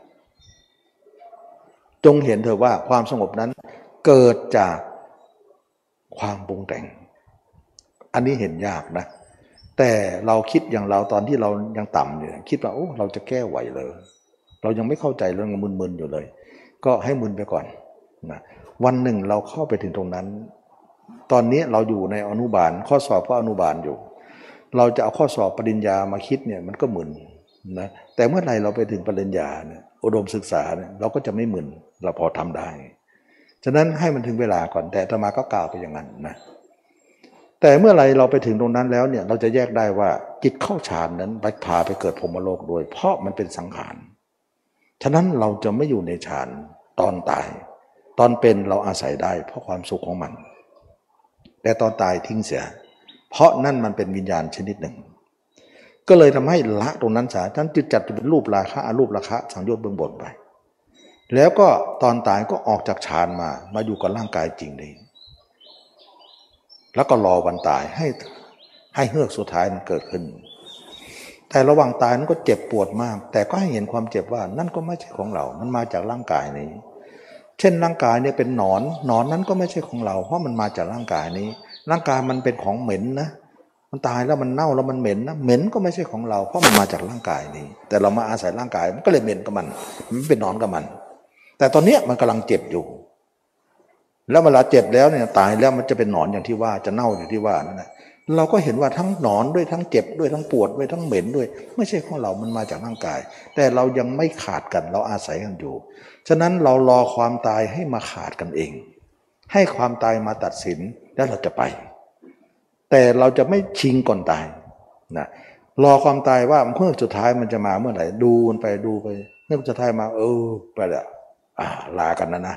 จงเห็นเธอว่าความสงบนั้นเกิดจากความปรุงแต่ง อันนี้เห็นยากนะ แต่เราคิดอย่างเราตอนที่เรายังต่ำเนี่คิดว่าโอ้เราจะแก้ไหวเลยเรายังไม่เข้าใจเรื่องมึนๆอยู่เลย ก็ให้มึนไปก่อนนะวันหนึ่งเราเข้าไปถึงตรงนั้น ตอนนี้เราอยู่ในอนุบาล ข้อสอบก็อนุบาลอยู่ เราจะเอาข้อสอบปริญญามาคิดเนี่ยมันก็มึนนะแต่เมื่อไหร่เราไปถึงปริญญาเนี่ยอุดมศึกษาเนี่ยเราก็จะไม่มึนเราพอทำได้ ฉะนั้นให้มันถึงเวลาก่อนแต่ธรรมาก็กล่าวไปอย่างนั้นนะ แต่เมื่อไรเราไปถึงตรงนั้นแล้วเนี่ยเราจะแยกได้ว่าจิตเข้าฌานนั้นไปพาไปเกิดพรมโลกด้วย เพราะมันเป็นสังขารฉะนั้นเราจะไม่อยู่ในฌานตอนตาย ตอนเป็นเราอาศัยได้ เพราะความสุขของมัน แต่ตอนตายทิ้งเสีย เพราะนั่นมันเป็นวิญญาณชนิดหนึ่ง ก็เลยทำให้ละตรงนั้นสาท่านจึงจัดเป็นรูปราคะอรูปราคะสังโยชน์เบื้องบนไป แล้วก็ตอนตายก็ออกจากฌานมามาอยู่กับร่างกายจริงเลย แล้วก็รอวันตายให้ให้เฮือกสุดท้ายมันเกิดขึ้น แต่ระหว่างตายนั้นก็เจ็บปวดมาก แต่ก็ให้เห็นความเจ็บว่านั่นก็ไม่ใช่ของเรา มันมาจากร่างกายนี้ เช่นร่างกายเนี่ยเป็นหนอน หนอนนั้นก็ไม่ใช่ของเรา เพราะมันมาจากร่างกายนี้ ร่างกายมันเป็นของเหม็นนะ มันตายแล้วมันเน่าแล้วมันเหม็นนะ เหม็นก็ไม่ใช่ของเรา เพราะมันมาจากร่างกายนี้ แต่เรามาอาศัยร่างกายมันก็เลยเหม็นกับมัน มันเป็นหนอนกับมัน แต่ตอนนี้มันกำลังเจ็บอยู่ แล้วเวลาเจ็บแล้วเนี่ยตายแล้วมันจะเป็นหนอนอย่างที่ว่าจะเน่าอย่างที่ว่านั่นแหละเราก็เห็นว่าทั้งหนอนด้วยทั้งเจ็บด้วยทั้งปวดด้วยทั้งเหม็นด้วย ไม่ใช่ของเรา มันมาจากร่างกาย แต่เรายังไม่ขาดกันเราอาศัยกันอยู่ ฉะนั้นเรารอความตายให้มาขาดกันเอง ให้ความตายมาตัดสินแล้วเราจะไป แต่เราจะไม่ชิงก่อนตายนะรอความตายว่าเมื่อสุดท้ายมันจะมาเมื่อไหร่ดูมันไปดูไปเมื่อสุดท้ายมาเออไปล้วอ่าลากันนะนะ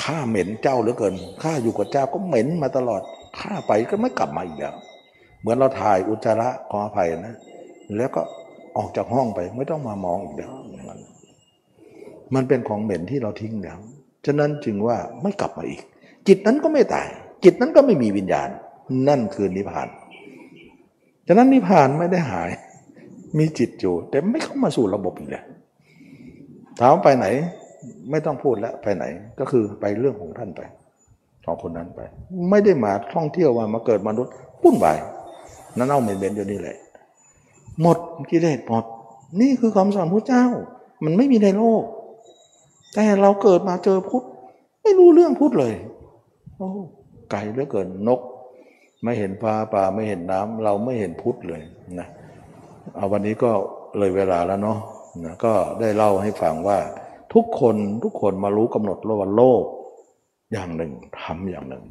ข้าเหม็นเจ้าเหลือเกินข้าอยู่กับเจ้าก็เหม็นมาตลอดข้าไปก็ไม่กลับมาอีกแล้วเหมือนเราถ่ายอุจจาระขออภัยนะ แล้วก็ออกจากห้องไปไม่ต้องมามองอีกแล้วมันมันเป็นของเหม็นที่เราทิ้งแล้วฉะนั้นจึงว่าไม่กลับมาอีก จิตนั้นก็ไม่ตาย จิตนั้นก็ไม่มีวิญญาณ นั่นคือนิพพานฉะนั้นนิพพานไม่ได้หาย มีจิตอยู่ แต่ไม่เข้ามาสู่ระบบอีกแล้วถามไปไหน ไม่ต้องพูดแล้วไปไหน ก็คือไปเรื่องของท่านไปของคนนั้นไป ไม่ได้มาท่องเที่ยวมามาเกิดมนุษย์วุ่นวายนั่นเอาเหม็นเบนอยู่นี่แหละหมดกิเลสหมด นี่คือคำสอนพระเจ้า มันไม่มีในโลก แต่เราเกิดมาเจอพุทธไม่รู้เรื่องพุทธเลยโอ้ไก่เหลือเกินนก ไม่เห็นปลาปลาไม่เห็นน้ำเราไม่เห็นพุทธเลยนะเอาวันนี้ก็เลยเวลาแล้วเนาะนะก็ได้เล่าให้ฟังว่า ทุกคนทุกคนมารู้กำหนดว่าโลกอย่างหนึ่งทำอย่างหนึ่ง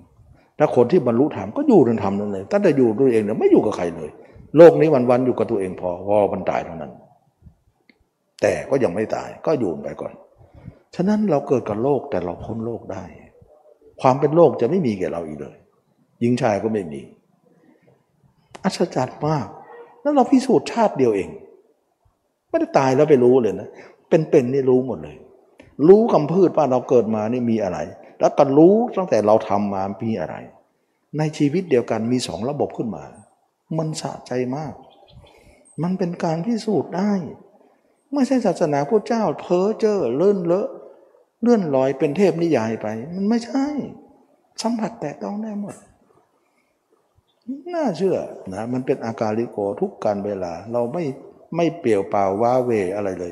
ถ้าคนที่บรรลุธรรมก็อยู่ในธรรมนั่นเลยตั้งแต่อยู่ตัวเองเนี่ยไม่อยู่กับใครเลย โลกนี้วันๆอยู่กับตัวเองพอพอมันตายเท่านั้น แต่ก็ยังไม่ตายก็อยู่ไปก่อน ฉะนั้นเราเกิดกับโลกแต่เราพ้นโลกได้ ความเป็นโลกจะไม่มีแก่เราอีกเลยหญิงชายก็ไม่มี อัศจรรย์มาก แล้วเราพิสูจน์ชาติเดียวเอง ไม่ได้ตายแล้วไปรู้เลยนะ เป็นๆนี่รู้หมดเลย รู้คำพืชว่าเราเกิดมานี่มีอะไร แล้วก็รู้ตั้งแต่เราทำมามีอะไร ในชีวิตเดียวกันมีสองระบบขึ้นมา มันสะใจมาก มันเป็นการพิสูจน์ได้ ไม่ใช่ศาสนาพระเจ้าเพ้อเจ้อเลื่อนเลอะเลื่อนลอยเป็นเทพนิยายไป มันไม่ใช่ สัมผัสแต่ต้องได้หมดน่าเชื่อนะมันเป็นอาการลิโกทุกการเวลา เราไม่ไม่เปลี่ยวเปล่าว้าเวอะไรเลย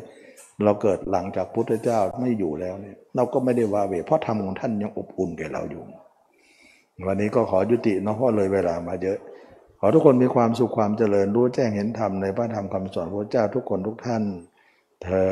เราเกิดหลังจากพุทธเจ้าไม่อยู่แล้วเนี่ยเราก็ไม่ได้วาเวเพราะธรรมของท่านยังอบอุ่นแก่เราอยู่ วันนี้ก็ขอยุติเนาะเพราะเลยเวลามาเยอะ ขอทุกคนมีความสุขความเจริญรู้แจ้งเห็นธรรมในพระธรรมคำสอนพระเจ้าทุกคนทุกท่านเทอ